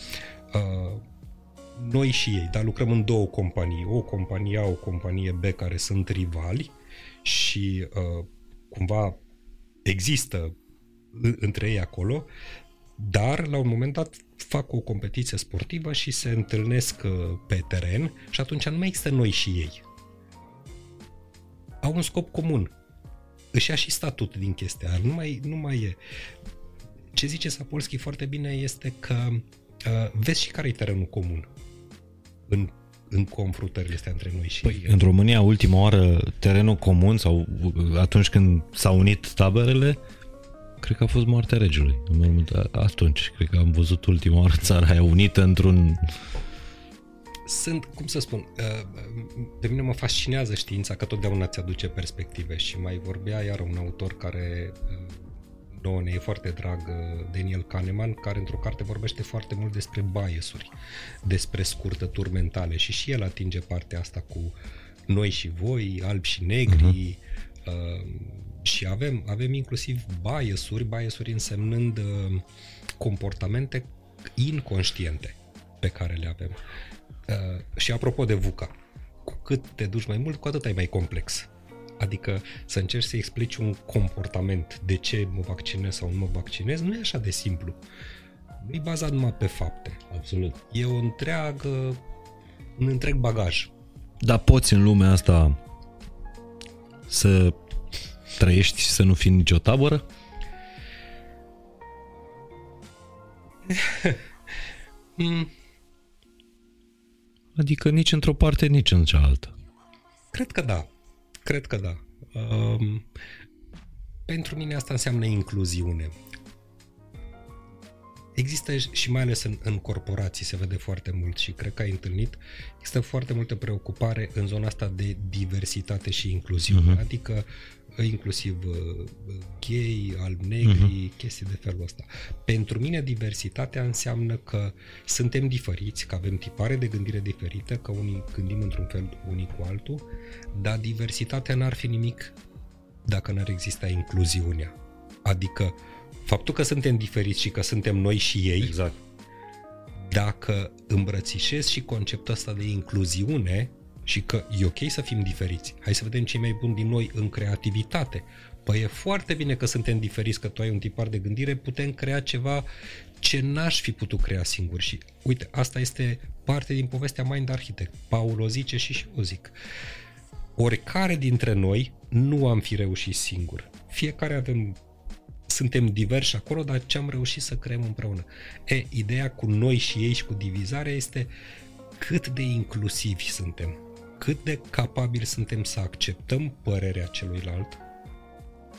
uh, noi și ei, dar lucrăm în două companii. O companie A, o companie B care sunt rivali și uh, cumva există între ei acolo, dar la un moment dat fac o competiție sportivă și se întâlnesc uh, pe teren și atunci nu mai există noi și ei. Au un scop comun. Își ia și statut din chestia Nu mai, nu mai e. Ce zice Sapolsky foarte bine este că uh, vezi și care e terenul comun în, în confruntările astea între noi și... Păi, în România, ultima oară, terenul comun sau atunci când s-au unit taberele, cred că a fost moartea regelui. Atunci, cred că am văzut ultima oară țara aia unită într-un... Sunt, cum să spun, uh, pe mine mă fascinează știința că totdeauna ți aduce perspective și mai vorbea iar un autor care uh, nouă ne e foarte drag uh, Daniel Kahneman, care într-o carte vorbește foarte mult despre biasuri, despre scurtături mentale și și el atinge partea asta cu noi și voi, albi și negri, uh-huh. uh, și avem, avem inclusiv biasuri, biasuri însemnând uh, comportamente inconștiente pe care le avem. Uh, și apropo de VUCA, cu cât te duci mai mult, cu atât ai mai complex. Adică să încerci să explici un comportament, de ce mă vaccinez sau nu mă vaccinez, nu e așa de simplu. Nu e bazat numai pe fapte. Absolut. E o întreagă, un întreg bagaj. Dar poți în lumea asta să trăiești și să nu fii nicio tabără? mm. Adică nici într-o parte, nici în cealaltă. Cred că da. Cred că da. Um, pentru mine asta înseamnă incluziune. Există și mai ales în, în corporații se vede foarte mult și cred că ai întâlnit, există foarte multă preocupare în zona asta de diversitate și incluziune, uh-huh. adică inclusiv uh, gay, alb negri, uh-huh. chestii de felul ăsta. Pentru mine diversitatea înseamnă că suntem diferiți, că avem tipare de gândire diferită, că unii gândim într-un fel, unii cu altul, dar diversitatea n-ar fi nimic dacă n-ar exista incluziunea. Adică faptul că suntem diferiți și că suntem noi și ei, exact. dacă îmbrățișez și conceptul ăsta de incluziune, și că e ok să fim diferiți. Hai să vedem ce mai bun din noi în creativitate. Păi e foarte bine că suntem diferiți, că tu ai un tipar de gândire, putem crea ceva ce n-aș fi putut crea singur. Și uite, asta este parte din povestea Mind Architect. Paul o zice și și o zic. Oricare dintre noi nu am fi reușit singur. Fiecare avem suntem diversi acolo, dar ce am reușit să creăm împreună. E, ideea cu noi și ei și cu divizarea este cât de inclusivi suntem cât de capabili suntem să acceptăm părerea celuilalt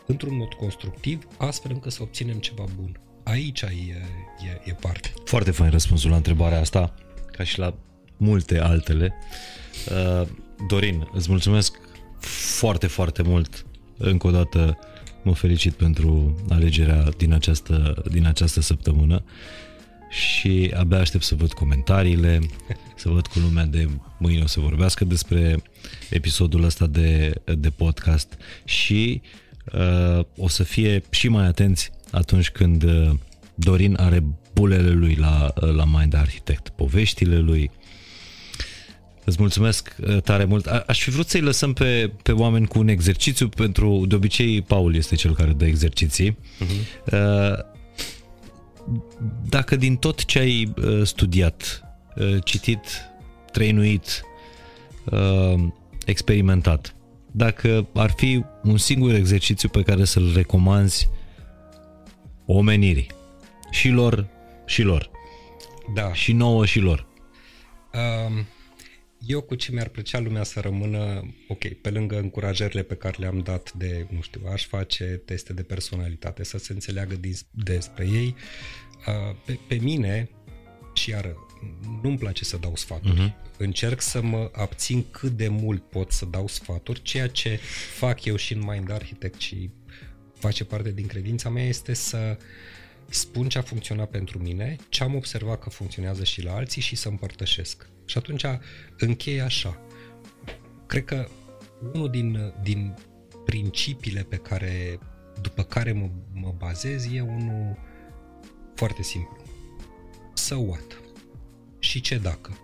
într-un mod constructiv, astfel încât să obținem ceva bun. Aici e, e, e parte. Foarte fain răspunsul la întrebarea asta, ca și la multe altele. Uh, Dorin, îți mulțumesc foarte, foarte mult. Încă o dată mă felicit pentru alegerea din această, din această săptămână și abia aștept să văd comentariile, să văd cu lumea de mâine o să vorbească despre episodul ăsta de, de podcast și uh, o să fie și mai atenți atunci când uh, Dorin are bulele lui la, uh, la Mind Architect, poveștile lui. Îți mulțumesc uh, tare mult. A, aș fi vrut să-i lăsăm pe, pe oameni cu un exercițiu pentru, de obicei, Paul este cel care dă exerciții. Uh-huh. Uh, dacă din tot ce ai uh, studiat, uh, citit, trăinuit, uh, experimentat, dacă ar fi un singur exercițiu pe care să-l recomanzi omenirii, și lor, și lor, da. și nouă și lor. Um, eu cu ce mi-ar plăcea lumea să rămână, ok, pe lângă încurajările pe care le-am dat de, nu știu, aș face teste de personalitate, să se înțeleagă din, despre ei, pe, pe mine, și iar nu-mi place să dau sfaturi. Uh-huh. Încerc să mă abțin cât de mult pot să dau sfaturi. Ceea ce fac eu și în Mind Architect și face parte din credința mea este să spun ce a funcționat pentru mine, ce am observat că funcționează și la alții și să împărtășesc. Și atunci închei așa. Cred că unul din, din principiile pe care, după care mă, mă bazez e unul foarte simplu. So what? Și ce dacă?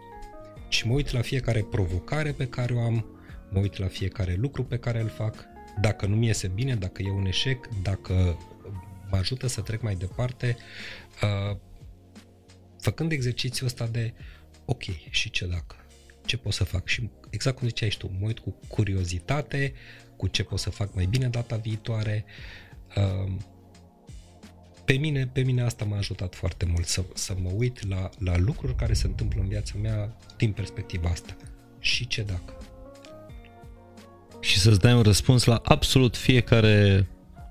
Și mă uit la fiecare provocare pe care o am, mă uit la fiecare lucru pe care îl fac. Dacă nu mi iese bine, dacă e un eșec, dacă mă ajută să trec mai departe, uh, făcând exercițiul ăsta de ok, și ce dacă? Ce pot să fac? Și exact cum ziceai tu, mă uit cu curiozitate, cu ce pot să fac mai bine data viitoare. Uh, pe mine, pe mine asta m-a ajutat foarte mult să, să mă uit la, la lucruri care se întâmplă în viața mea din perspectiva asta. Și ce dacă? Și să-ți dai un răspuns la absolut fiecare,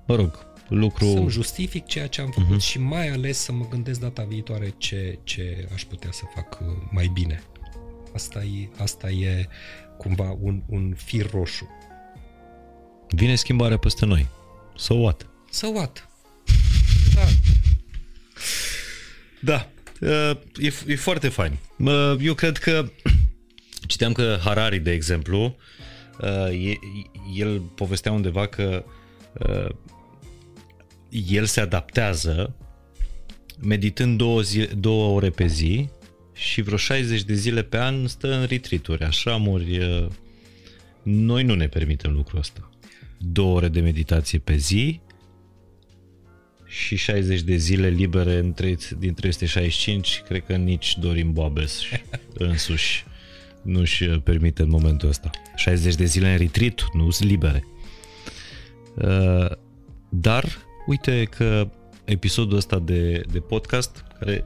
mă rog, lucru... Să-mi justific ceea ce am făcut uh-huh. și mai ales să mă gândesc data viitoare ce, ce aș putea să fac uh, mai bine. Asta e, asta e cumva un, un fir roșu. Vine schimbarea peste noi. So what? So what? Da. Da. Uh, e, e foarte fain. Uh, eu cred că citeam că Harari, de exemplu, el povestea undeva că el se adaptează meditând două, zi, două ore pe zi și vreo 60 de zile pe an stă în retreat-uri, așa mori. Noi nu ne permitem lucrul ăsta. Două ore de meditație pe zi și 60 de zile libere în 3, din 365, cred că nici Dorin Boabes însuși nu-și permite în momentul ăsta. 60 de zile în retreat, nu sunt libere. Uh, dar Uite că episodul ăsta de, de podcast, care,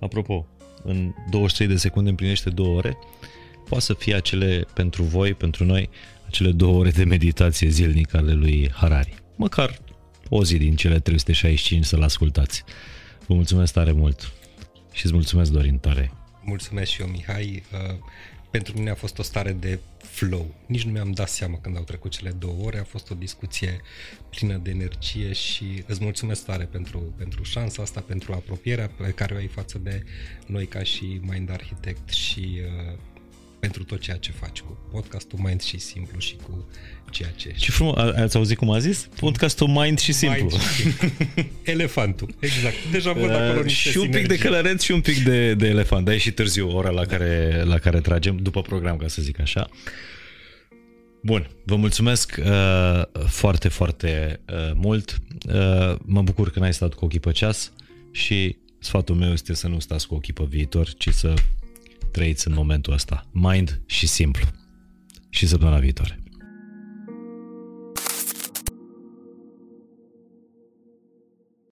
apropo, în 23 de secunde împlinește două ore, poate să fie acele pentru voi, pentru noi, acele două ore de meditație zilnic ale lui Harari. Măcar o zi din cele 365 să-l ascultați. Vă mulțumesc tare mult și îți mulțumesc, Dorin, tare. Mulțumesc și eu, Mihai. Uh, pentru mine a fost o stare de flow. Nici nu mi-am dat seama când au trecut cele două ore, a fost o discuție plină de energie și îți mulțumesc tare pentru, pentru șansa asta, pentru apropierea pe care o ai față de noi ca și Mind Architect și uh, pentru tot ceea ce faci cu podcastul Mind și Simplu și cu ceea ce... Ce frumos, ați auzit cum a zis? Podcastul Mind și Simplu. Mind și simplu. Elefantul, exact. Deja văd acolo uh, Și un sinergie. pic de călăreț și un pic de, de elefant. Dar e și târziu ora la care, la care tragem, după program, ca să zic așa. Bun, vă mulțumesc uh, foarte, foarte uh, mult. Uh, mă bucur că n-ai stat cu ochii pe ceas și sfatul meu este să nu stați cu ochii pe viitor, ci să trăiți în momentul ăsta. Mind și simplu. Și săptămâna viitoare.